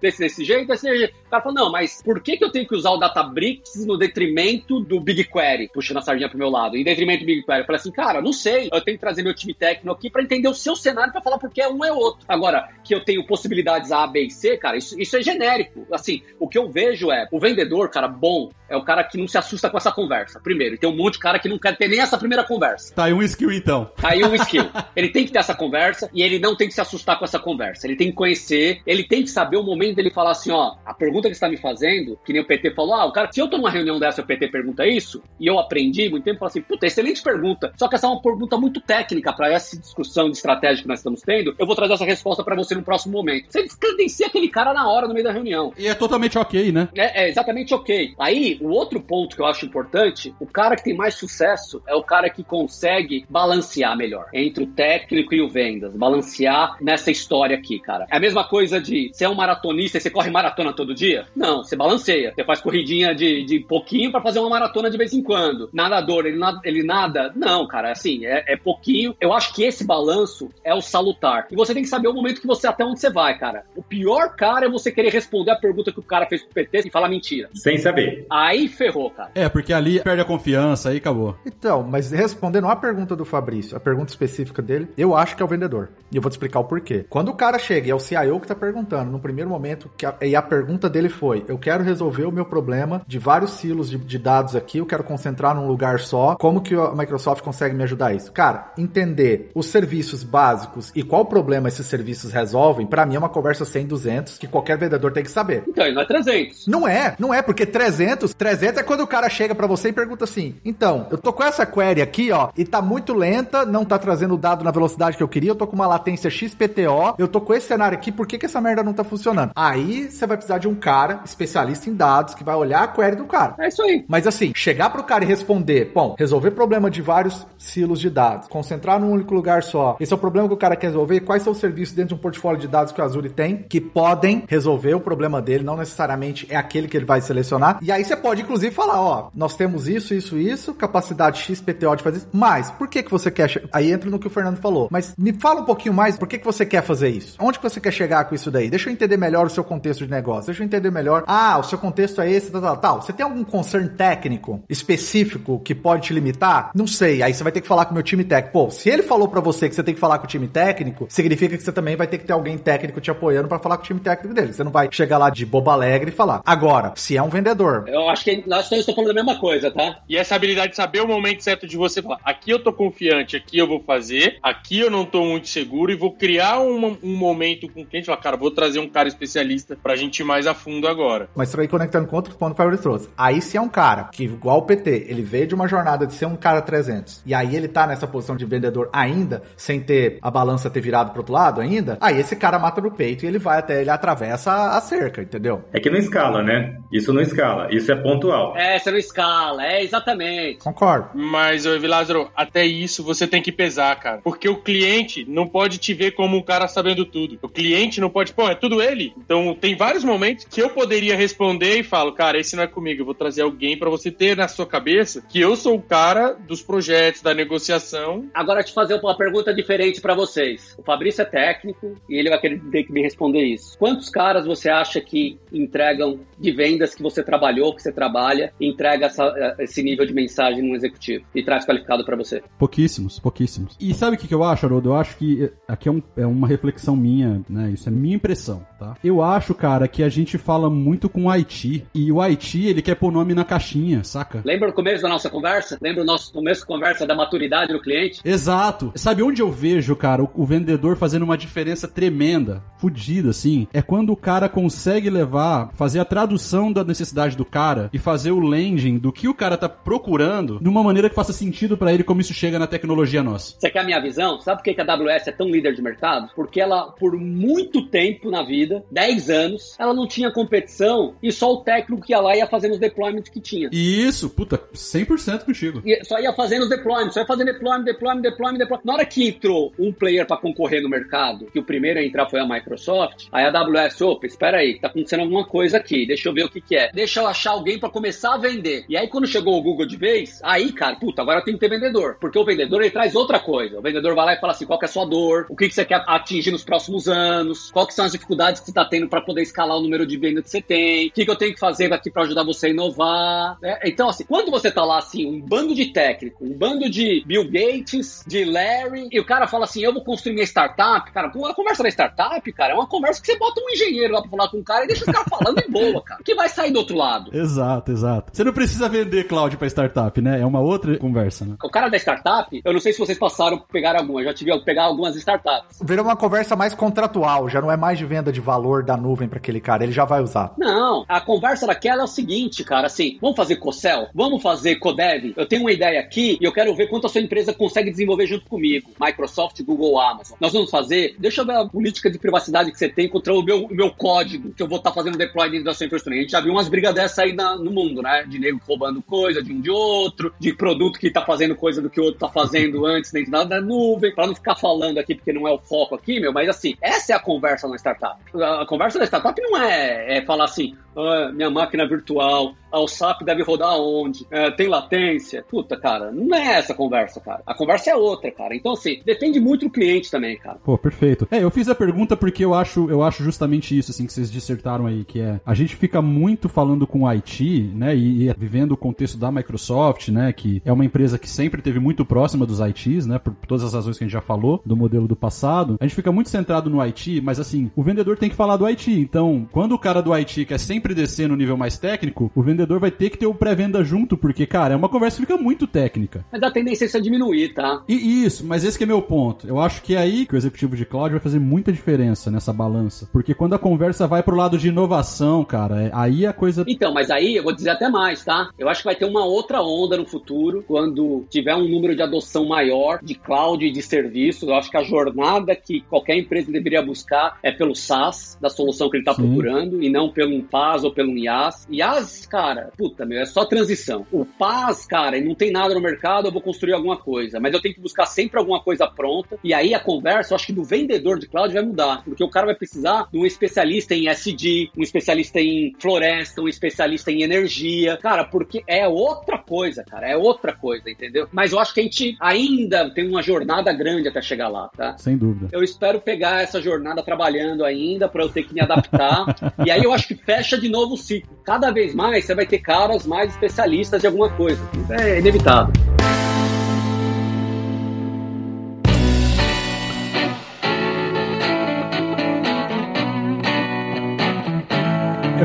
Speaker 4: desse, desse jeito, desse jeito. O cara fala, não, mas por que, que eu tenho que usar o Databricks no detrimento do BigQuery? Puxando a sardinha pro meu lado. Em detrimento do BigQuery. Eu falei assim, cara, não sei. Eu tenho que trazer meu time técnico aqui pra entender o seu cenário pra falar porque é um é outro. Agora, que eu tenho possibilidades A, B e C, cara, isso, isso é genérico. Assim, o que eu vejo é, o vendedor, cara, bom, é o cara que não se assusta com essa conversa. Primeiro, e tem um monte de cara que não quer ter nem essa primeira conversa.
Speaker 2: Tá aí um skill então.
Speaker 4: Tá aí um skill. Ele tem que ter essa conversa e ele não tem que se assustar com essa conversa. Ele tem que conhecer, ele tem que saber o momento dele falar assim, ó, a pergunta que você tá me fazendo, que nem o PT falou, ah, o cara, se eu tô numa reunião dessa o PT pergunta isso, e eu aprendi muito tempo, falo assim, puta, excelente pergunta. Só que essa é uma pergunta muito técnica para essa discussão de estratégia que nós estamos tendo. Eu vou trazer essa resposta para você no próximo momento. Você descredencia aquele cara na hora, no meio da reunião.
Speaker 2: E é totalmente ok, né?
Speaker 4: É, é exatamente ok. Aí, o outro ponto que eu acho importante, o cara que tem mais sucesso é o cara que consegue balancear melhor entre o técnico e o vendas. Balancear nessa história aqui, cara. É a mesma coisa de você é um maratonista e você corre maratona todo dia? Não, você balanceia. Você faz corridinha de, de pouquinho para fazer uma maratona de vez em quando. Nadador, ele, nada, ele nada? Não, cara, assim, é, é pouquinho. Eu acho que esse balanço é o salutar. E você tem que saber o momento que você, até onde você vai, cara. O pior, cara, é você querer responder a pergunta que o cara fez pro PT e falar mentira.
Speaker 6: Sem saber.
Speaker 4: Aí ferrou, cara.
Speaker 2: É, porque ali perde a confiança, aí acabou.
Speaker 3: Então, mas respondendo a pergunta do Fabrício, a pergunta específica dele, eu acho que é o vendedor. E eu vou te explicar o porquê. Quando o cara chega e é o CIO que tá perguntando, no primeiro momento, que a, e a pergunta dele foi: eu quero resolver o meu problema de vários silos de, de dados aqui, eu quero concentrar num lugar só. Como que a Microsoft consegue me ajudar isso? Cara, entender os serviços básicos e qual problema esses serviços resolvem, pra mim é uma conversa 100, 200 que qualquer vendedor tem que saber.
Speaker 4: Então, não é 300.
Speaker 3: Não é, não é, porque 300, 300 é quando o cara chega pra você e pergunta assim: então, eu tô com essa query aqui, ó, e tá muito lenta, não tá trazendo o dado na velocidade que eu queria, eu tô com uma latência XPTO, eu tô com esse cenário aqui, por que, que essa merda não tá funcionando? Aí você vai precisar de um cara especialista em dados que vai olhar a query do cara.
Speaker 4: É isso aí.
Speaker 3: Mas assim, chegar pro cara e responder, bom, resolver problema de vários silos de dados, concentrar num único lugar só. Esse é o problema que o cara quer resolver. Quais são os serviços dentro de um portfólio de dados que o Azure tem que podem resolver o problema dele, não necessariamente é aquele que ele vai selecionar. E aí você pode inclusive falar, ó, nós temos isso, isso, isso, capacidade XPTO de fazer isso. Mas por que que você quer? Aí entra no que o Fernando falou. Mas me fala um pouquinho mais, por que que você quer fazer isso? Onde que você quer chegar com isso daí? Deixa eu entender melhor o seu contexto de negócio. Deixa eu entender melhor. Ah, o seu contexto é esse, tal, tal, tal. Você tem algum concern técnico específico que pode te limitar? Não sei. Aí você vai ter que falar com o meu time técnico. Pô, se ele falou pra você que você tem que falar com o time técnico, significa que você também vai ter que ter alguém técnico te apoiando pra falar com o time técnico dele. Você não vai chegar lá de boba alegre e falar. Agora, se é um vendedor,
Speaker 4: Eu acho que nós estamos falando da mesma coisa, tá?
Speaker 5: E essa habilidade de saber o momento certo de você falar, aqui eu tô confiante, aqui eu vou fazer, aqui eu não tô muito seguro e vou criar um, um momento com o cliente, falar, cara, vou trazer um cara especialista pra gente ir mais a fundo agora.
Speaker 3: Mas isso aí conectando com outro ponto que o Fabrício trouxe. Aí se é um cara que, igual o PT, ele veio de uma jornada de ser um cara 300, e aí ele tá nessa posição de vendedor ainda, sem ter a balança ter virado pro outro lado ainda, aí esse cara mata no peito e ele vai até, ele atravessa a, cerca, entendeu?
Speaker 6: É que não escala, né? Isso não escala. Isso é pontual.
Speaker 4: É, você não escala, é exatamente.
Speaker 3: Concordo.
Speaker 5: Mas, ô Vilázaro, até isso você tem que pesar, cara. Porque o cliente não pode te ver como um cara sabendo tudo. O cliente não pode, pô, é tudo ele. Então tem vários momentos que eu poderia responder e falo, cara, esse não é comigo, eu vou trazer alguém pra você ter na sua cabeça que eu sou o cara dos projetos, da negociação.
Speaker 4: Agora, te fazer uma pergunta diferente pra vocês. O Fabrício é técnico e ele vai querer ter que me responder isso. Quantos caras você acha que entregam de vendas que você trabalhou, que você trabalha, e entrega essa- esse nível de mensagem num executivo e traz qualificado pra você?
Speaker 2: Pouquíssimos, pouquíssimos. E sabe o que, que eu acho, Haroldo? Eu acho que eh, aqui é, um- é uma reflexão minha, né? Isso é minha impressão, tá? Eu acho, cara, que a gente fala muito com o IT. E o IT, ele quer pôr nome na caixinha, saca?
Speaker 4: Lembra o começo da nossa conversa? Lembra o nosso começo da conversa da maturidade do cliente?
Speaker 2: Exato. Sabe onde eu vejo, cara, o, o vendedor fazendo uma diferença tremenda, fodida, assim? É quando o cara consegue levar, fazer a tradução da necessidade do cara e fazer o landing do que o cara tá procurando de uma maneira que faça sentido pra ele como isso chega na tecnologia nossa.
Speaker 4: Você quer a minha visão? Sabe por que a AWS é tão líder de mercado? Porque ela, por muito tempo na vida, vida, 10 anos, ela não tinha competição e só o técnico que ia lá ia fazendo os deployments que tinha.
Speaker 2: Isso, puta, 100% contigo.
Speaker 4: E só ia fazendo os deployments, só ia fazendo deployment, deployment, deployment, deployment. Na hora que entrou um player para concorrer no mercado, que o primeiro a entrar foi a Microsoft, aí a AWS, opa, espera aí, tá acontecendo alguma coisa aqui, deixa eu ver o que que é. Deixa eu achar alguém para começar a vender. E aí quando chegou o Google de vez, aí, cara, puta, agora tem que ter vendedor. Porque o vendedor, ele traz outra coisa. O vendedor vai lá e fala assim, qual que é a sua dor? O que que você quer atingir nos próximos anos? Quais são as dificuldades que você tá tendo para poder escalar o número de vendas que você tem? O que que eu tenho que fazer aqui para ajudar você a inovar? É, então, assim, quando você tá lá, assim, um bando de técnico, um bando de Bill Gates, de Larry, e o cara fala assim, eu vou construir minha startup, cara, a conversa da startup, cara, é uma conversa que você bota um engenheiro lá pra falar com o cara e deixa o cara falando em boa, cara. Que vai sair do outro lado?
Speaker 2: Exato, exato. Você não precisa vender cloud pra startup, né? É uma outra conversa, né?
Speaker 4: O cara da startup, eu não sei se vocês passaram por pegar alguma, já tive que pegar algumas startups.
Speaker 3: Virou uma conversa mais contratual, já não é mais de venda de valor da nuvem para aquele cara, ele já vai usar.
Speaker 4: Não, a conversa daquela é o seguinte, cara, assim, vamos fazer Cocel? Vamos fazer Codev? Eu tenho uma ideia aqui e eu quero ver quanto a sua empresa consegue desenvolver junto comigo. Microsoft, Google, Amazon. Nós vamos fazer, deixa eu ver a política de privacidade que você tem contra o meu, o meu código que eu vou estar tá fazendo deploy dentro da sua infraestrutura. A gente já viu umas brigas dessa aí na, no mundo, né? De nego roubando coisa de um de outro, de produto que tá fazendo coisa do que o outro tá fazendo antes dentro da, nuvem, para não ficar falando aqui porque não é o foco aqui, meu, mas assim, essa é a conversa na startup. A conversa da startup não é, é falar assim, ah, minha máquina virtual, o SAP deve rodar onde, é, tem latência. Puta, cara, não é essa conversa, cara. A conversa é outra, cara. Então, assim, depende muito do cliente também, cara.
Speaker 2: Pô, perfeito. É, eu fiz a pergunta porque eu acho, eu acho justamente isso, assim, que vocês dissertaram aí, que é, a gente fica muito falando com o IT, né, e, e vivendo o contexto da Microsoft, né, que é uma empresa que sempre teve muito próxima dos ITs, né, por todas as razões que a gente já falou, do modelo do passado. A gente fica muito centrado no IT, mas assim, o vendedor tem que falar do IT. Então, quando o cara do IT quer sempre descer no nível mais técnico, o vendedor vai ter que ter o pré-venda junto, porque, cara, é uma conversa que fica muito técnica.
Speaker 4: Mas a tendência é isso a diminuir, tá?
Speaker 2: E isso, mas esse que é meu ponto. Eu acho que é aí que o executivo de cloud vai fazer muita diferença nessa balança. Porque quando a conversa vai pro lado de inovação, cara, é, aí a coisa.
Speaker 4: Então, mas aí eu vou dizer até mais, tá? Eu acho que vai ter uma outra onda no futuro, quando tiver um número de adoção maior de cloud e de serviços. Eu acho que a jornada que qualquer empresa deveria buscar é pelo SaaS, da solução que ele tá Sim. procurando, e não pelo PaaS ou pelo IaaS. IaaS, cara, puta, meu, é só transição. O PaaS, cara, não tem nada no mercado, eu vou construir alguma coisa. Mas eu tenho que buscar sempre alguma coisa pronta. E aí a conversa, eu acho que do vendedor de cloud vai mudar. Porque o cara vai precisar de um especialista em SD, um especialista em floresta, um especialista em energia. Cara, porque é outra coisa, cara. É outra coisa, entendeu? Mas eu acho que a gente ainda tem uma jornada grande até chegar lá, tá?
Speaker 2: Sem dúvida.
Speaker 4: Eu espero pegar essa jornada trabalhando ainda para eu ter que me adaptar. e aí eu acho que fecha de novo o ciclo. Cada vez mais você vai ter caras mais especialistas de alguma coisa. É inevitável.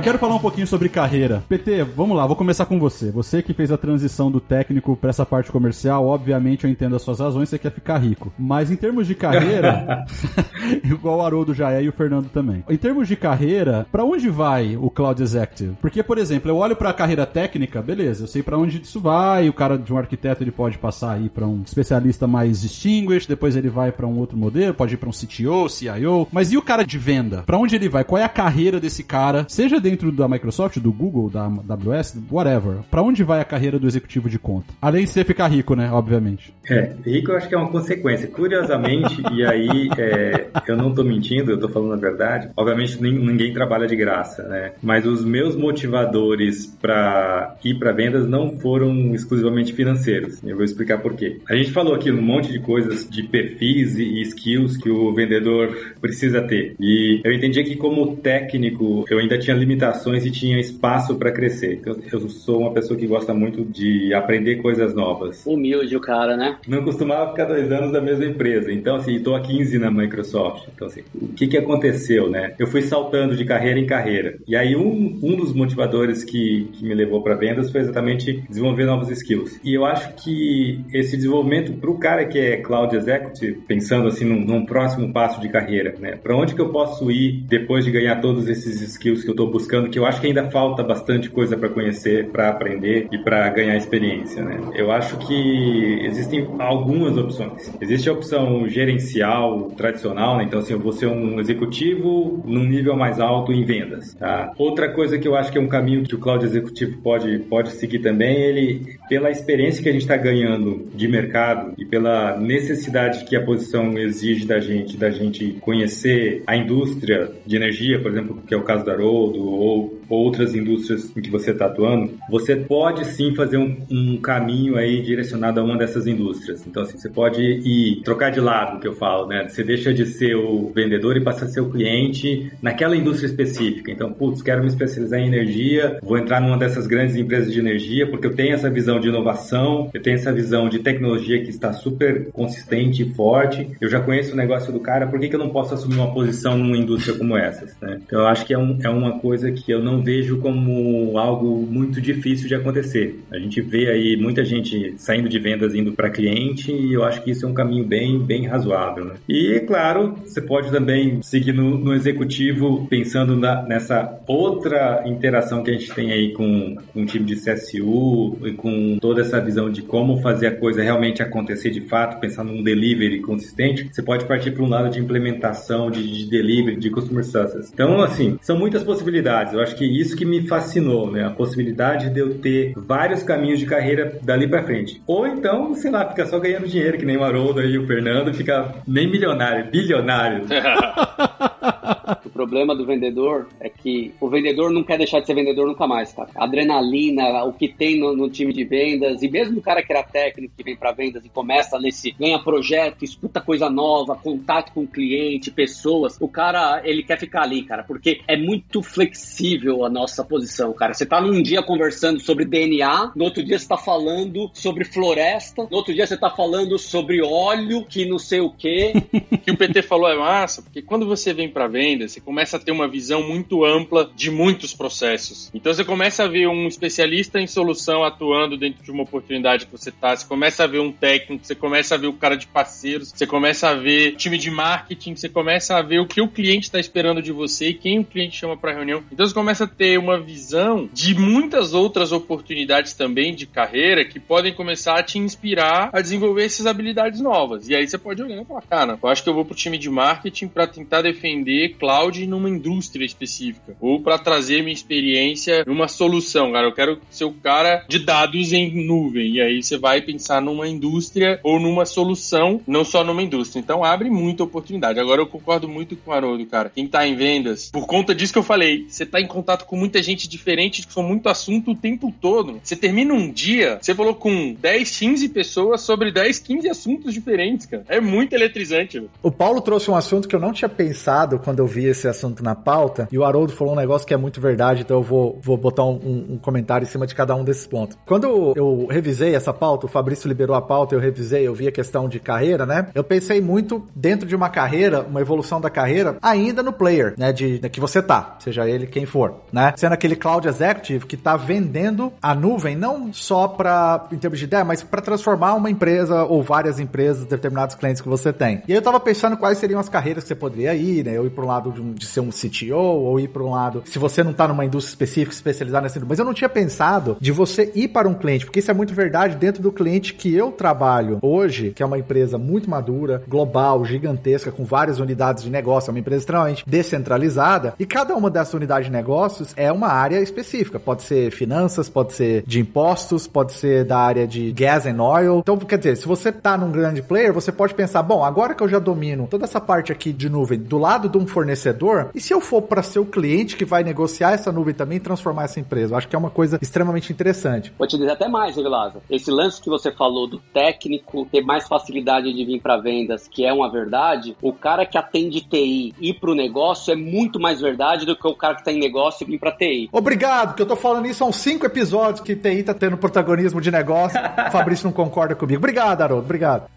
Speaker 2: Eu quero falar um pouquinho sobre carreira. PT, vamos lá, vou começar com você. Você que fez a transição do técnico para essa parte comercial, obviamente eu entendo as suas razões, você quer ficar rico. Mas em termos de carreira, igual o Haroldo já é e o Fernando também. Em termos de carreira, para onde vai o Cloud Executive? Porque, por exemplo, eu olho para a carreira técnica, beleza, eu sei para onde isso vai, o cara de um arquiteto ele pode passar aí para um especialista mais distinguished, depois ele vai para um outro modelo, pode ir para um CTO, CIO, mas e o cara de venda? Para onde ele vai? Qual é a carreira desse cara? Seja dentro da Microsoft, do Google, da AWS, whatever. Para onde vai a carreira do executivo de conta? Além de você ficar rico, né? Obviamente.
Speaker 6: É, rico eu acho que é uma consequência. Curiosamente, e aí é, eu não tô mentindo, eu tô falando a verdade. Obviamente ninguém trabalha de graça, né? Mas os meus motivadores para ir para vendas não foram exclusivamente financeiros. Eu vou explicar por quê. A gente falou aqui um monte de coisas de perfis e skills que o vendedor precisa ter. E eu entendi que como técnico eu ainda tinha limitações e tinha espaço para crescer. Então, eu sou uma pessoa que gosta muito de aprender coisas novas.
Speaker 4: Humilde o cara, né?
Speaker 6: Não costumava ficar dois anos na mesma empresa. Então, assim, estou há 15 na Microsoft. Então, assim, o que, que aconteceu, né? Eu fui saltando de carreira em carreira. E aí, um, um dos motivadores que, que me levou para vendas foi exatamente desenvolver novos skills. E eu acho que esse desenvolvimento para o cara que é Cloud Executive, pensando assim num, num próximo passo de carreira, né? Para onde que eu posso ir depois de ganhar todos esses skills que eu estou buscando buscando, que eu acho que ainda falta bastante coisa para conhecer, para aprender e para ganhar experiência, né? Eu acho que existem algumas opções. Existe a opção gerencial tradicional, né? Então, assim, eu vou ser um executivo num nível mais alto em vendas, tá? Outra coisa que eu acho que é um caminho que o cloud executivo pode, pode seguir também, ele, pela experiência que a gente está ganhando de mercado e pela necessidade que a posição exige da gente, da gente conhecer a indústria de energia, por exemplo, que é o caso da Rodo, ou outras indústrias em que você está atuando, você pode sim fazer um, um, caminho aí direcionado a uma dessas indústrias. Então, assim, você pode ir trocar de lado, que eu falo, né? Você deixa de ser o vendedor e passa a ser o cliente naquela indústria específica. Então, putz, quero me especializar em energia, vou entrar numa dessas grandes empresas de energia porque eu tenho essa visão de inovação, eu tenho essa visão de tecnologia que está super consistente e forte. Eu já conheço o negócio do cara, por que, que eu não posso assumir uma posição numa indústria como essas? Né? Então, eu acho que é, um, é uma coisa que eu não vejo como algo muito difícil de acontecer. A gente vê aí muita gente saindo de vendas indo para cliente e eu acho que isso é um caminho bem, bem razoável. Né? E, claro, você pode também seguir no, no executivo pensando na, nessa outra interação que a gente tem aí com, com o time de CSU e com toda essa visão de como fazer a coisa realmente acontecer de fato, pensar num delivery consistente, você pode partir para um lado de implementação, de, de delivery, de customer success. Então, assim, são muitas possibilidades. Eu acho que isso que me fascinou, né? A possibilidade de eu ter vários caminhos de carreira dali para frente. Ou então, sei lá, ficar só ganhando dinheiro, que nem o Haroldo e o Fernando, fica nem milionário, bilionário.
Speaker 4: o problema do vendedor é que o vendedor não quer deixar de ser vendedor nunca mais, cara. A adrenalina, o que tem no, no, time de vendas, e mesmo o cara que era técnico, que vem para vendas e começa nesse, ganha projeto, escuta coisa nova, contato com o cliente, pessoas, o cara, ele quer ficar ali, cara, porque é muito flexível a nossa posição, cara. Você tá num dia conversando sobre DNA, no outro dia você tá falando sobre floresta, no outro dia você tá falando sobre óleo, que não sei o quê.
Speaker 5: que o PT falou é massa, porque quando você vem para venda, você começa a ter uma visão muito ampla de muitos processos. Então você começa a ver um especialista em solução atuando dentro de uma oportunidade que você tá, você começa a ver um técnico, você começa a ver o cara de parceiros, você começa a ver time de marketing, você começa a ver o que o cliente está esperando de você e quem o cliente chama para reunião. Então você começa a ter uma visão de muitas outras oportunidades também de carreira que podem começar a te inspirar a desenvolver essas habilidades novas. E aí você pode olhar e falar, cara, eu acho que eu vou pro time de marketing para tentar defender cloud numa indústria específica ou para trazer minha experiência numa solução, cara. Eu quero ser o cara de dados em nuvem. E aí você vai pensar numa indústria ou numa solução, não só numa indústria. Então abre muita oportunidade. Agora eu concordo muito com o Haroldo, cara. Quem tá em vendas, por conta disso que eu falei, você tá em contato com muita gente diferente, com muito assunto o tempo todo. Você termina um dia, você falou com 10, 15 pessoas sobre 10, 15 assuntos diferentes, cara. É muito eletrizante.
Speaker 3: O Paulo trouxe um assunto que eu não tinha pensado quando eu vi esse assunto na pauta, e o Haroldo falou um negócio que é muito verdade, então eu vou, vou botar um, um comentário em cima de cada um desses pontos. Quando eu revisei essa pauta, o Fabrício liberou a pauta, eu revisei, eu vi a questão de carreira, né? Eu pensei muito dentro de uma carreira, uma evolução da carreira, ainda no player, né? De, de que você tá, seja ele quem for, né? Sendo aquele cloud executive que tá vendendo a nuvem não só para em termos de ideia, mas para transformar uma empresa ou várias empresas, determinados clientes que você tem. E aí eu tava pensando quais seriam as carreiras que você poderia ir, né? Eu ir para um lado de, um, de, ser um CTO ou ir para um lado, se você não tá numa indústria específica, especializada nessa mas eu não tinha pensado de você ir para um cliente, porque isso é muito verdade dentro do cliente que eu trabalho hoje, que é uma empresa muito madura, global, gigantesca, com várias unidades de negócio, é uma empresa extremamente descentralizada, e cada uma dessas unidades de negócios é uma área específica. Pode ser finanças, pode ser de impostos, pode ser da área de gas and oil. Então, quer dizer, se você tá num grande player, você pode pensar, bom, agora que eu já domino toda essa parte aqui de nuvem do lado de um fornecedor, e se eu for para ser o cliente que vai negociar essa nuvem também e transformar essa empresa? Eu acho que é uma coisa extremamente interessante.
Speaker 4: Vou te dizer até mais, Vilaza. Esse lance que você falou do técnico ter mais facilidade de vir para vendas, que é uma verdade, o cara que atende TI ir pro negócio é muito mais verdade do que o cara que tá em negócio vir pra TI.
Speaker 3: Obrigado, que eu tô falando isso há uns cinco episódios que TI tá tendo protagonismo de negócio. o Fabrício não concorda comigo. Obrigado, Haroldo, obrigado.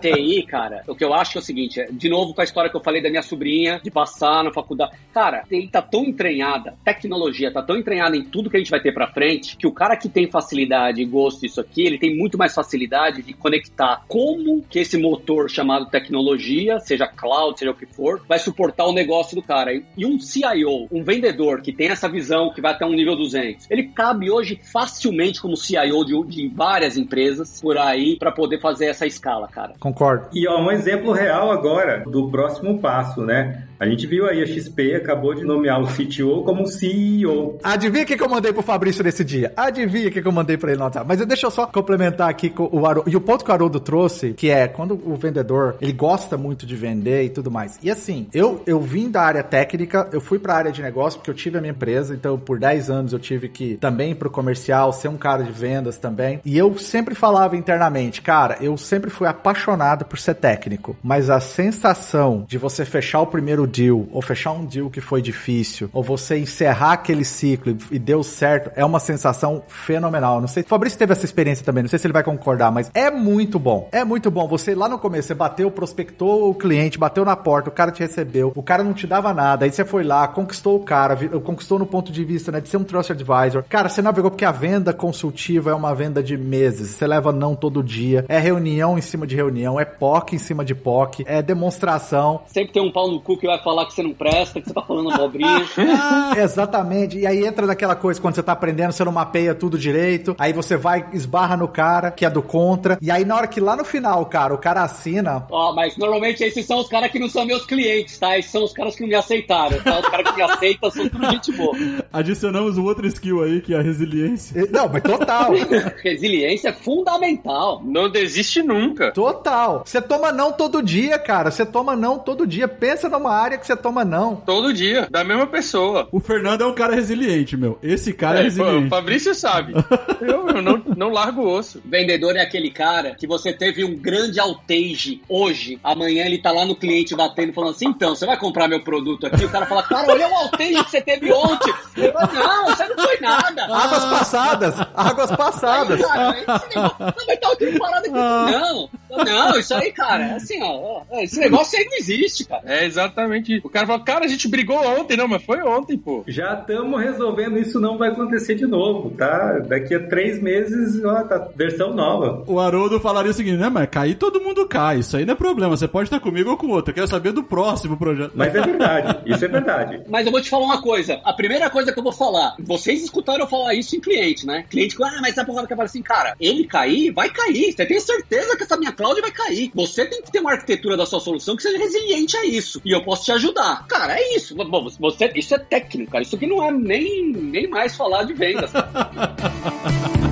Speaker 4: TI, cara, o que eu acho é o seguinte, de novo com a história que eu falei da minha sobrinha, de passar na faculdade. Cara, ele tá tão entranhada, tecnologia tá tão entranhada em tudo que a gente vai ter pra frente, que o cara que tem facilidade e gosto disso aqui, ele tem muito mais facilidade de conectar como que esse motor chamado tecnologia, seja cloud, seja o que for, vai suportar o negócio do cara. E um CIO, um vendedor que tem essa visão que vai até um nível 200, ele cabe hoje facilmente como CIO de, de várias empresas por aí para poder fazer essa escala, cara.
Speaker 3: Concordo.
Speaker 6: E ó, um exemplo real agora do próximo passo, né? A gente viu aí a XP acabou de nomear o CTO como CEO.
Speaker 3: Adivinha o que, eu mandei pro Fabrício nesse dia? Adivinha o que, que eu mandei pra ele notar? Mas deixa eu só complementar aqui com o Haroldo. E o ponto que o Haroldo trouxe, que é quando o vendedor, ele gosta muito de vender e tudo mais. E assim, eu, eu vim da área técnica, eu fui pra área de negócio porque eu tive a minha empresa, então por 10 anos eu tive que também ir pro comercial, ser um cara de vendas também. E eu sempre falava internamente, cara, eu sempre fui apaixonado por ser técnico, mas a sensação de você fechar o primeiro deal, ou fechar um deal que foi difícil, ou você encerrar aquele ciclo e deu certo, é uma sensação fenomenal. Não sei, Fabrício teve essa experiência também, não sei se ele vai concordar, mas é muito bom. É muito bom. Você lá no começo, você bateu, prospectou o cliente, bateu na porta, o cara te recebeu, o cara não te dava nada, aí você foi lá, conquistou o cara, conquistou no ponto de vista, né, de ser um trust advisor. Cara, você navegou porque a venda consultiva é uma venda de meses. Você leva não todo dia, é reunião em cima de reunião, é POC em cima de POC, é demonstração.
Speaker 4: Sempre tem um pau no cu que vai falar que você não presta, que você tá falando abobrinha.
Speaker 3: Exatamente. E aí entra naquela coisa quando você tá aprendendo, você não mapeia tudo direito, aí você vai, esbarra no cara, que é do contra, e aí na hora que lá no final, cara, o cara assina.
Speaker 4: Ó, mas normalmente esses são os caras que não são meus clientes, tá? Esses são os caras que não me aceitaram, tá? Os caras que me aceitam são tudo gente boa.
Speaker 2: Adicionamos um outro skill aí, que é a resiliência.
Speaker 3: Não, mas total.
Speaker 4: Resiliência é fundamental.
Speaker 5: Não desiste nunca.
Speaker 3: Total. Você toma não todo dia, cara. Você toma não todo dia. Pensa numa área que você toma não.
Speaker 5: Todo dia, da mesma pessoa.
Speaker 2: O Fernando é um cara resiliente, meu. Esse cara é,
Speaker 5: É,
Speaker 2: resiliente.
Speaker 5: o Fabrício sabe. Eu, eu não, não largo o osso.
Speaker 4: Vendedor é aquele cara que você teve um grande outage hoje, amanhã ele tá lá no cliente batendo falando assim, então, você vai comprar meu produto aqui? O cara fala, cara, olha o outage que você teve ontem. Ele fala, não, você não foi nada.
Speaker 3: Águas passadas. Águas passadas.
Speaker 4: Cara, esse negócio, não, mas tá tudo parado aqui. Não, não, isso aí, cara, é assim, ó, ó, esse negócio aí não existe, cara.
Speaker 5: É exatamente isso. O cara fala, cara, a gente brigou ontem. Não, mas foi ontem, pô.
Speaker 6: Já estamos resolvendo, isso não vai acontecer de novo, tá? Daqui a três meses, ó, tá versão nova.
Speaker 2: O Haroldo falaria o seguinte, né, mas cair todo mundo cai, isso aí não é problema, você pode estar comigo ou com outro, eu quero saber do próximo projeto.
Speaker 6: Mas é verdade, isso é verdade.
Speaker 4: Mas eu vou te falar uma coisa. A primeira coisa que eu vou falar, vocês escutaram eu falar isso em cliente, né? Cliente que, ah, mas a porrada que fala assim, cara, ele cair, vai cair. Você tem certeza que essa minha cloud vai cair. Você tem que ter uma arquitetura da sua solução que seja resiliente a isso. E eu posso te ajudar. Cara, é isso. Bom, você, isso é técnico, cara. Isso aqui não é nem, nem mais falar de vendas.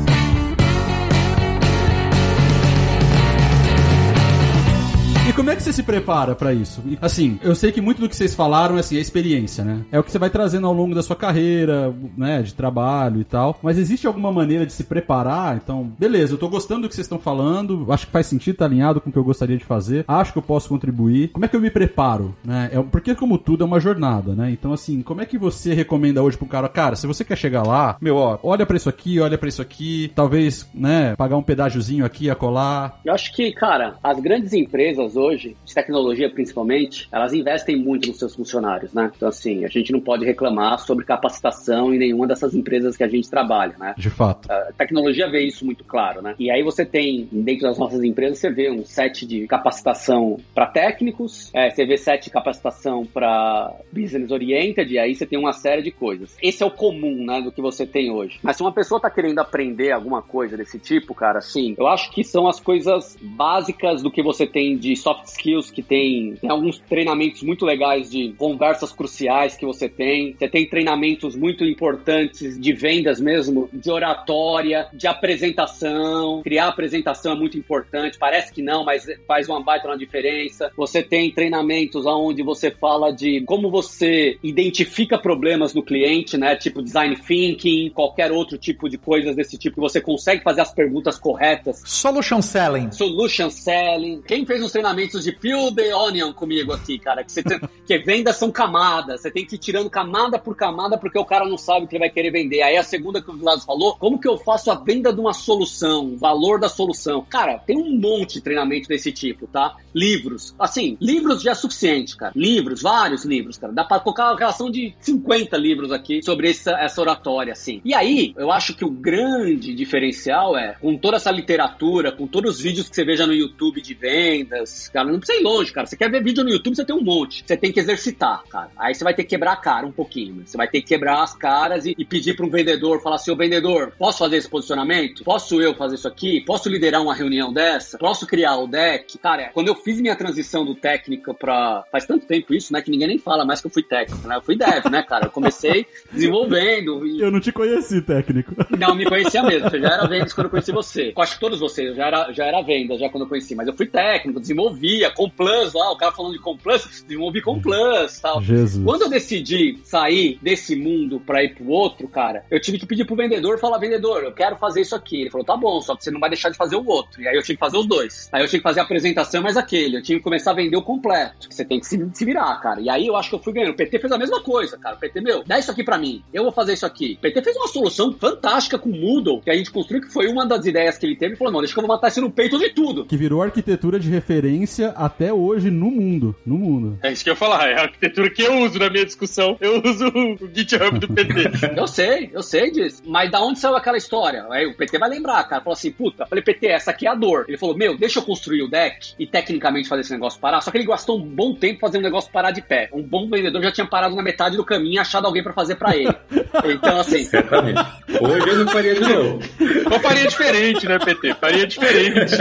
Speaker 2: como é que você se prepara pra isso? E, Assim, eu sei que muito do que vocês falaram assim, é experiência, né? É o que você vai trazendo ao longo da sua carreira, né, de trabalho e tal. Mas existe alguma maneira de se preparar? Então, beleza, eu tô gostando do que vocês estão falando, acho que faz sentido, tá alinhado com o que eu gostaria de fazer, acho que eu posso contribuir. Como é que eu me preparo, né? É, porque como tudo é uma jornada, né? Então, assim, como é que você recomenda hoje pro cara, cara, se você quer chegar lá, meu, ó, olha pra isso aqui, olha pra isso aqui, talvez, né, pagar um pedágiozinho aqui, a colar.
Speaker 4: Eu acho que, cara, as grandes empresas hoje, de tecnologia principalmente, elas investem muito nos seus funcionários, né? Então, assim, a gente não pode reclamar sobre capacitação em nenhuma dessas empresas que a gente trabalha, né?
Speaker 2: De fato.
Speaker 4: A tecnologia vê isso muito claro, né? E aí você tem, dentro das nossas empresas, você vê um set de capacitação para técnicos, é, você vê set de capacitação para business oriented, e aí você tem uma série de coisas. Esse é o comum, né, do que você tem hoje. Mas se uma pessoa tá querendo aprender alguma coisa desse tipo, cara, assim, eu acho que são as coisas básicas do que você tem de soft skills, que tem, tem alguns treinamentos muito legais de conversas cruciais que você tem. Você tem treinamentos muito importantes de vendas mesmo, de oratória, de apresentação. Criar apresentação é muito importante. Parece que não, mas faz uma baita uma diferença. Você tem treinamentos onde você fala de como você identifica problemas no cliente, né? Tipo design thinking, qualquer outro tipo de coisas desse tipo. que Você consegue fazer as perguntas corretas.
Speaker 3: Solution selling.
Speaker 4: Solution selling. Quem fez um treinamento de peel the onion comigo aqui, cara. Que, você tem, que vendas são camadas. Você tem que ir tirando camada por camada porque o cara não sabe o que ele vai querer vender. Aí a segunda que o Vilas falou, como que eu faço a venda de uma solução? Valor da solução. Cara, tem um monte de treinamento desse tipo, tá? Livros. Assim, livros já é suficiente, cara. Livros, vários livros, cara. Dá pra colocar uma relação de 50 livros aqui sobre essa, essa oratória, assim. E aí, eu acho que o grande diferencial é, com toda essa literatura, com todos os vídeos que você veja no YouTube de vendas, cara, não precisa ir longe, cara. Você quer ver vídeo no YouTube, você tem um monte. Você tem que exercitar, cara. Aí você vai ter que quebrar a cara um pouquinho. Né? Você vai ter que quebrar as caras e, e pedir para um vendedor, falar assim, ô vendedor, posso fazer esse posicionamento? Posso eu fazer isso aqui? Posso liderar uma reunião dessa? Posso criar o deck? Cara, quando eu fiz minha transição do técnico pra... Faz tanto tempo isso, né, que ninguém nem fala mais que eu fui técnico, né? Eu fui dev, né, cara? Eu comecei desenvolvendo. E...
Speaker 2: Eu não te conheci, técnico.
Speaker 4: Não, me conhecia mesmo. Você já era vendas quando eu conheci você. Eu acho que todos vocês, eu já era, já era venda já quando eu conheci. Mas eu fui técnico, desenvolvia, com plus lá, o cara falando de com plus, desenvolvi com plus tal.
Speaker 2: Jesus.
Speaker 4: Quando eu decidi sair desse mundo pra ir pro outro, cara, eu tive que pedir pro vendedor, falar, vendedor, eu quero fazer isso aqui. Ele falou, tá bom, só que você não vai deixar de fazer o outro. E aí eu tinha que fazer os dois. Aí eu tinha que fazer a apresentação mais aquele. Eu tinha que começar a vender o completo. Você tem que se, se virar, cara. E aí eu acho que eu fui ganhando. O PT fez a mesma coisa, cara. O PT, meu, dá isso aqui pra mim. Eu vou fazer isso aqui. O PT fez uma solução fantástica com o Moodle, que a gente construiu, que foi uma das ideias que ele teve. Ele falou, não, deixa que eu vou matar isso no peito de tudo.
Speaker 2: Que virou arquitetura de referência até hoje no mundo. No mundo.
Speaker 5: É isso que eu ia falar, é a arquitetura que eu uso na minha discussão. Eu uso o GitHub do PT.
Speaker 4: Eu sei, eu sei disso. Mas da onde saiu aquela história? Aí o PT vai lembrar, cara. Falou assim, puta, falei, PT, essa aqui é a dor. Ele falou, meu, deixa eu construir o deck e tecnicamente fazer esse negócio parar. Só que ele gastou um bom tempo fazendo um negócio parar de pé. Um bom vendedor já tinha parado na metade do caminho e achado alguém pra fazer pra ele. Então, assim.
Speaker 6: Certamente. Hoje eu não faria de novo.
Speaker 5: Ou faria diferente, né, PT? Faria diferente.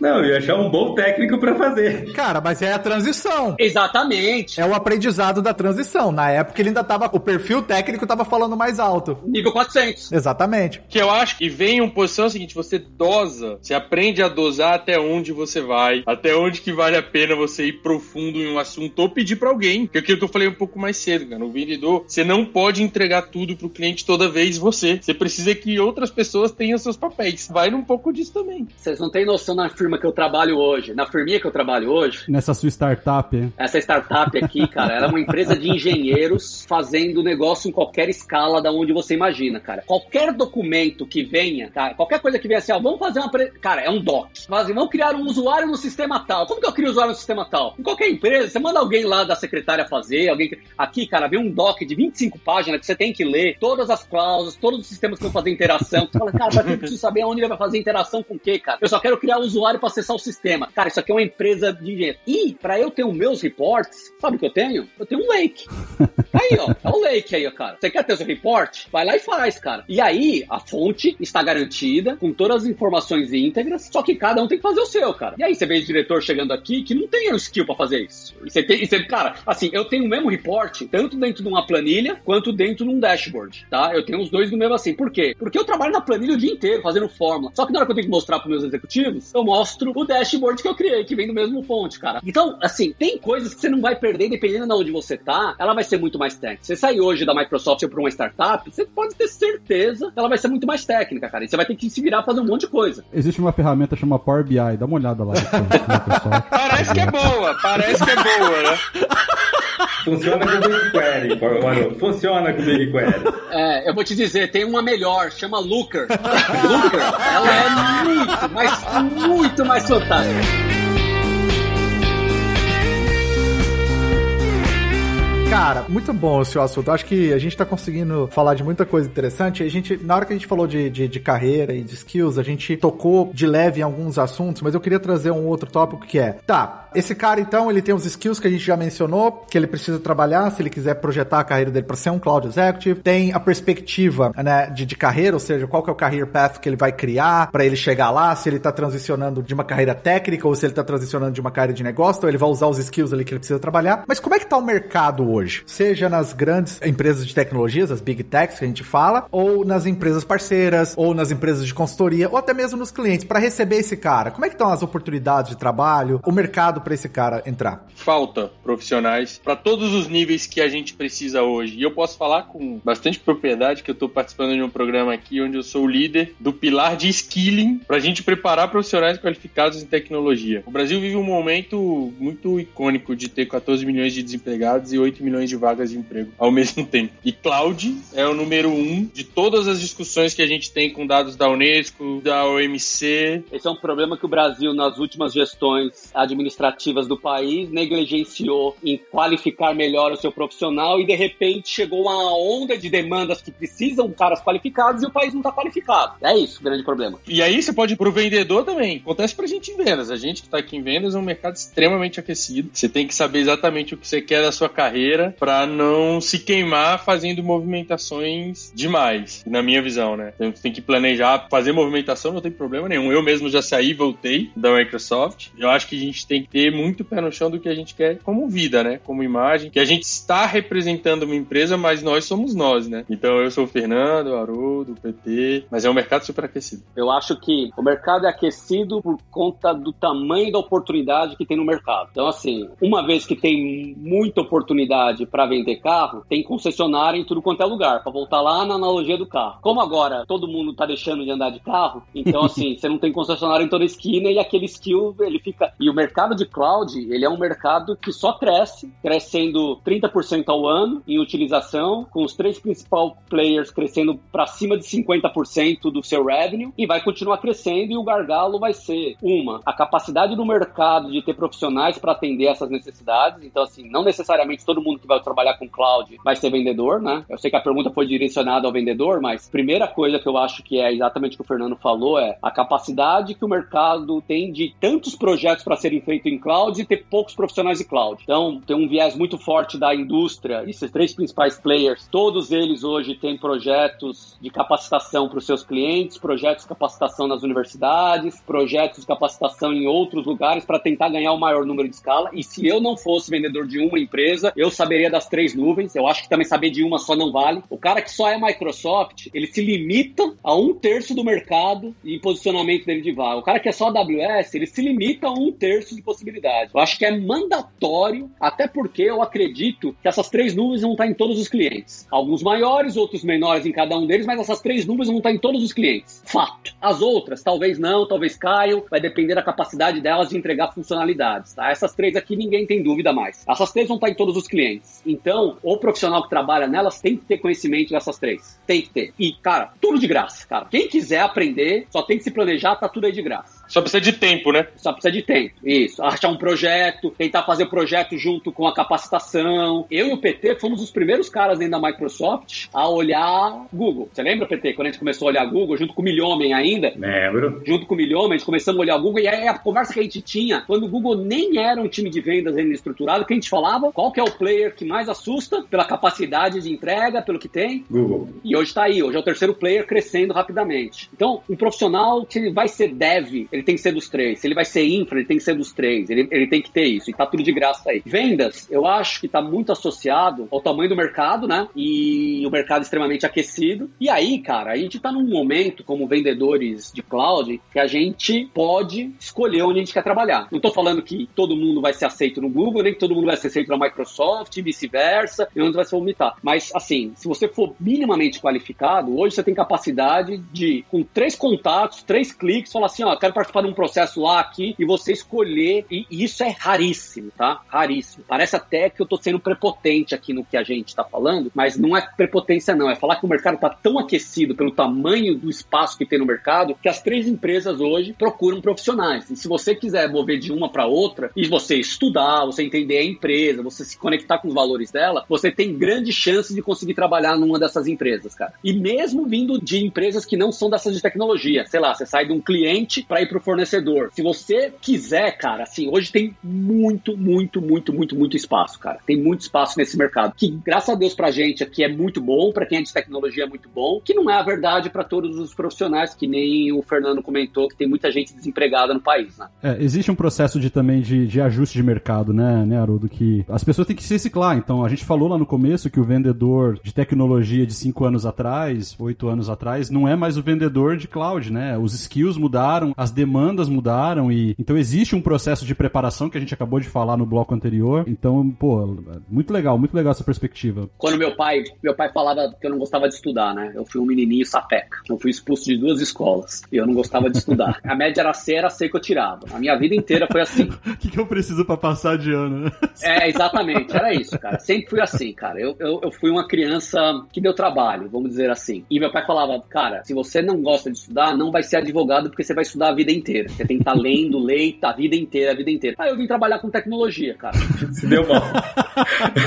Speaker 6: Não, eu ia achar um bom técnico pra fazer.
Speaker 3: Cara, mas é a transição.
Speaker 4: Exatamente.
Speaker 3: É o aprendizado da transição. Na época ele ainda tava. O perfil técnico tava falando mais alto.
Speaker 4: Nível 400.
Speaker 3: Exatamente.
Speaker 5: Que eu acho que vem uma posição seguinte, você dosa, você aprende a dosar até onde você vai, até onde que vale a pena você ir profundo em um assunto ou pedir pra alguém. Que é aquilo que eu falei um pouco mais cedo, cara. No vendedor, você não pode entregar tudo pro cliente toda vez você. Você precisa que outras pessoas tenham seus papéis. Vai num pouco disso também.
Speaker 4: Vocês não têm noção na firma que eu trabalho hoje. Na firminha que eu trabalho hoje,
Speaker 2: Nessa sua startup.
Speaker 4: essa startup aqui, cara, ela é uma empresa de engenheiros fazendo negócio em qualquer escala da onde você imagina, cara. Qualquer documento que venha, cara, qualquer coisa que venha assim, ó, vamos fazer uma. Pre... Cara, é um doc. Mas assim, vamos criar um usuário no sistema tal. Como que eu crio um usuário no sistema tal? Em qualquer empresa, você manda alguém lá da secretária fazer, alguém. Aqui, cara, vem um doc de 25 páginas que você tem que ler todas as cláusulas, todos os sistemas que vão fazer interação. Você fala, cara, mas eu preciso saber aonde ele vai fazer interação com o quê, cara? Eu só quero criar um usuário para acessar o sistema. Cara, isso aqui é uma empresa de engenheiro. E, para eu ter os meus reports, sabe o que eu tenho? Eu tenho um lake. Aí, ó, é o lake aí, ó, cara. Você quer ter seu report? Vai lá e faz, cara. E aí, a fonte está garantida, com todas as informações íntegras, só que cada um tem que fazer o seu, cara. E aí, você vê o diretor chegando aqui que não tem o skill pra fazer isso. E você tem, e você, cara, assim, eu tenho o mesmo report, tanto dentro de uma planilha, quanto dentro de um dashboard, tá? Eu tenho os dois do mesmo assim. Por quê? Porque eu trabalho na planilha o dia inteiro, fazendo fórmula. Só que na hora que eu tenho que mostrar pros meus executivos, eu mostro o dashboard que eu criei, que vem do mesmo fonte, cara. Então, assim, tem coisas que você não vai perder, dependendo de onde você tá, ela vai ser muito mais técnica. Você sair hoje da Microsoft pra uma startup, você pode ter certeza que ela vai ser muito mais técnica, cara. E você vai ter que se virar pra fazer um monte de coisa.
Speaker 2: Existe uma ferramenta chamada Power BI, dá uma olhada lá.
Speaker 5: Parece que é boa, parece que é boa, né?
Speaker 6: Funciona com o BigQuery, mano. Funciona com o BigQuery.
Speaker 4: É, eu vou te dizer, tem uma melhor, chama Looker. Looker, ela é muito, mas muito mais fantástica.
Speaker 3: Cara, muito bom esse assunto. Acho que a gente tá conseguindo falar de muita coisa interessante. A gente, na hora que a gente falou de, de, de carreira e de skills, a gente tocou de leve em alguns assuntos, mas eu queria trazer um outro tópico que é, tá, esse cara então, ele tem os skills que a gente já mencionou, que ele precisa trabalhar se ele quiser projetar a carreira dele para ser um cloud executive. Tem a perspectiva, né, de, de carreira, ou seja, qual que é o career path que ele vai criar para ele chegar lá, se ele tá transicionando de uma carreira técnica ou se ele tá transicionando de uma carreira de negócio, então ele vai usar os skills ali que ele precisa trabalhar. Mas como é que tá o mercado hoje? Seja nas grandes empresas de tecnologias, as big techs que a gente fala, ou nas empresas parceiras, ou nas empresas de consultoria, ou até mesmo nos clientes, para receber esse cara. Como é que estão as oportunidades de trabalho, o mercado mercado para esse cara entrar?
Speaker 5: Falta profissionais para todos os níveis que a gente precisa hoje. E eu posso falar com bastante propriedade que eu estou participando de um programa aqui onde eu sou o líder do pilar de skilling para a gente preparar profissionais qualificados em tecnologia. O Brasil vive um momento muito icônico de ter 14 milhões de desempregados e 8 milhões de vagas de emprego ao mesmo tempo. E cloud é o número um de todas as discussões que a gente tem com dados da Unesco, da OMC.
Speaker 4: Esse é um problema que o Brasil, nas últimas gestões administrativas do país, negligenciou em qualificar melhor o seu profissional e, de repente, chegou uma onda de demandas que precisam caras qualificados e o país não está qualificado. É isso o grande problema.
Speaker 5: E aí você pode ir pro vendedor também. Acontece pra gente em vendas. A gente que tá aqui em vendas é um mercado extremamente aquecido. Você tem que saber exatamente o que você quer da sua carreira para não se queimar fazendo movimentações demais, na minha visão, né? Então, você tem que planejar, fazer movimentação não tem problema nenhum. Eu mesmo já saí, voltei da Microsoft. Eu acho que a gente tem que ter muito pé no chão do que a gente quer como vida, né? Como imagem, que a gente está representando uma empresa, mas nós somos nós, né? Então eu sou o Fernando, o Haroldo, o PT, mas é um mercado super aquecido.
Speaker 4: Eu acho que o mercado é aquecido por conta do tamanho da oportunidade que tem no mercado. Então, assim, uma vez que tem muita oportunidade para vender carro, tem concessionária em tudo quanto é lugar, para voltar lá na analogia do carro. Como agora todo mundo tá deixando de andar de carro, então, assim, você não tem concessionária em toda esquina e aquele skill, ele fica. E o mercado de cloud, ele é um mercado que só cresce, crescendo 30% ao ano em utilização, com os três principais players crescendo para cima de 50% do seu revenue e vai continuar crescendo e o gargalo vai ser uma, a capacidade do mercado de ter profissionais para atender essas necessidades. Então assim, não necessariamente todo mundo que vai trabalhar com cloud vai ser vendedor, né? Eu sei que a pergunta foi direcionada ao vendedor, mas primeira coisa que eu acho que é exatamente o que o Fernando falou é a capacidade que o mercado tem de tantos projetos para serem feitos em cloud e ter poucos profissionais de cloud. Então, tem um viés muito forte da indústria, esses três principais players, todos eles hoje têm projetos de capacitação para os seus clientes, projetos de capacitação nas universidades, projetos de capacitação em outros lugares para tentar ganhar o maior número de escala. E se eu não fosse vendedor de uma empresa, eu saberia das três nuvens. Eu acho que também saber de uma só não vale. O cara que só é Microsoft, ele se limita a um terço do mercado e posicionamento dele de vaga. O cara que é só AWS, ele se limita a um terço de possibilidades. Eu acho que é mandatório, até porque eu acredito que essas três nuvens vão estar em todos os clientes. Alguns maiores, outros menores em cada um deles, mas essas três nuvens vão estar em todos os clientes. Fato. As outras, talvez não, talvez caiam, vai depender da capacidade delas de entregar funcionalidades. Tá? Essas três aqui ninguém tem dúvida mais. Essas três vão estar em todos os clientes. Então, o profissional que trabalha nelas tem que ter conhecimento dessas três. Tem que ter. E, cara, tudo de graça, cara. Quem quiser aprender, só tem que se planejar, tá tudo aí de graça.
Speaker 5: Só precisa de tempo, né?
Speaker 4: Só precisa de tempo. Isso. Achar um projeto, tentar fazer o projeto junto com a capacitação. Eu e o PT fomos os primeiros caras dentro da Microsoft a olhar Google. Você lembra, PT, quando a gente começou a olhar Google, junto com o Milhomem ainda?
Speaker 6: Lembro.
Speaker 4: Junto com o Milhomem, a gente começamos a olhar Google e aí a conversa que a gente tinha, quando o Google nem era um time de vendas ainda estruturado, que a gente falava qual que é o player que mais assusta pela capacidade de entrega, pelo que tem.
Speaker 6: Google.
Speaker 4: E hoje tá aí, hoje é o terceiro player crescendo rapidamente. Então, um profissional que ele vai ser dev, ele tem que ser dos três. Se ele vai ser infra, ele tem que ser dos três. Ele, ele tem que ter isso. E tá tudo de graça aí. Vendas, eu acho que tá muito associado ao tamanho do mercado, né? E o mercado extremamente aquecido. E aí, cara, a gente tá num momento, como vendedores de cloud, que a gente pode escolher onde a gente quer trabalhar. Não tô falando que todo mundo vai ser aceito no Google, nem que todo mundo vai ser aceito na Microsoft, e vice-versa, e onde vai se vomitar. Mas, assim, se você for minimamente qualificado, hoje você tem capacidade de, com três contatos, três cliques, falar assim, ó, quero participar de um processo lá aqui e você escolher. E isso é raríssimo, tá? Raríssimo. Parece até que eu tô sendo prepotente aqui no que a gente tá falando, mas não é prepotência, não. É falar que o mercado tá tão aquecido pelo tamanho do espaço que tem no mercado que as três empresas hoje procuram profissionais. E se você quiser mover de uma para outra e você estudar, você entender a empresa, você se conectar com os valores dela, você tem grande chance de conseguir trabalhar numa dessas empresas, cara. E mesmo vindo de empresas que não são dessas de tecnologia, sei lá, você sai de um cliente para ir pro fornecedor. Se você quiser, cara, assim, hoje tem muito, muito, muito, muito, muito espaço, cara. Tem muito espaço nesse mercado. Que, graças a Deus, pra gente aqui é muito bom, para quem é de tecnologia é muito bom, que não é a verdade para todos os profissionais, que nem o Fernando comentou, que tem muita gente desempregada no país, né?
Speaker 2: É, existe um processo de também de, de ajuste de mercado, né, né, Haroldo? Que as pessoas têm que se reciclar. Então, a gente falou lá no começo que o vendedor de tecnologia de cinco anos atrás, oito anos atrás, não é mais o vendedor de cloud, né? Os skills mudaram, as demandas demandas mudaram e então existe um processo de preparação que a gente acabou de falar no bloco anterior. Então, pô, muito legal, muito legal essa perspectiva.
Speaker 4: Quando meu pai, meu pai falava que eu não gostava de estudar, né? Eu fui um menininho sapeca. Eu fui expulso de duas escolas e eu não gostava de estudar. A média era C, era C que eu tirava. A minha vida inteira foi assim.
Speaker 2: O que, que eu preciso para passar de ano, né?
Speaker 4: É, exatamente, era isso, cara. Sempre fui assim, cara. Eu, eu, eu fui uma criança que deu trabalho, vamos dizer assim. E meu pai falava, cara, se você não gosta de estudar, não vai ser advogado porque você vai estudar a vida inteira. Você tem que estar tá lendo, lendo a vida inteira, a vida inteira. Aí eu vim trabalhar com tecnologia, cara.
Speaker 6: Se deu mal.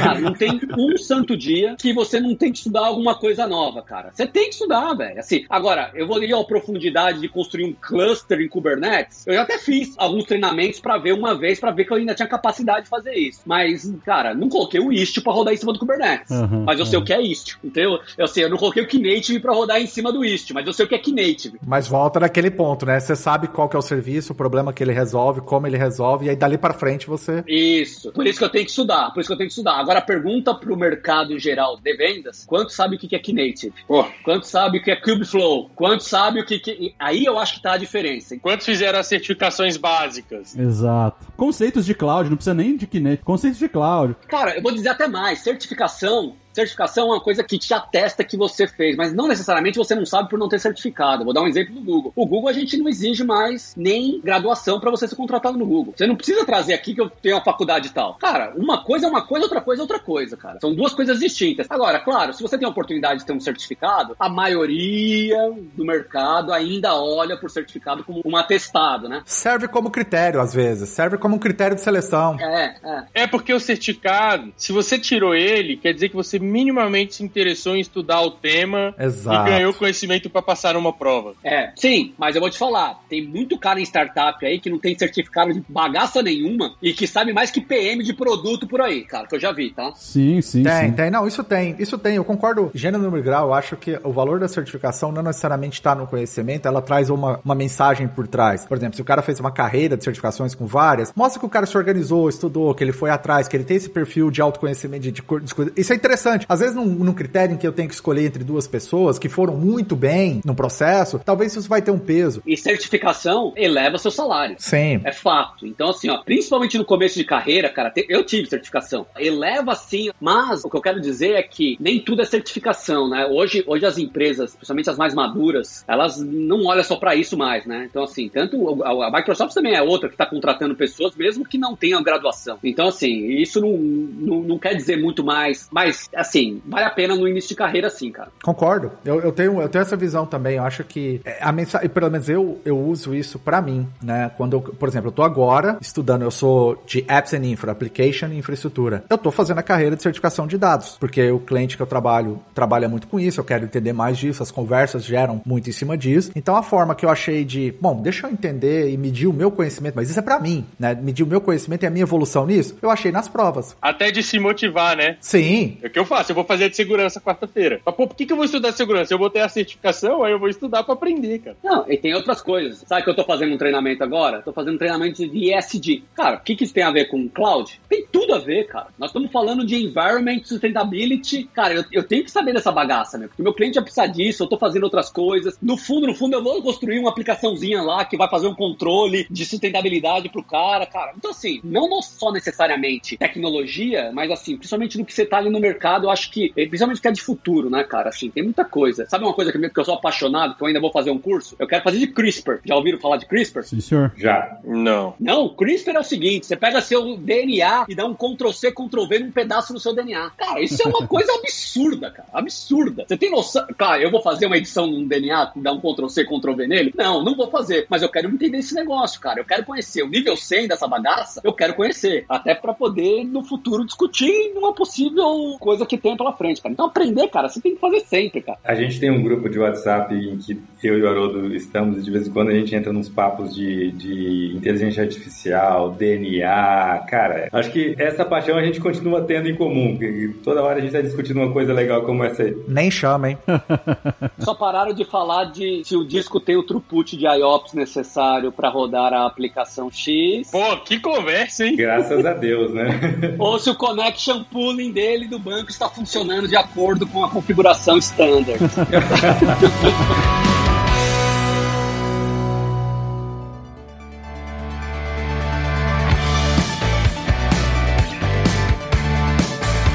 Speaker 4: Cara, não tem um santo dia que você não tem que estudar alguma coisa nova, cara. Você tem que estudar, velho. Assim, agora, eu vou ir à profundidade de construir um cluster em Kubernetes. Eu já até fiz alguns treinamentos para ver uma vez, para ver que eu ainda tinha capacidade de fazer isso. Mas, cara, não coloquei o Istio para rodar em cima do Kubernetes. Uhum, mas eu sei o que é Istio. Entendeu? Eu sei, eu não coloquei o Knative para rodar em cima do Istio, mas eu sei o que é Knative.
Speaker 3: Mas volta naquele ponto, né? Você sabe qual que é o serviço, o problema que ele resolve, como ele resolve, e aí dali para frente você.
Speaker 4: Isso. Por isso que eu tenho que estudar. Por isso que eu tenho que estudar. Agora pergunta pro mercado em geral de vendas, quanto sabe o que é Knative? Oh. Quanto sabe o que é Kubeflow? Quanto sabe o que, que... Aí eu acho que tá a diferença.
Speaker 5: Quantos fizeram as certificações básicas?
Speaker 2: Exato. Conceitos de cloud, não precisa nem de Knative. Conceitos de cloud.
Speaker 4: Cara, eu vou dizer até mais. Certificação Certificação é uma coisa que te atesta que você fez, mas não necessariamente você não sabe por não ter certificado. Vou dar um exemplo do Google. O Google a gente não exige mais nem graduação para você ser contratado no Google. Você não precisa trazer aqui que eu tenho uma faculdade e tal. Cara, uma coisa é uma coisa, outra coisa é outra coisa, cara. São duas coisas distintas. Agora, claro, se você tem a oportunidade de ter um certificado, a maioria do mercado ainda olha por certificado como um atestado, né?
Speaker 3: Serve como critério, às vezes. Serve como um critério de seleção.
Speaker 5: É, é. É porque o certificado, se você tirou ele, quer dizer que você minimamente se interessou em estudar o tema
Speaker 3: Exato.
Speaker 5: e ganhou conhecimento para passar uma prova.
Speaker 4: É, sim, mas eu vou te falar, tem muito cara em startup aí que não tem certificado de bagaça nenhuma e que sabe mais que PM de produto por aí, cara, que eu já vi, tá?
Speaker 2: Sim, sim,
Speaker 3: tem,
Speaker 2: sim.
Speaker 3: Tem, não, isso tem, isso tem, eu concordo, gênero, número e grau, eu acho que o valor da certificação não necessariamente está no conhecimento, ela traz uma, uma mensagem por trás. Por exemplo, se o cara fez uma carreira de certificações com várias, mostra que o cara se organizou, estudou, que ele foi atrás, que ele tem esse perfil de autoconhecimento, de, de, de isso é interessante interessante. Às vezes, num, num, critério em que eu tenho que escolher entre duas pessoas que foram muito bem no processo, talvez isso vai ter um peso.
Speaker 4: E certificação eleva seu salário.
Speaker 3: Sim.
Speaker 4: É fato. Então, assim, ó, principalmente no começo de carreira, cara, eu tive certificação. Eleva sim, mas o que eu quero dizer é que nem tudo é certificação, né? Hoje, hoje as empresas, principalmente as mais maduras, elas não olham só para isso mais, né? Então, assim, tanto a Microsoft também é outra que está contratando pessoas, mesmo que não tenham graduação. Então, assim, isso não, não, não quer dizer muito mais, mas, assim, vale a pena no início de carreira, sim, cara.
Speaker 3: Concordo. Eu, eu, tenho, eu tenho essa visão também. Eu acho que a mensagem, pelo menos eu, eu uso isso para mim, né? Quando eu, por exemplo, eu tô agora estudando, eu sou de Apps and Infra, Application e Infraestrutura. Eu tô fazendo a carreira de certificação de dados, porque o cliente que eu trabalho trabalha muito com isso, eu quero entender mais disso, as conversas geram muito em cima disso. Então a forma que eu achei de, bom, deixa eu entender e medir o meu conhecimento, mas isso é para mim, né? Medir o meu conhecimento e a minha evolução nisso, eu achei nas provas.
Speaker 5: Até de se motivar, né?
Speaker 3: Sim.
Speaker 5: É o que eu faço eu vou fazer de segurança quarta-feira. Mas, pô, por que, que eu vou estudar segurança? Eu vou ter a certificação, aí eu vou estudar pra aprender, cara.
Speaker 4: Não, e tem outras coisas. Sabe que eu tô fazendo um treinamento agora? Tô fazendo um treinamento de ESG. Cara, o que, que isso tem a ver com cloud? Tem tudo a ver, cara. Nós estamos falando de environment, sustainability. Cara, eu, eu tenho que saber dessa bagaça, meu. Porque meu cliente vai precisar disso, eu tô fazendo outras coisas. No fundo, no fundo, eu vou construir uma aplicaçãozinha lá que vai fazer um controle de sustentabilidade pro cara, cara. Então, assim, não só necessariamente tecnologia, mas assim, principalmente no que você tá ali no mercado, eu acho que, eh, principalmente que é de futuro, né, cara? Assim, tem muita coisa. Sabe uma coisa que eu sou apaixonado, que eu ainda vou fazer um curso? Eu quero fazer de CRISPR. Já ouviram falar de CRISPR?
Speaker 2: Sim, senhor.
Speaker 6: Já.
Speaker 5: Não.
Speaker 4: Não, CRISPR é o seguinte: você pega seu DNA e dá um Ctrl-C, Ctrl-V num pedaço do seu DNA. Cara, isso é uma coisa absurda, cara. Absurda. Você tem noção. Cara, eu vou fazer uma edição num DNA, dar um Ctrl-C, Ctrl-V nele? Não, não vou fazer. Mas eu quero entender esse negócio, cara. Eu quero conhecer. O nível 100 dessa bagaça, eu quero conhecer. Até para poder, no futuro, discutir uma possível coisa que tem pela frente, cara. Então aprender, cara, você tem que fazer sempre, cara.
Speaker 6: A gente tem um grupo de WhatsApp em que eu e o Haroldo estamos e de vez em quando a gente entra nos papos de, de inteligência artificial, DNA, cara. Acho que essa paixão a gente continua tendo em comum. Toda hora a gente está discutindo uma coisa legal como essa aí.
Speaker 3: Nem chama, hein?
Speaker 4: Só pararam de falar de se o disco tem o throughput de IOPS necessário para rodar a aplicação X.
Speaker 5: Pô, que conversa, hein?
Speaker 6: Graças a Deus, né?
Speaker 4: Ou se o connection pooling dele do banco está funcionando de acordo com a configuração standard.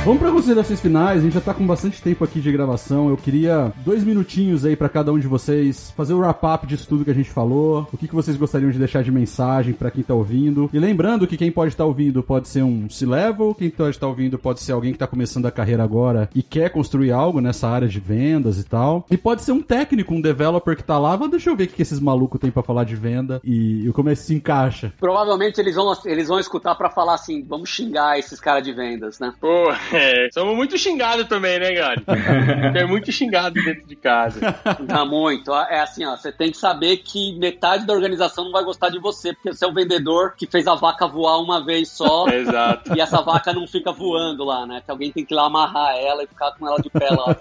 Speaker 2: Vamos para considerações finais, a gente já tá com bastante tempo aqui de gravação. Eu queria dois minutinhos aí para cada um de vocês fazer o wrap-up disso tudo que a gente falou. O que, que vocês gostariam de deixar de mensagem para quem tá ouvindo. E lembrando que quem pode estar tá ouvindo pode ser um C-Level, quem pode estar tá ouvindo pode ser alguém que tá começando a carreira agora e quer construir algo nessa área de vendas e tal. E pode ser um técnico, um developer que tá lá, mas deixa eu ver o que esses malucos têm para falar de venda e, e como é que se encaixa.
Speaker 4: Provavelmente eles vão, eles vão escutar para falar assim, vamos xingar esses caras de vendas, né?
Speaker 5: Pô, é, somos muito xingados também, né, Gary? é muito xingado dentro de casa.
Speaker 4: Tá muito. É assim, ó, você tem que saber que metade da organização não vai gostar de você, porque você é o vendedor que fez a vaca voar uma vez só.
Speaker 5: Exato.
Speaker 4: E essa vaca não fica voando lá, né? Que alguém tem que ir lá amarrar ela e ficar com ela de pé lá.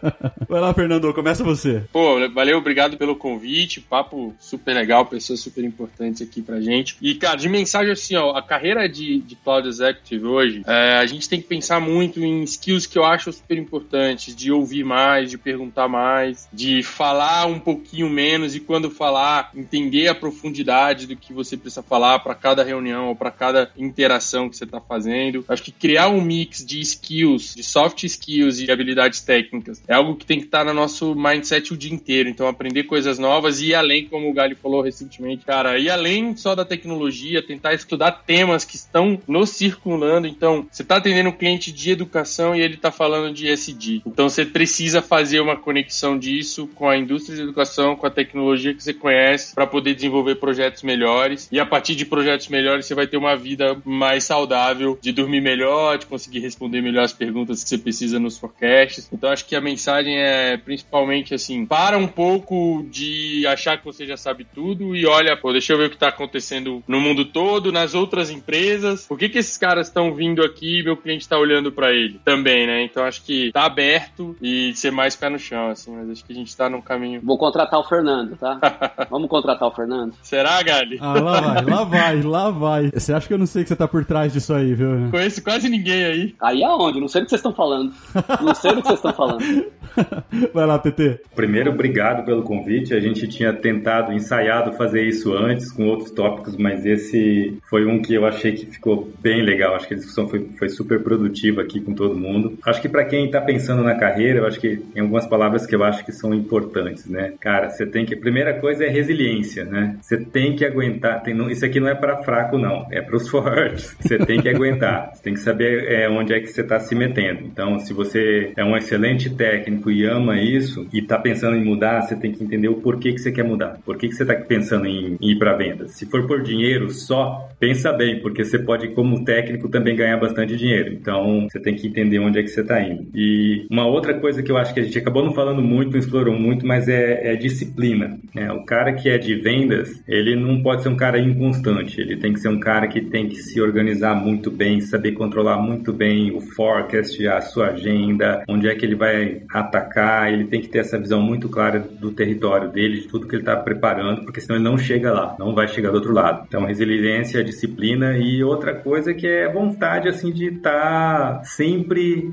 Speaker 2: Vai lá, Fernando, começa você.
Speaker 5: Pô, valeu, obrigado pelo convite. Papo super legal, pessoas super importantes aqui pra gente. E, cara, de mensagem assim, ó, a carreira de, de Cloud Executive hoje, é, a gente tem que pensar muito em skills que eu acho super importantes, de ouvir mais, de perguntar mais, de falar um pouquinho menos e quando falar, entender a profundidade do que você precisa falar para cada reunião ou para cada interação que você está fazendo. Acho que criar um mix de skills, de soft skills e habilidades técnicas é algo que tem que estar tá no nosso mindset o dia inteiro. Então, aprender coisas novas e ir além, como o Gali falou recentemente, cara, ir além só da tecnologia, tentar estudar temas que estão nos circulando. Então, você está atendendo um cliente de educação e ele está falando de SD. Então, você precisa fazer uma conexão disso com a indústria de educação, com a tecnologia que você conhece, para poder desenvolver projetos melhores. E a partir de projetos melhores, você vai ter uma vida mais saudável, de dormir melhor, de conseguir responder melhor as perguntas que você precisa nos forecasts. Então, acho que a mensagem é principalmente assim: para um pouco de achar que você já sabe tudo e olha, pô, deixa eu ver o que está acontecendo no mundo todo, nas outras empresas. Por que, que esses caras estão vindo aqui e meu cliente está olhando para ele também, né? Então, acho que tá aberto e ser mais pé no chão, assim. Mas acho que a gente tá num caminho.
Speaker 4: Vou contratar o Fernando, tá? Vamos contratar o Fernando?
Speaker 5: Será, Gali?
Speaker 2: Ah, lá vai, lá vai, lá vai. Você acha que eu não sei que você tá por trás disso aí, viu?
Speaker 5: Conheço quase ninguém aí.
Speaker 4: Aí aonde? Não sei do que vocês estão falando. Não sei do que vocês estão falando.
Speaker 2: Vai lá, TT.
Speaker 6: Primeiro, obrigado pelo convite. A gente tinha tentado, ensaiado fazer isso antes com outros tópicos, mas esse foi um que eu achei que ficou bem legal. Acho que a discussão foi, foi super produtiva aqui com todo mundo. Acho que para quem tá pensando na carreira, eu acho que tem algumas palavras que eu acho que são importantes, né? Cara, você tem que. Primeira coisa é resiliência, né? Você tem que aguentar. Tem, não, isso aqui não é para fraco, não. É para os fortes. Você tem que aguentar. Você tem que saber é, onde é que você está se metendo. Então, se você é um excelente técnico e ama isso e está pensando em mudar, você tem que entender o porquê que você quer mudar. Por que, que você está pensando em, em ir para vendas? Se for por dinheiro só, pensa bem, porque você pode, como técnico, também ganhar bastante dinheiro. Então, você tem que entender onde é que você está indo. E uma outra coisa que eu acho que a gente acabou não falando muito, não explorou muito, mas é, é disciplina. Né? O cara que é de vendas, ele não pode ser um cara inconstante. Ele tem que ser um cara que tem que se organizar muito bem, saber controlar muito bem o forecast, a sua agenda, onde é que ele vai atacar. Ele tem que ter essa visão muito clara do território dele, de tudo que ele está preparando, porque senão ele não chega lá, não vai chegar do outro lado. Então, resiliência, disciplina e outra coisa que é vontade assim de estar tá sempre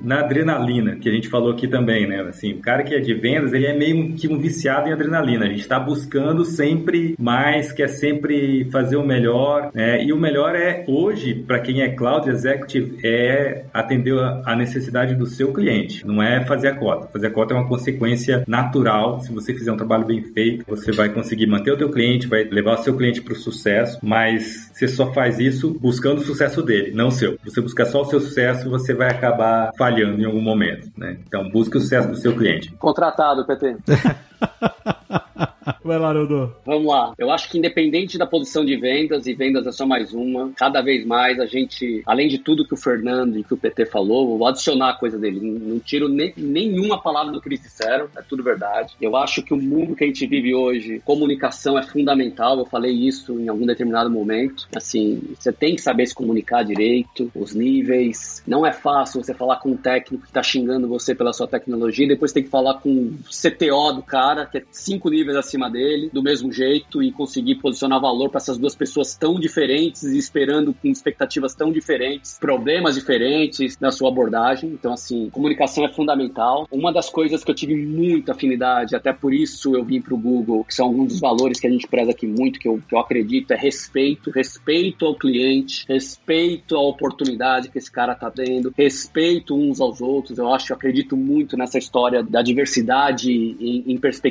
Speaker 6: na adrenalina, que a gente falou aqui também, né? Assim, o cara que é de vendas, ele é meio que um viciado em adrenalina. A gente está buscando sempre mais, quer sempre fazer o melhor, né? E o melhor é hoje, para quem é cloud executive, é atender a necessidade do seu cliente. Não é fazer a cota. Fazer a cota é uma consequência natural. Se você fizer um trabalho bem feito, você vai conseguir manter o teu cliente, vai levar o seu cliente para o sucesso, mas você só faz isso buscando o sucesso dele, não o seu. Se você buscar só o seu sucesso, você vai acabar falhando em algum momento, né? Então, busque o sucesso do seu cliente.
Speaker 4: Contratado, PT.
Speaker 2: Vai lá, Rodô.
Speaker 4: Vamos lá. Eu acho que independente da posição de vendas, e vendas é só mais uma, cada vez mais a gente, além de tudo que o Fernando e que o PT falou, vou adicionar a coisa dele. Não tiro nem, nenhuma palavra do que eles disseram, é tudo verdade. Eu acho que o mundo que a gente vive hoje, comunicação é fundamental. Eu falei isso em algum determinado momento. Assim, você tem que saber se comunicar direito, os níveis. Não é fácil você falar com um técnico que está xingando você pela sua tecnologia, depois tem que falar com o CTO do cara, que é cinco níveis acima dele do mesmo jeito e conseguir posicionar valor para essas duas pessoas tão diferentes e esperando com expectativas tão diferentes, problemas diferentes na sua abordagem. Então, assim, comunicação é fundamental. Uma das coisas que eu tive muita afinidade, até por isso eu vim para o Google, que são alguns dos valores que a gente preza aqui muito, que eu, que eu acredito, é respeito, respeito ao cliente, respeito à oportunidade que esse cara tá tendo, respeito uns aos outros. Eu acho, eu acredito muito nessa história da diversidade em, em perspectiva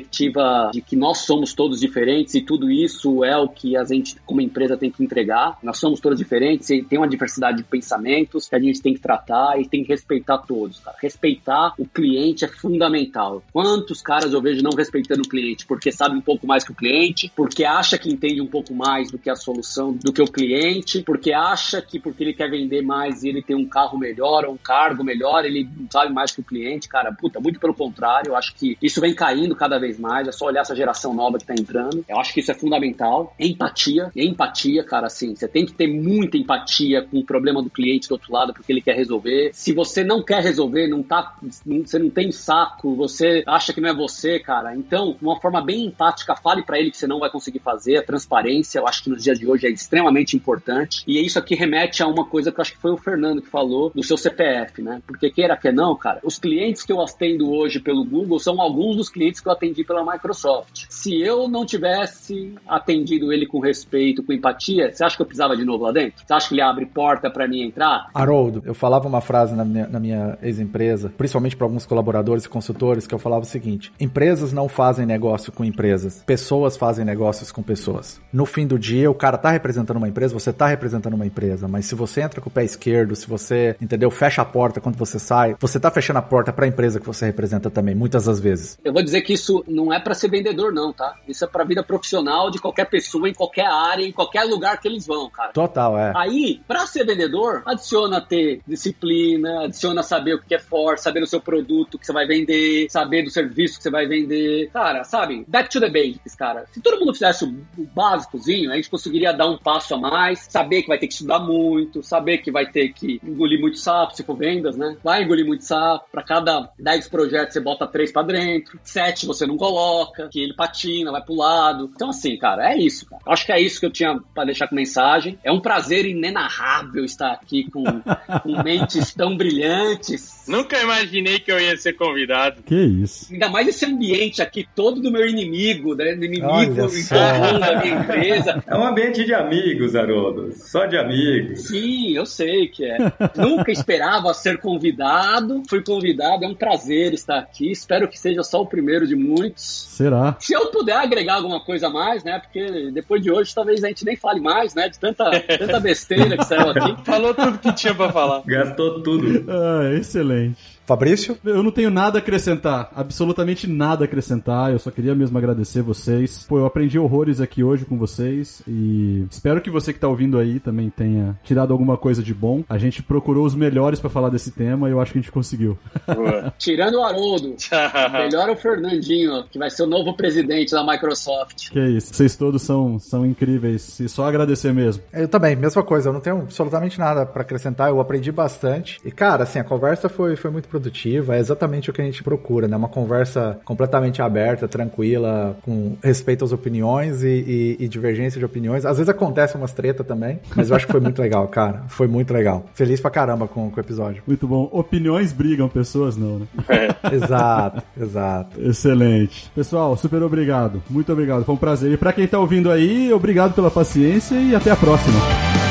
Speaker 4: de que nós somos todos diferentes e tudo isso é o que a gente, como empresa, tem que entregar. Nós somos todos diferentes e tem uma diversidade de pensamentos que a gente tem que tratar e tem que respeitar todos, cara. Respeitar o cliente é fundamental. Quantos caras eu vejo não respeitando o cliente porque sabe um pouco mais que o cliente, porque acha que entende um pouco mais do que a solução do que o cliente, porque acha que porque ele quer vender mais e ele tem um carro melhor ou um cargo melhor, ele não sabe mais que o cliente, cara. Puta, muito pelo contrário, eu acho que isso vem caindo cada vez mais, é só olhar essa geração nova que tá entrando. Eu acho que isso é fundamental. Empatia, empatia, cara, assim, você tem que ter muita empatia com o problema do cliente do outro lado, porque ele quer resolver. Se você não quer resolver, não tá, você não tem saco, você acha que não é você, cara. Então, uma forma bem empática, fale para ele que você não vai conseguir fazer. A transparência, eu acho que nos dias de hoje é extremamente importante. E isso aqui remete a uma coisa que eu acho que foi o Fernando que falou do seu CPF, né? Porque queira que não, cara, os clientes que eu atendo hoje pelo Google são alguns dos clientes que eu atendi pela Microsoft. Se eu não tivesse atendido ele com respeito, com empatia, você acha que eu precisava de novo lá dentro? Você acha que ele abre porta para mim entrar?
Speaker 3: Haroldo, eu falava uma frase na minha, minha ex-empresa, principalmente para alguns colaboradores e consultores, que eu falava o seguinte: empresas não fazem negócio com empresas, pessoas fazem negócios com pessoas. No fim do dia, o cara tá representando uma empresa, você tá representando uma empresa, mas se você entra com o pé esquerdo, se você, entendeu, fecha a porta quando você sai, você tá fechando a porta para a empresa que você representa também, muitas das vezes.
Speaker 4: Eu vou dizer que isso não é para ser vendedor, não, tá? Isso é pra vida profissional de qualquer pessoa, em qualquer área, em qualquer lugar que eles vão, cara.
Speaker 3: Total, é.
Speaker 4: Aí, pra ser vendedor, adiciona ter disciplina, adiciona saber o que é forte, saber o seu produto que você vai vender, saber do serviço que você vai vender. Cara, sabe? Back to the basics, cara. Se todo mundo fizesse o básicozinho, a gente conseguiria dar um passo a mais, saber que vai ter que estudar muito, saber que vai ter que engolir muito sapo, se for vendas, né? Vai engolir muito sapo. Pra cada 10 projetos, você bota 3 pra dentro, 7 você não coloca, que ele patina, vai pro lado. Então, assim, cara, é isso, cara. Acho que é isso que eu tinha pra deixar com mensagem. É um prazer inenarrável estar aqui com, com mentes tão brilhantes.
Speaker 5: Nunca imaginei que eu ia ser convidado.
Speaker 7: Que isso.
Speaker 4: Ainda mais esse ambiente aqui todo do meu inimigo, né? Do inimigo em da minha empresa.
Speaker 6: É um ambiente de amigos, Haroldo. Só de amigos.
Speaker 4: Sim, eu sei que é. Nunca esperava ser convidado. Fui convidado, é um prazer estar aqui. Espero que seja só o primeiro de muitos.
Speaker 7: Será?
Speaker 4: Se eu puder agregar alguma coisa a mais, né? Porque depois de hoje talvez a gente nem fale mais, né? De tanta, tanta besteira que saiu aqui.
Speaker 5: Falou tudo que tinha pra falar.
Speaker 6: Gastou tudo.
Speaker 7: Ah, excelente.
Speaker 3: Fabrício?
Speaker 7: Eu não tenho nada a acrescentar, absolutamente nada a acrescentar. Eu só queria mesmo agradecer vocês. Pô, eu aprendi horrores aqui hoje com vocês e espero que você que tá ouvindo aí também tenha tirado alguma coisa de bom. A gente procurou os melhores pra falar desse tema e eu acho que a gente conseguiu.
Speaker 5: Boa.
Speaker 4: Tirando o Haroldo, melhor o Fernandinho, que vai ser o novo presidente da Microsoft.
Speaker 7: Que é isso. Vocês todos são, são incríveis e só agradecer mesmo.
Speaker 3: Eu também, mesma coisa, eu não tenho absolutamente nada pra acrescentar, eu aprendi bastante. E, cara, assim, a conversa foi, foi muito produtiva, é exatamente o que a gente procura, né? Uma conversa completamente aberta, tranquila, com respeito às opiniões e, e- e divergência de opiniões. Às vezes acontece umas treta também, mas eu acho que foi muito legal, cara. Foi muito legal. Feliz pra caramba com, com o episódio.
Speaker 7: Muito bom. Opiniões brigam, pessoas não, né?
Speaker 3: Exato, exato.
Speaker 7: Excelente. Pessoal, super obrigado. Muito obrigado. Foi um prazer. E pra quem tá ouvindo aí, obrigado pela paciência e até a próxima.